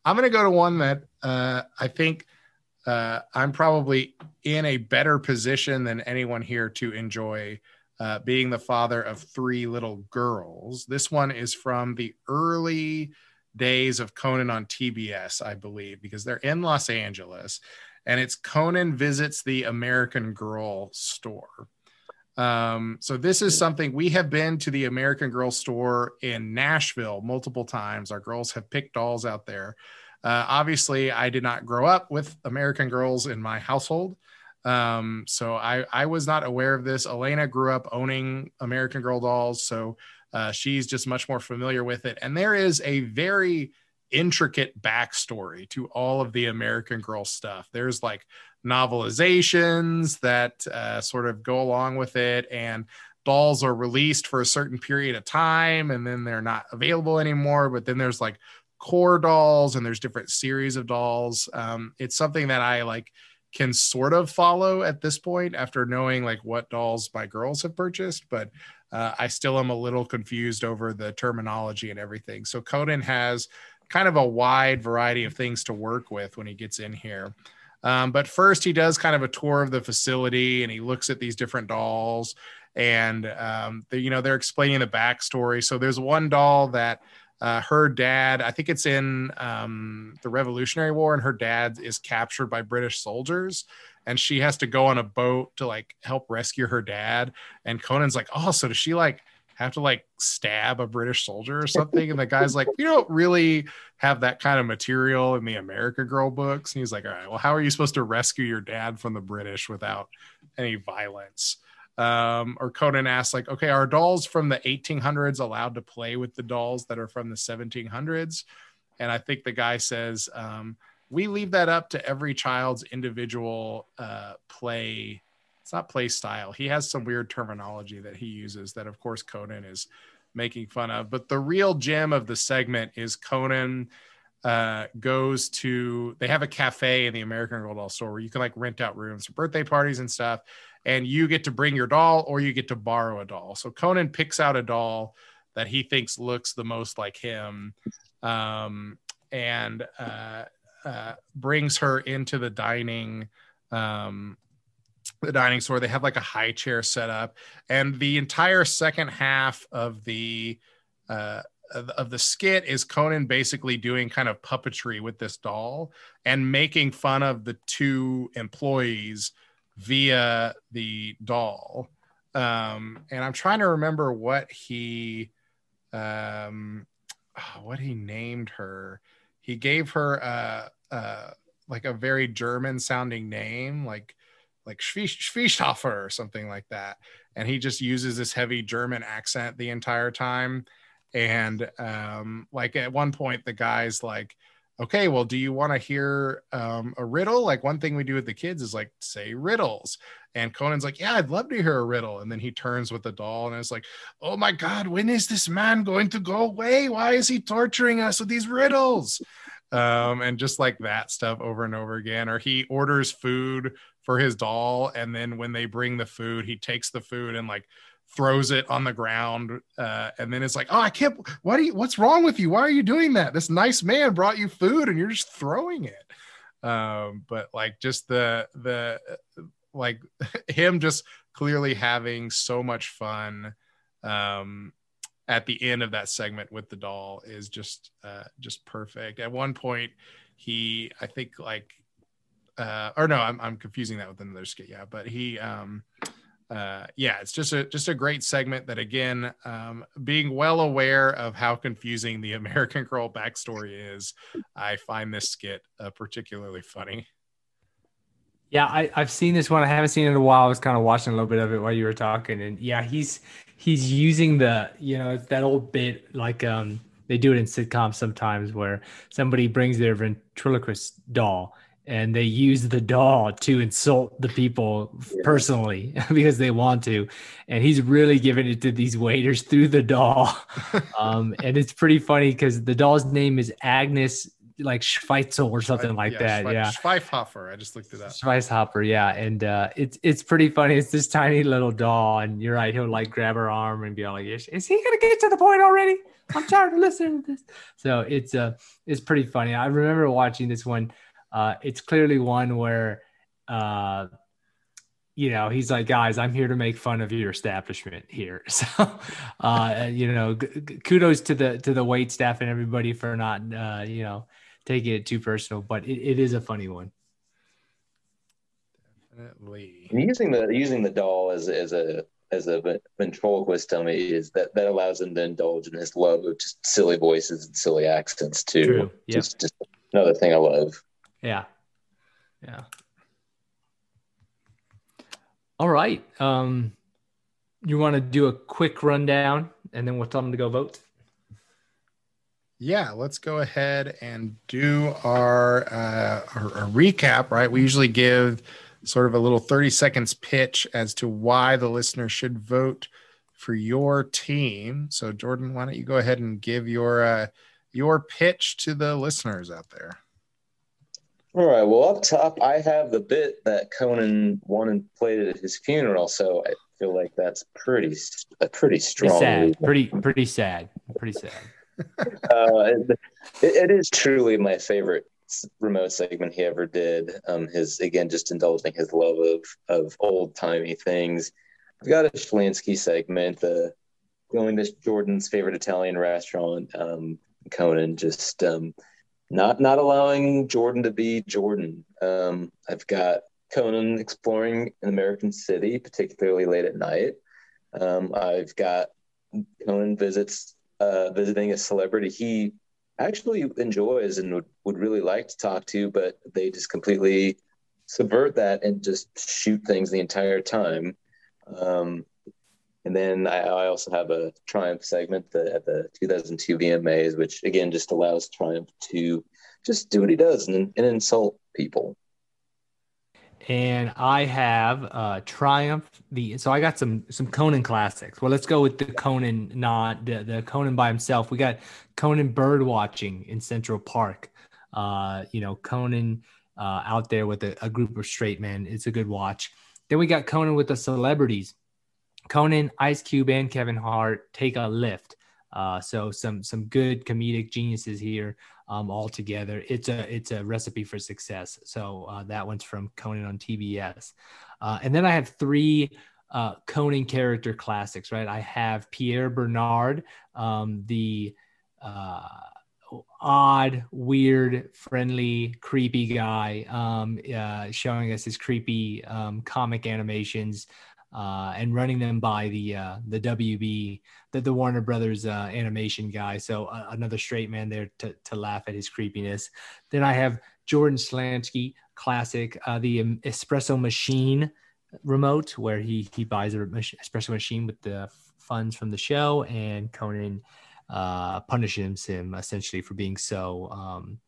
I'm going to go to one that uh, I think uh, I'm probably in a better position than anyone here to enjoy uh, being the father of three little girls. This one is from the early days of Conan on TBS, I believe, because they're in Los Angeles. And it's Conan visits the American Girl store. Um, so this is something we have been to the American Girl store in Nashville multiple times. Our girls have picked dolls out there. Uh, obviously, I did not grow up with American Girls in my household. Um, so I, I was not aware of this. Elena grew up owning American Girl dolls. So uh, she's just much more familiar with it. And there is a very intricate backstory to all of the American Girl stuff. There's like novelizations that uh, sort of go along with it, and dolls are released for a certain period of time and then they're not available anymore. But then there's like core dolls and there's different series of dolls. Um, it's something that I like can sort of follow at this point after knowing like what dolls my girls have purchased, but uh, I still am a little confused over the terminology and everything. So Conan has kind of a wide variety of things to work with when he gets in here. Um, but first, he does kind of a tour of the facility and he looks at these different dolls. And um, they, you know they're explaining the backstory. So there's one doll that uh, her dad, I think it's in um, the Revolutionary War, and her dad is captured by British soldiers, and she has to go on a boat to like help rescue her dad. And Conan's like, "Oh, so does she like have to like stab a British soldier or something?" And the guy's like, "We don't really have that kind of material in the America Girl books." And he's like, "All right, well, how are you supposed to rescue your dad from the British without any violence?" um, or Conan asks, like, okay, are dolls from the 1800s allowed to play with the dolls that are from the 1700s? And I think the guy says, um, we leave that up to every child's individual uh, play it's not play style. He has some weird terminology that he uses that, of course, Conan is making fun of. But the real gem of the segment is Conan uh, goes to they have a cafe in the American Girl doll store where you can like rent out rooms for birthday parties and stuff, and you get to bring your doll or you get to borrow a doll. So Conan picks out a doll that he thinks looks the most like him, um, and uh, uh, brings her into the dining um, the dining store. They have like a high chair set up, and the entire second half of the uh, of the skit is Conan basically doing kind of puppetry with this doll and making fun of the two employees via the doll. Um, and I'm trying to remember what he um, what he named her. He gave her a, a like a very German sounding name, like like Schwieshofer or something like that. And he just uses this heavy German accent the entire time. And um, like at one point, the guy's like, okay, well, do you want to hear um, a riddle? Like one thing we do with the kids is like say riddles. And Conan's like, yeah, I'd love to hear a riddle. And then he turns with the doll and it's like, oh my God, when is this man going to go away? Why is he torturing us with these riddles? Um, and just like that stuff over and over again. Or he orders food for his doll and then when they bring the food he takes the food and like throws it on the ground uh, and then it's like oh i can't what do you what's wrong with you? Why are you doing that? This nice man brought you food and you're just throwing it. Um, but like just the the like him just clearly having so much fun um, at the end of that segment with the doll is just uh, just perfect. At one point he i think like uh, or no, I'm, I'm confusing that with another skit. Yeah, but he, um, uh, yeah, it's just a just a great segment that again, um, being well aware of how confusing the American Girl backstory is, I find this skit uh, particularly funny. Yeah, I, I've seen this one. I haven't seen it in a while. I was kind of watching a little bit of it while you were talking, and yeah, he's he's using the you know that old bit like um they do it in sitcoms sometimes where somebody brings their ventriloquist doll and they use the doll to insult the people yeah. personally because they want to and he's really giving it to these waiters through the doll um, and it's pretty funny because the doll's name is agnes like Schweitzel or something like yeah, that. Schwe- yeah. Schweifhofer. I just looked it up. Schweifhofer. Yeah. And uh, it's, it's pretty funny. It's this tiny little doll. And you're right. He'll like grab her arm and be like, is, is he going to get to the point already? I'm tired of listening to this. So it's, uh, it's pretty funny. I remember watching this one uh, it's clearly one where, uh, you know, he's like, guys, I'm here to make fun of your establishment here. So, uh, you know, g- kudos to the to the wait staff and everybody for not, uh, you know, taking it too personal. But it, it is a funny one. Definitely. And using the using the doll as as a as a ventriloquist dummy is that that allows him to indulge in his love of just silly voices and silly accents too. True. Yep. Just, just another thing I love. Yeah. Yeah. All right. Um, you want to do a quick rundown and then we'll tell them to go vote? Yeah, let's go ahead and do our, uh, our, our recap, right? We usually give sort of a little 30 seconds pitch as to why the listener should vote for your team. So Jordan, why don't you go ahead and give your uh, your pitch to the listeners out there? All right. Well, up top, I have the bit that Conan won and played at his funeral, so I feel like that's pretty a pretty strong. Pretty sad. Pretty pretty sad. Pretty sad. uh, it, it is truly my favorite remote segment he ever did. Um, his again, just indulging his love of of old timey things. I've got a Shlinsky segment, uh, going to Jordan's favorite Italian restaurant. Um, Conan just um, not not allowing Jordan to be Jordan. Um, I've got Conan exploring an American city, particularly late at night. Um, I've got Conan visits uh, visiting a celebrity he actually enjoys and would, would really like to talk to, but they just completely subvert that and just shoot things the entire time. Um, and then I, I, also have a Triumph segment the, at the 2002 VMAs, which again just allows Triumph to just do what he does and, and insult people. and I have uh, Triumph. The so I got some some Conan classics. Well, let's go with the Conan, not the, the Conan by himself. We got Conan bird watching in Central Park. Uh, you know, Conan uh, out there with a, a group of straight men. It's a good watch. Then we got Conan with the celebrities. Conan, Ice Cube, and Kevin Hart take a Lyft. Uh, so some some good comedic geniuses here um, all together. It's a it's a recipe for success. So uh, that one's from Conan on TBS, uh, and then I have three uh, Conan character classics. Right, I have Pierre Bernard, um, the uh, odd, weird, friendly, creepy guy, um, uh, showing us his creepy um, comic animations uh, and running them by the uh, the WB, the, the Warner Brothers uh, animation guy. So uh, another straight man there to, to laugh at his creepiness. Then I have Jordan Schlansky, classic, uh, the espresso machine remote, where he he buys a espresso machine with the funds from the show, and Conan uh, punishes him essentially for being so. Um,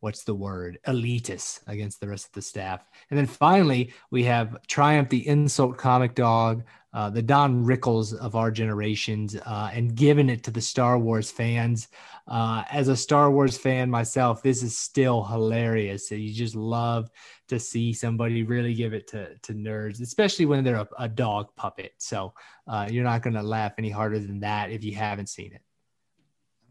what's the word elitist against the rest of the staff. And then finally we have triumph the insult comic dog uh, the don rickles of our generations uh, and giving it to the star wars fans. Uh, as a star wars fan myself this is still hilarious. You just love to see somebody really give it to, to nerds especially when they're a, a dog puppet. So uh, you're not going to laugh any harder than that if you haven't seen it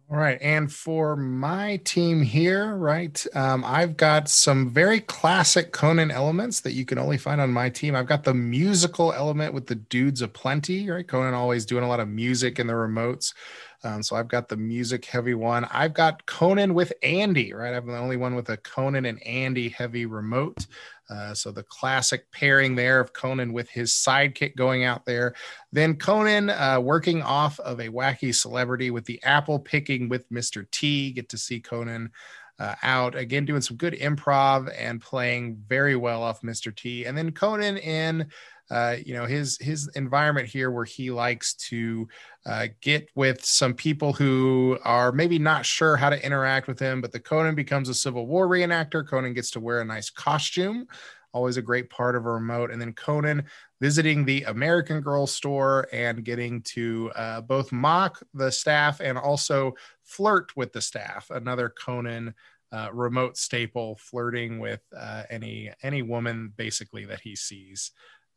all right. And for my team here, right, um, I've got some very classic Conan elements that you can only find on my team. I've got the musical element with the Dudes Aplenty, right? Conan always doing a lot of music in the remotes. Um, so I've got the music heavy one. I've got Conan with Andy, right? I'm the only one with a Conan and Andy heavy remote. Uh, so the classic pairing there of Conan with his sidekick going out there. Then Conan uh, working off of a wacky celebrity with the apple picking with Mr. T. Get to see Conan uh, out again, doing some good improv and playing very well off Mr. T. And then Conan in uh, you know his his environment here where he likes to uh, get with some people who are maybe not sure how to interact with him but the conan becomes a civil war reenactor. Conan gets to wear a nice costume always a great part of a remote. And then conan visiting the american girl store and getting to uh, both mock the staff and also flirt with the staff. Another conan uh, remote staple flirting with uh, any any woman basically that he sees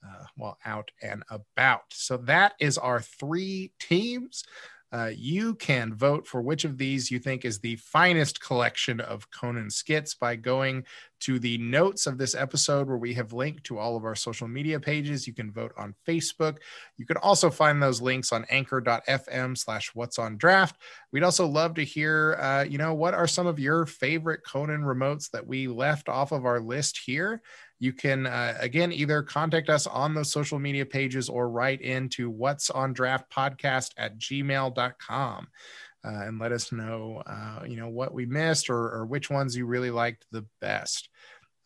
uh, while out and about. So that is our three teams. Uh, you can vote for which of these you think is the finest collection of Conan skits by going to the notes of this episode where we have linked to all of our social media pages. You can vote on Facebook. You can also find those links on anchor.fm slash what's on draft. We'd also love to hear, uh, you know, what are some of your favorite Conan remotes that we left off of our list here? you can uh, again either contact us on those social media pages or write into what's on draft podcast at gmail.com uh, and let us know uh, you know what we missed or, or, which ones you really liked the best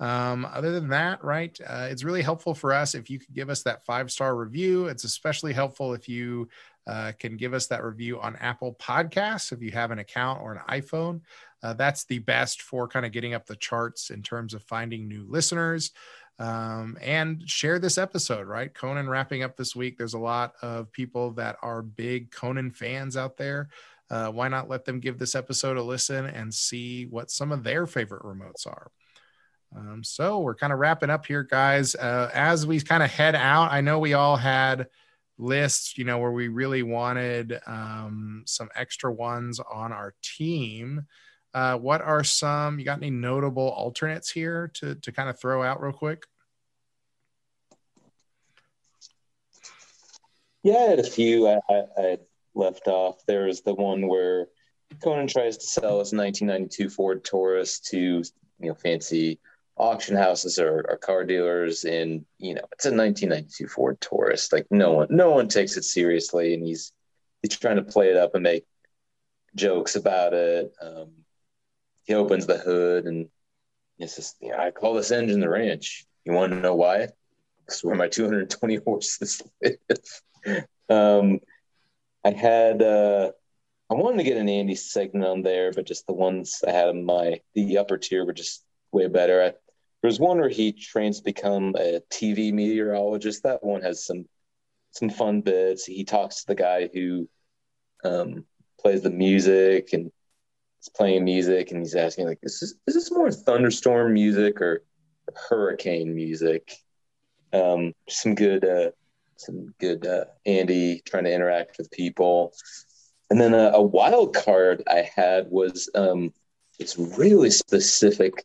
um, other than that right uh, it's really helpful for us if you could give us that five star review it's especially helpful if you uh, can give us that review on apple podcasts if you have an account or an iphone uh, that's the best for kind of getting up the charts in terms of finding new listeners. Um, and share this episode, right? Conan wrapping up this week. There's a lot of people that are big Conan fans out there. Uh, why not let them give this episode a listen and see what some of their favorite remotes are? Um, so we're kind of wrapping up here, guys. Uh, as we kind of head out, I know we all had lists, you know, where we really wanted um, some extra ones on our team. Uh, what are some, you got any notable alternates here to, to kind of throw out real quick? Yeah, I had a few I, I, I left off. There's the one where Conan tries to sell his 1992 Ford Taurus to you know fancy auction houses or, or, car dealers and you know it's a 1992 Ford Taurus. Like no one no one takes it seriously, and he's he's trying to play it up and make jokes about it. Um, he opens the hood and he says, I call this engine the ranch. You want to know why? Because where my 220 horses live. um, I had, uh, I wanted to get an Andy segment on there, but just the ones I had in my, the upper tier were just way better. I, There's one where he trains to become a TV meteorologist. That one has some some fun bits. He talks to the guy who um, plays the music and is playing music, and he's asking like, "Is this is this more thunderstorm music or hurricane music?" Um, some good, uh, some good uh, Andy trying to interact with people, and then a, a wild card I had was um, it's really specific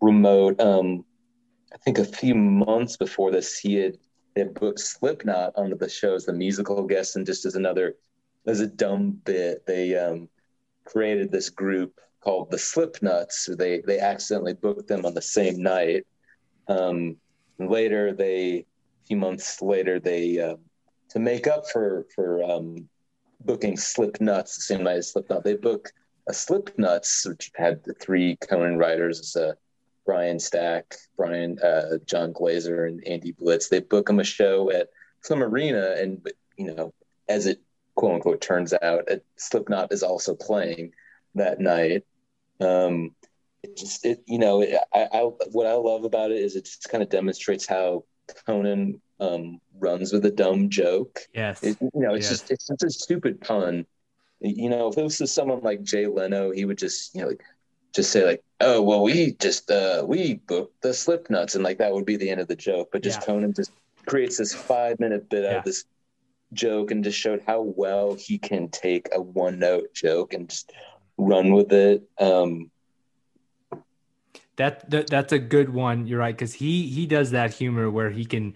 remote. Um, I think a few months before this, he had they had booked Slipknot onto the show as the musical guest, and just as another as a dumb bit, they um, created this group called the Slipknots. They they accidentally booked them on the same night. Um, later, they few months later, they uh, to make up for for um, booking Slipknots the same night as Slipknot, they booked a Slipknots, which had the three Conan writers, uh, Brian Stack, Brian, uh, Jon Glaser, and Andy Blitz. They book them a show at some arena, and you know, as it quote unquote turns out, Slipknot is also playing that night. Um, it just, it, you know, it, I, I, what I love about it is it just kind of demonstrates how Conan um, runs with a dumb joke. Yes. It, you know, it's yes. just, it's such a stupid pun. You know, if this was someone like Jay Leno, he would just, you know, like, just say like, "Oh, well, we just uh we booked the Slipknots," and like that would be the end of the joke. But just Yeah. Conan just creates this five minute bit out Yeah. of this joke and just showed how well he can take a one note joke and just run with it. Um, That, that that's a good one. You're right because he he does that humor where he can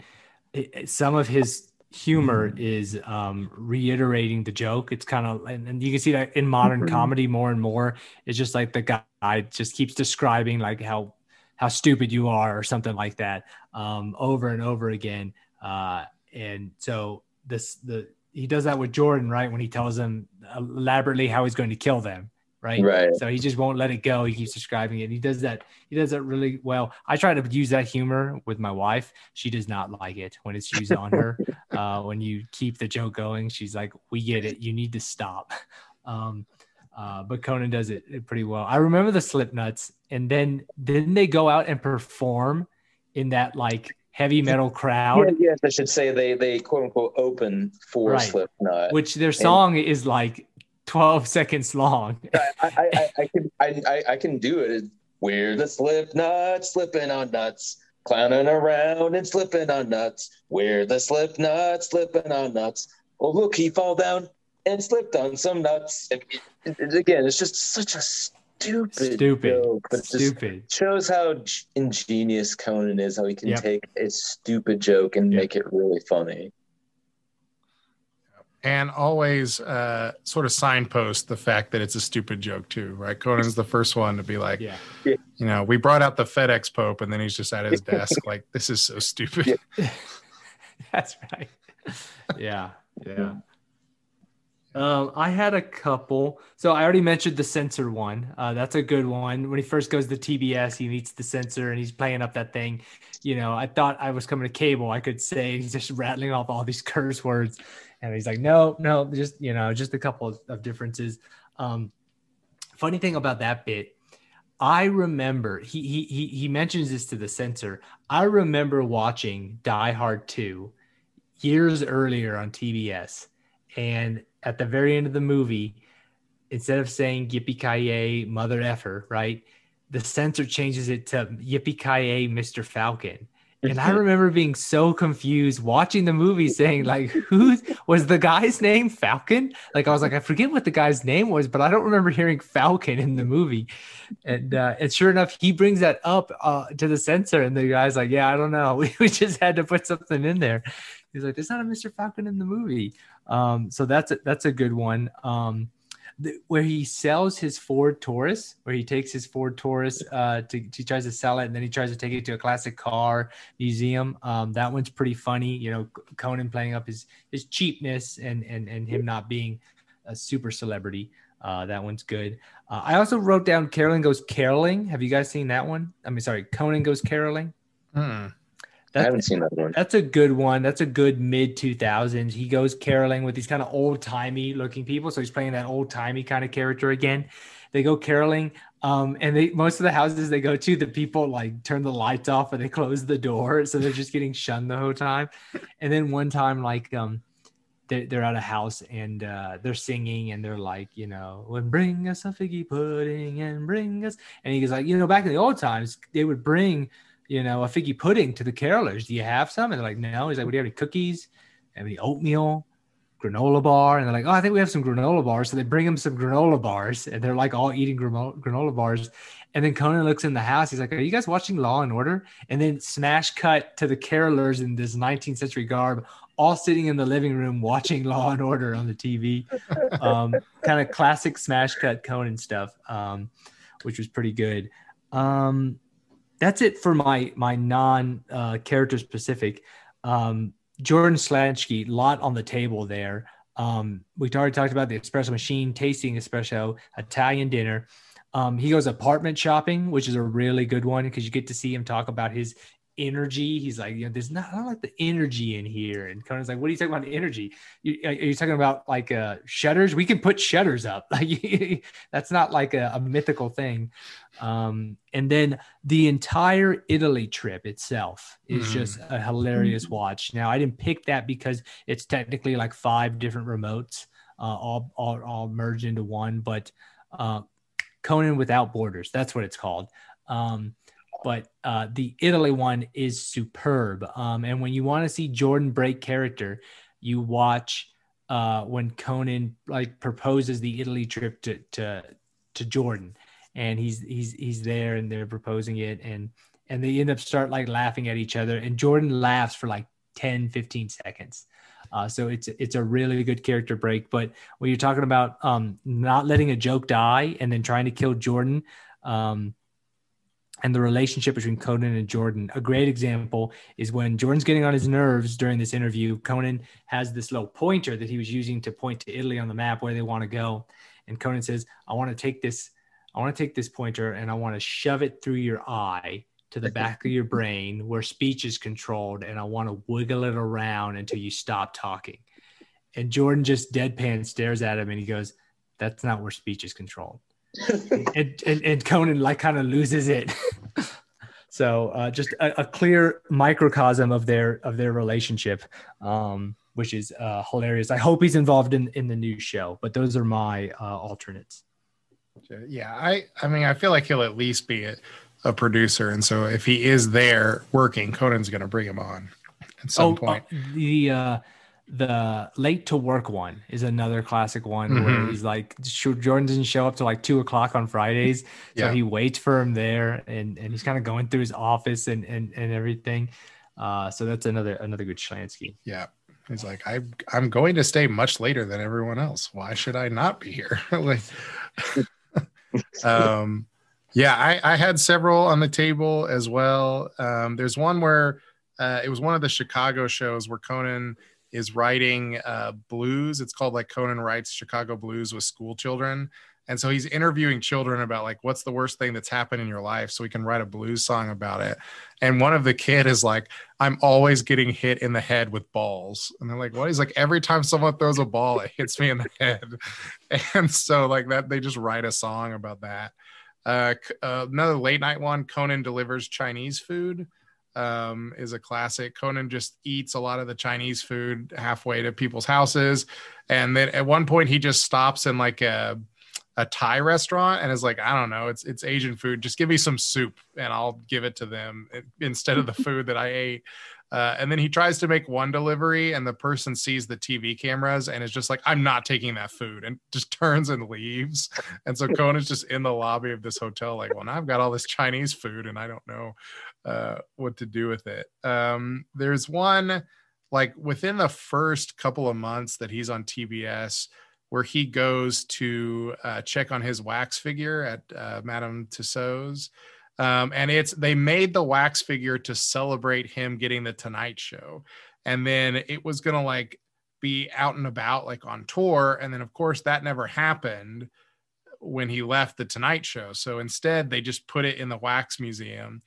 it- it- some of his humor is um reiterating the joke. It's kind of and, and you can see that in modern Mhm. comedy more and more. It's just like the guy just keeps describing like how how stupid you are or something like that um over and over again. Uh and so this the he does that with Jordan right when he tells him elaborately how he's going to kill them right? Right. so he just won't let it go. He keeps describing it and he does that he does that really well. I try to use that humor with my wife. She does not like it when it's used on her. Uh, when you keep the joke going she's like we get it. You need to stop. Um, uh, but conan does it pretty well. I remember the Slipknots and then didn't they go out and perform in that like heavy metal yeah, crowd yes, I should say they they quote unquote open for Right. Slipknot. which their song is like 12 seconds long I, I, I, I can I, I, can do it. We're the Slipknot, slipping on nuts, clowning around and slipping on nuts. We're the Slipknot, slipping on nuts. Oh look, he fall down and slipped on some nuts. And again, it's just such a stupid, stupid joke, but stupid shows how ingenious Conan is. How he can Yep. take a stupid joke and Yep. make it really funny. And always uh, sort of signpost the fact that it's a stupid joke too, right? Conan's the first one to be like, yeah you know, we brought out the FedEx Pope, and then he's just at his desk like, this is so stupid. Yeah. That's right. Yeah, yeah. Um, I had a couple. So I already mentioned the censor one. Uh, that's a good one. When he first goes to TBS, he meets the censor and he's playing up that thing. You know, I thought I was coming to cable. I could say he's just rattling off all these curse words, and he's like, "No, no, just you know, just a couple of, differences." Um, funny thing about that bit, I remember he he he he mentions this to the censor. I remember watching Die Hard 2 years earlier on TBS. And at the very end of the movie, instead of saying Yippee Ki mother effer, right? The censor changes it to Yippee Ki Mr. Falcon. And I remember being so confused watching the movie saying, like, who was the guy's name Falcon? Like, I was like, I forget what the guy's name was, but I don't remember hearing Falcon in the movie. And uh, and sure enough, he brings that up uh, to the censor, and the guy's like, Yeah, I don't know. We, we just had to put something in there. He's like, There's not a Mr. Falcon in the movie. Um, so that's a, that's a good one. Um, the, where he sells his Ford Taurus, where he takes his Ford Taurus uh, to he tries to sell it, and then he tries to take it to a classic car museum. Um, that one's pretty funny. You know, Conan playing up his his cheapness and and and him not being a super celebrity. Uh, that one's good. Uh, I also wrote down Carolyn Goes Caroling. Have you guys seen that one? I mean, sorry, Conan Goes Caroling. Hmm. I haven't seen that one. That's a good one. That's a good mid 2000s. He goes caroling with these kind of old timey looking people. So he's playing that old timey kind of character again. They go caroling. Um, and they most of the houses they go to, the people like turn the lights off or they close the door, so they're just getting shunned the whole time. And then one time, like um, they're, they're at a house and uh, they're singing and they're like, you know, when bring us a figgy pudding and bring us, and he goes like, you know, back in the old times, they would bring, you know, a figgy pudding to the carolers. Do you have some? And they're like, no. He's like, what do you have any cookies? Have any oatmeal? granola bar and they're like oh i think we have some granola bars so they bring him some granola bars and they're like all eating granola bars and then conan looks in the house he's like are you guys watching law and order and then smash cut to the carolers in this 19th century garb all sitting in the living room watching law and order on the tv um, kind of classic smash cut conan stuff um, which was pretty good um, that's it for my my non uh, character specific um, Jordan Schlansky, lot on the table there. Um, we already talked about the espresso machine, tasting espresso, Italian dinner. Um, he goes apartment shopping, which is a really good one because you get to see him talk about his energy. He's like, you know, there's not, I don't like the energy in here. And Conan's like, what are you talking about energy? You, are you talking about like uh, shutters? We can put shutters up. Like that's not like a, a mythical thing. Um, and then the entire Italy trip itself is mm. just a hilarious watch. Now I didn't pick that because it's technically like five different remotes, uh, all, all, all merged into one, but uh, Conan without borders, that's what it's called. Um, but uh, the Italy one is superb. Um, and when you want to see Jordan break character, you watch uh, when Conan like proposes the Italy trip to to to Jordan, and he's he's he's there and they're proposing it, and and they end up start like laughing at each other, and Jordan laughs for like 10, 15 seconds. Uh, so it's it's a really good character break. But when you're talking about um, not letting a joke die and then trying to kill Jordan, um, and the relationship between Conan and Jordan. A great example is when Jordan's getting on his nerves during this interview. Conan has this little pointer that he was using to point to Italy on the map where they want to go. And Conan says, I want to take this, I want to take this pointer and I want to shove it through your eye to the back of your brain where speech is controlled. And I want to wiggle it around until you stop talking. And Jordan just deadpan stares at him and he goes, That's not where speech is controlled and, and, and Conan like kind of loses it. so uh, just a, a, clear microcosm of their of their relationship, um, which is uh, hilarious. I hope he's involved in in the new show. But those are my uh, alternates. Yeah, I I mean I feel like he'll at least be a, a producer, and so if he is there working, Conan's going to bring him on at some oh, point. Uh, the uh, the late to work one is another classic one mm-hmm. where he's like Jordan doesn't show up till like two o'clock on Fridays, so yeah. he waits for him there, and and he's kind of going through his office and and and everything. Uh, so that's another another good Schlansky. Yeah, he's like I I'm going to stay much later than everyone else. Why should I not be here? like, um, yeah, I I had several on the table as well. Um, there's one where uh, it was one of the Chicago shows where Conan is writing uh, blues. It's called like Conan writes Chicago blues with school children. And so he's interviewing children about like what's the worst thing that's happened in your life so he can write a blues song about it. And one of the kid is like, I'm always getting hit in the head with balls. And they're like, what? He's like, every time someone throws a ball, it hits me in the head. And so like that, they just write a song about that. Uh, uh, another late night one, Conan delivers Chinese food um, is a classic. Conan just eats a lot of the Chinese food halfway to people's houses, and then at one point he just stops in like a a Thai restaurant and is like, I don't know, it's it's Asian food. Just give me some soup and I'll give it to them instead of the food that I ate. Uh, and then he tries to make one delivery, and the person sees the TV cameras and is just like, "I'm not taking that food," and just turns and leaves. And so Conan's just in the lobby of this hotel, like, "Well, now I've got all this Chinese food, and I don't know uh, what to do with it. Um, there's one like within the first couple of months that he's on TBS where he goes to uh, check on his wax figure at uh, Madame Tussauds. Um, and it's they made the wax figure to celebrate him getting the Tonight Show, and then it was gonna like be out and about like on tour, and then of course that never happened when he left the Tonight Show. So instead, they just put it in the wax museum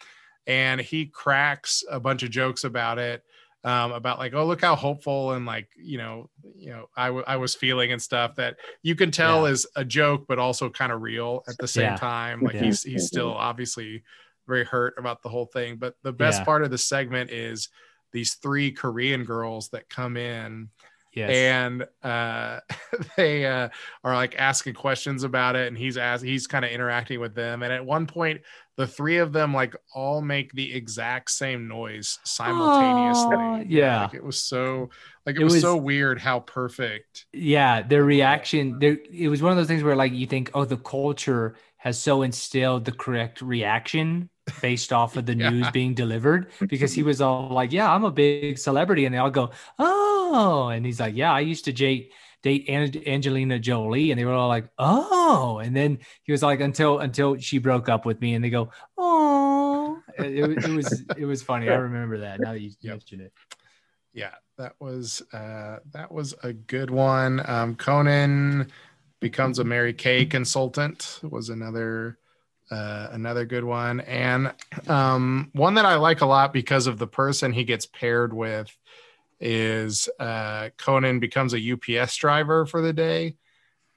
and he cracks a bunch of jokes about it. um, about like, oh, look how hopeful and like, you know, you know, I, w- I was feeling and stuff that you can tell Yeah. is a joke, but also kind of real at the same Yeah. time. Like Yeah. he's, he's still obviously very hurt about the whole thing. But the best Yeah. part of the segment is these three Korean girls that come in Yes. and uh, they uh, are like asking questions about it, and he's as he's kind of interacting with them. And at one point, the three of them like all make the exact same noise simultaneously. Aw, yeah. like, it was so like it, It was, was- so weird how perfect. yeah their reaction there it was one of those things where like you think oh the culture has so instilled the correct reaction based off of the Yeah. news being delivered because he was all like yeah i'm a big celebrity. And they all go oh. And he's like yeah i used to date date angelina jolie. And they were all like oh. And then he was like until until she broke up with me. And they go oh it, it, was- it was funny. I remember that now that you Yep. mentioned it. Yeah, that was uh, that was a good one. Um, Conan becomes a Mary Kay consultant was another uh, another good one, and um, one that I like a lot because of the person he gets paired with is uh, Conan becomes a UPS driver for the day.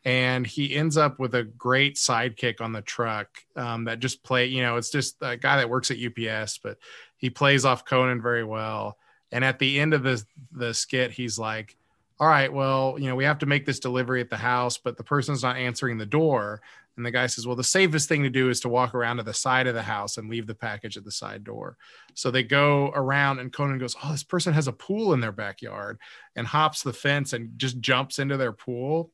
And he ends up with a great sidekick on the truck um, that just play. You know, it's just a guy that works at UPS, but he plays off Conan very well. And at the end of the the skit, he's like, "All right, well, you know, we have to make this delivery at the house, but the person's not answering the door." And the guy says, "Well, the safest thing to do is to walk around to the side of the house and leave the package at the side door." So they go around, and Conan goes, "Oh, this person has a pool in their backyard," and hops the fence and just jumps into their pool.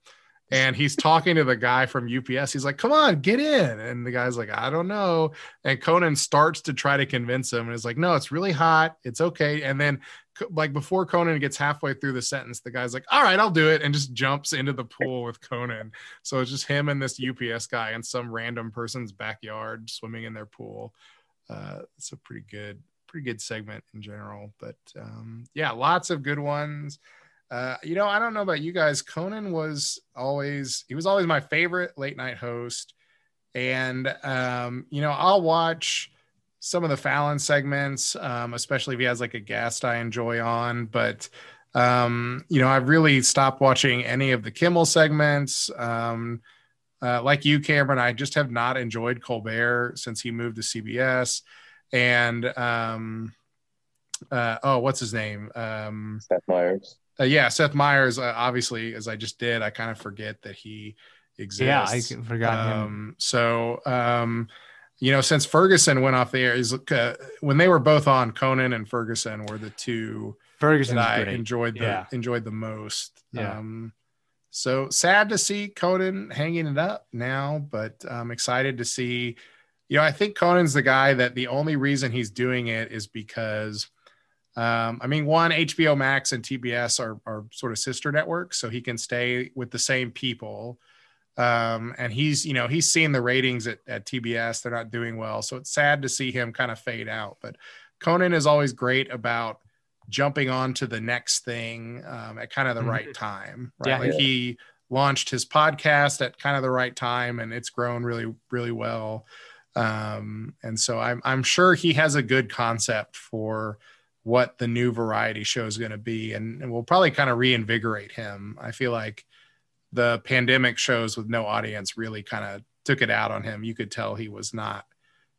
And he's talking to the guy from UPS. He's like, "Come on, get in!" And the guy's like, "I don't know." And Conan starts to try to convince him, and is like, "No, it's really hot. It's okay." And then like before Conan gets halfway through the sentence, the guy's like, "All right, I'll do it," and just jumps into the pool with Conan. So it's just him and this UPS guy in some random person's backyard swimming in their pool. Uh, it's a pretty good, pretty good segment in general. But um, yeah, lots of good ones. Uh, you know, I don't know about you guys. Conan was always he was always my favorite late night host, and um, you know, I'll watch some of the Fallon segments, um, especially if he has like a guest I enjoy on. But um, you know, I've really stopped watching any of the Kimmel segments. Um, uh, like you, Cameron, I just have not enjoyed Colbert since he moved to CBS. And um, uh, oh, what's his name? Um, Seth Meyers. Uh, yeah, Seth Meyers. Uh, obviously, as I just did, I kind of forget that he exists. yeah i forgot him Um, so, um, you know, since Ferguson went off the air, is uh, when they were both on, Conan and Ferguson were the two Ferguson that I great enjoyed the Yeah. enjoyed the most. Yeah. Um, so sad to see Conan hanging it up now, but I'm excited to see. You know, I think Conan's the guy that the only reason he's doing it is because, um, I mean, one HBO Max and TBS are are sort of sister networks, so he can stay with the same people. Um, and he's, you know, he's seeing the ratings at, at TBS; they're not doing well, so it's sad to see him kind of fade out. But Conan is always great about jumping on to the next thing um, at kind of the Mhm. right time. Right. Yeah. Like Yeah. he launched his podcast at kind of the right time and it's grown really, really well. Um, and so I'm, I'm sure he has a good concept for what the new variety show is going to be. And, and we'll probably kind of reinvigorate him. I feel like the pandemic shows with no audience really kind of took it out on him. You could tell he was not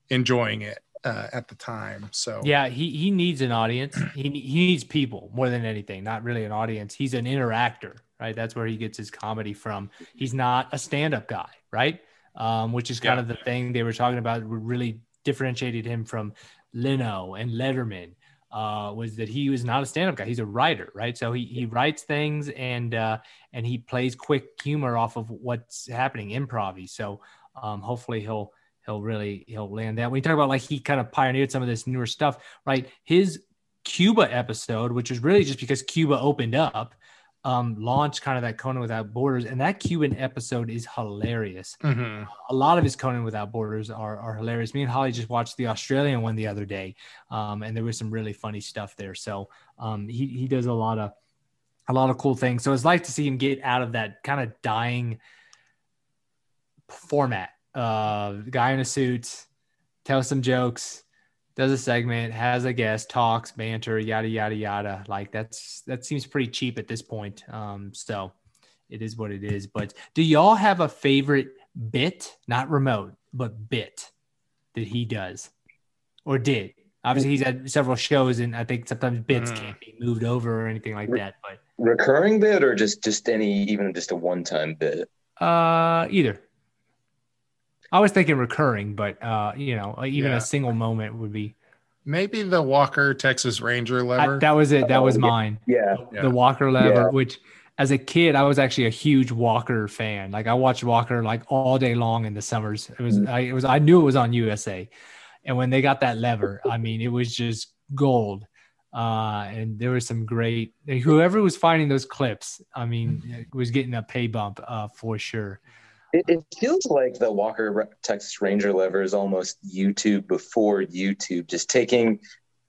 enjoying it uh, at the time. So Yeah, he he needs an audience. He he needs people more than anything. Not really an audience. He's an interactor, right? That's where he gets his comedy from. He's not a stand-up guy, right? Um, which is kind Yeah. of the thing they were talking about. Really differentiated him from Leno and Letterman. Uh, was that he was not a stand-up guy? He's a writer, right? So he he writes things and uh, and he plays quick humor off of what's happening, improv. So um, hopefully he'll he'll really he'll land that. When you talk about like he kind of pioneered some of this newer stuff, right? His Cuba episode, which was really just because Cuba opened up, um, launched kind of that Conan Without Borders, and that Cuban episode is hilarious. Mhm. A lot of his Conan Without Borders are, are hilarious. Me and Holly just watched the Australian one the other day, um, and there was some really funny stuff there. So um, he he does a lot of a lot of cool things. So it's nice to see him get out of that kind of dying format. Uh, guy in a suit, tell some jokes, does a segment, has a guest, talks, banter, yada yada yada. Like that's that seems pretty cheap at this point. Um, so it is what it is. But do y'all have a favorite bit, not remote, but bit that he does or did? Obviously, he's had several shows, and I think sometimes bits Mm. can't be moved over or anything like that. But Recurring bit or just just any even just a one time bit? uh, either. I was thinking recurring, but uh, you know, even Yeah. a single moment would be. Maybe the Walker Texas Ranger I, lever. that was it. That was Oh, yeah. mine. Yeah. Yeah. The Walker lever, Yeah. which as a kid, I was actually a huge Walker fan. Like I watched Walker like all day long in the summers. It was, I, it was, I knew it was on USA, and when they got that lever, I mean, it was just gold. Uh, and there was some great. Whoever was finding those clips, I mean, was getting a pay bump uh, for sure. It, it feels like the Walker Texas Ranger lever is almost YouTube before YouTube, just taking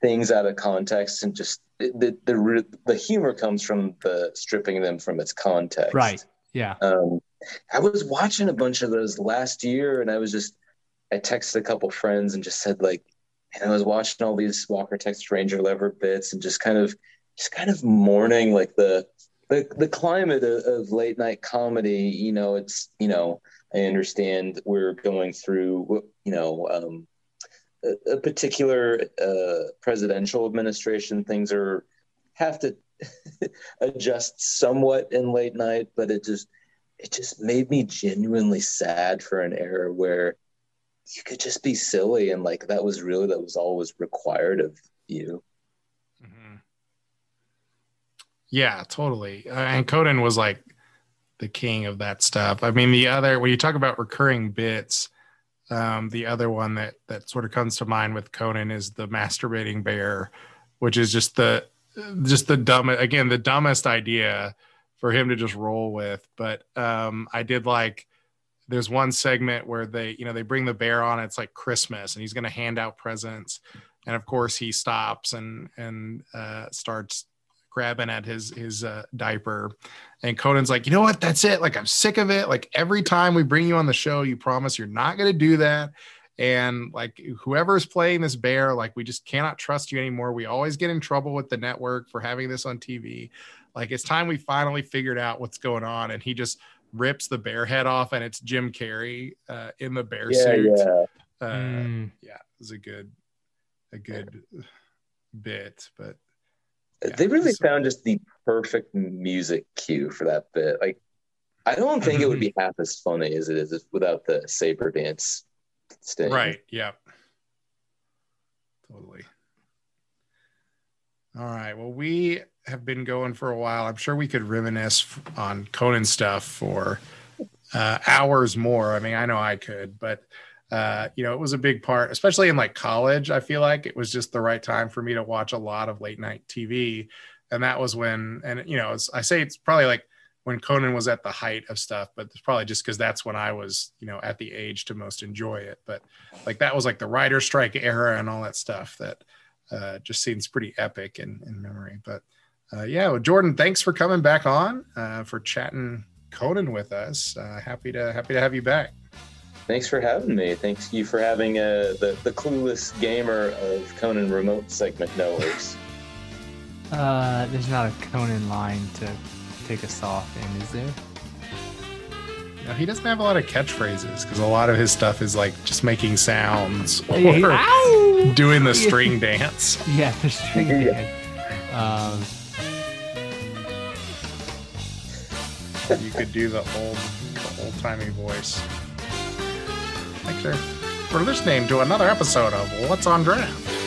things out of context and just the the the, the humor comes from the stripping them from its context. Right. Yeah. Um, I was watching a bunch of those last year, and I was just I texted a couple friends and just said like, and I was watching all these Walker Texas Ranger lever bits and just kind of just kind of mourning like the the, the climate of, of late night comedy. You know, it's you know I understand we're going through you know um, a, a particular uh, presidential administration. Things are have to adjust somewhat in late night, but it just it just made me genuinely sad for an era where you could just be silly and like that was really that was always required of you. Yeah, totally. Uh, and Conan was like the king of that stuff. I mean, the other when you talk about recurring bits, um, the other one that that sort of comes to mind with Conan is the masturbating bear, which is just the just the dumb again the dumbest idea for him to just roll with. But um, I did like there's one segment where they you know they bring the bear on. It's like Christmas, and he's going to hand out presents, and of course he stops and and uh, starts grabbing at his his uh, diaper. And conan's like you know what? That's it. Like i'm sick of it. Like every time we bring you on the show you promise you're not going to do that. And like whoever's playing this bear like we just cannot trust you anymore. We always get in trouble with the network for having this on tv like it's time we finally figured out what's going on. And he just rips the bear head off and it's jim carrey uh, in the bear Yeah, suit. yeah. uh, Mm. yeah it was a good a good bit but Yeah, they really found just the perfect music cue for that bit. Like I don't think it would be half as funny as it is without the saber dance sting. Right. Yeah. Totally. All right. Well, we have been going for a while. I'm sure we could reminisce on Conan stuff for uh, hours more. I mean, I know I could, but uh, you know, it was a big part, especially in like college. I feel like it was just the right time for me to watch a lot of late night TV, and that was when, and you know, I say it's probably like when Conan was at the height of stuff, but it's probably just because that's when I was, you know, at the age to most enjoy it. But like that was like the writer strike era and all that stuff that uh, just seems pretty epic in, in memory. But uh, yeah, well, Jordan, thanks for coming back on uh, for chatting Conan with us. Uh, happy to happy to have you back. Thanks for having me. Thanks you for having uh, the the clueless gamer of Conan remote segment knowers. Uh, there's not a Conan line to take us off in, is there? Now, he doesn't have a lot of catchphrases because a lot of his stuff is like just making sounds or Yeah, doing the string dance. Yeah, the string dance. Um, you could do the old old timey voice. Thanks for listening to another episode of What's on Draft.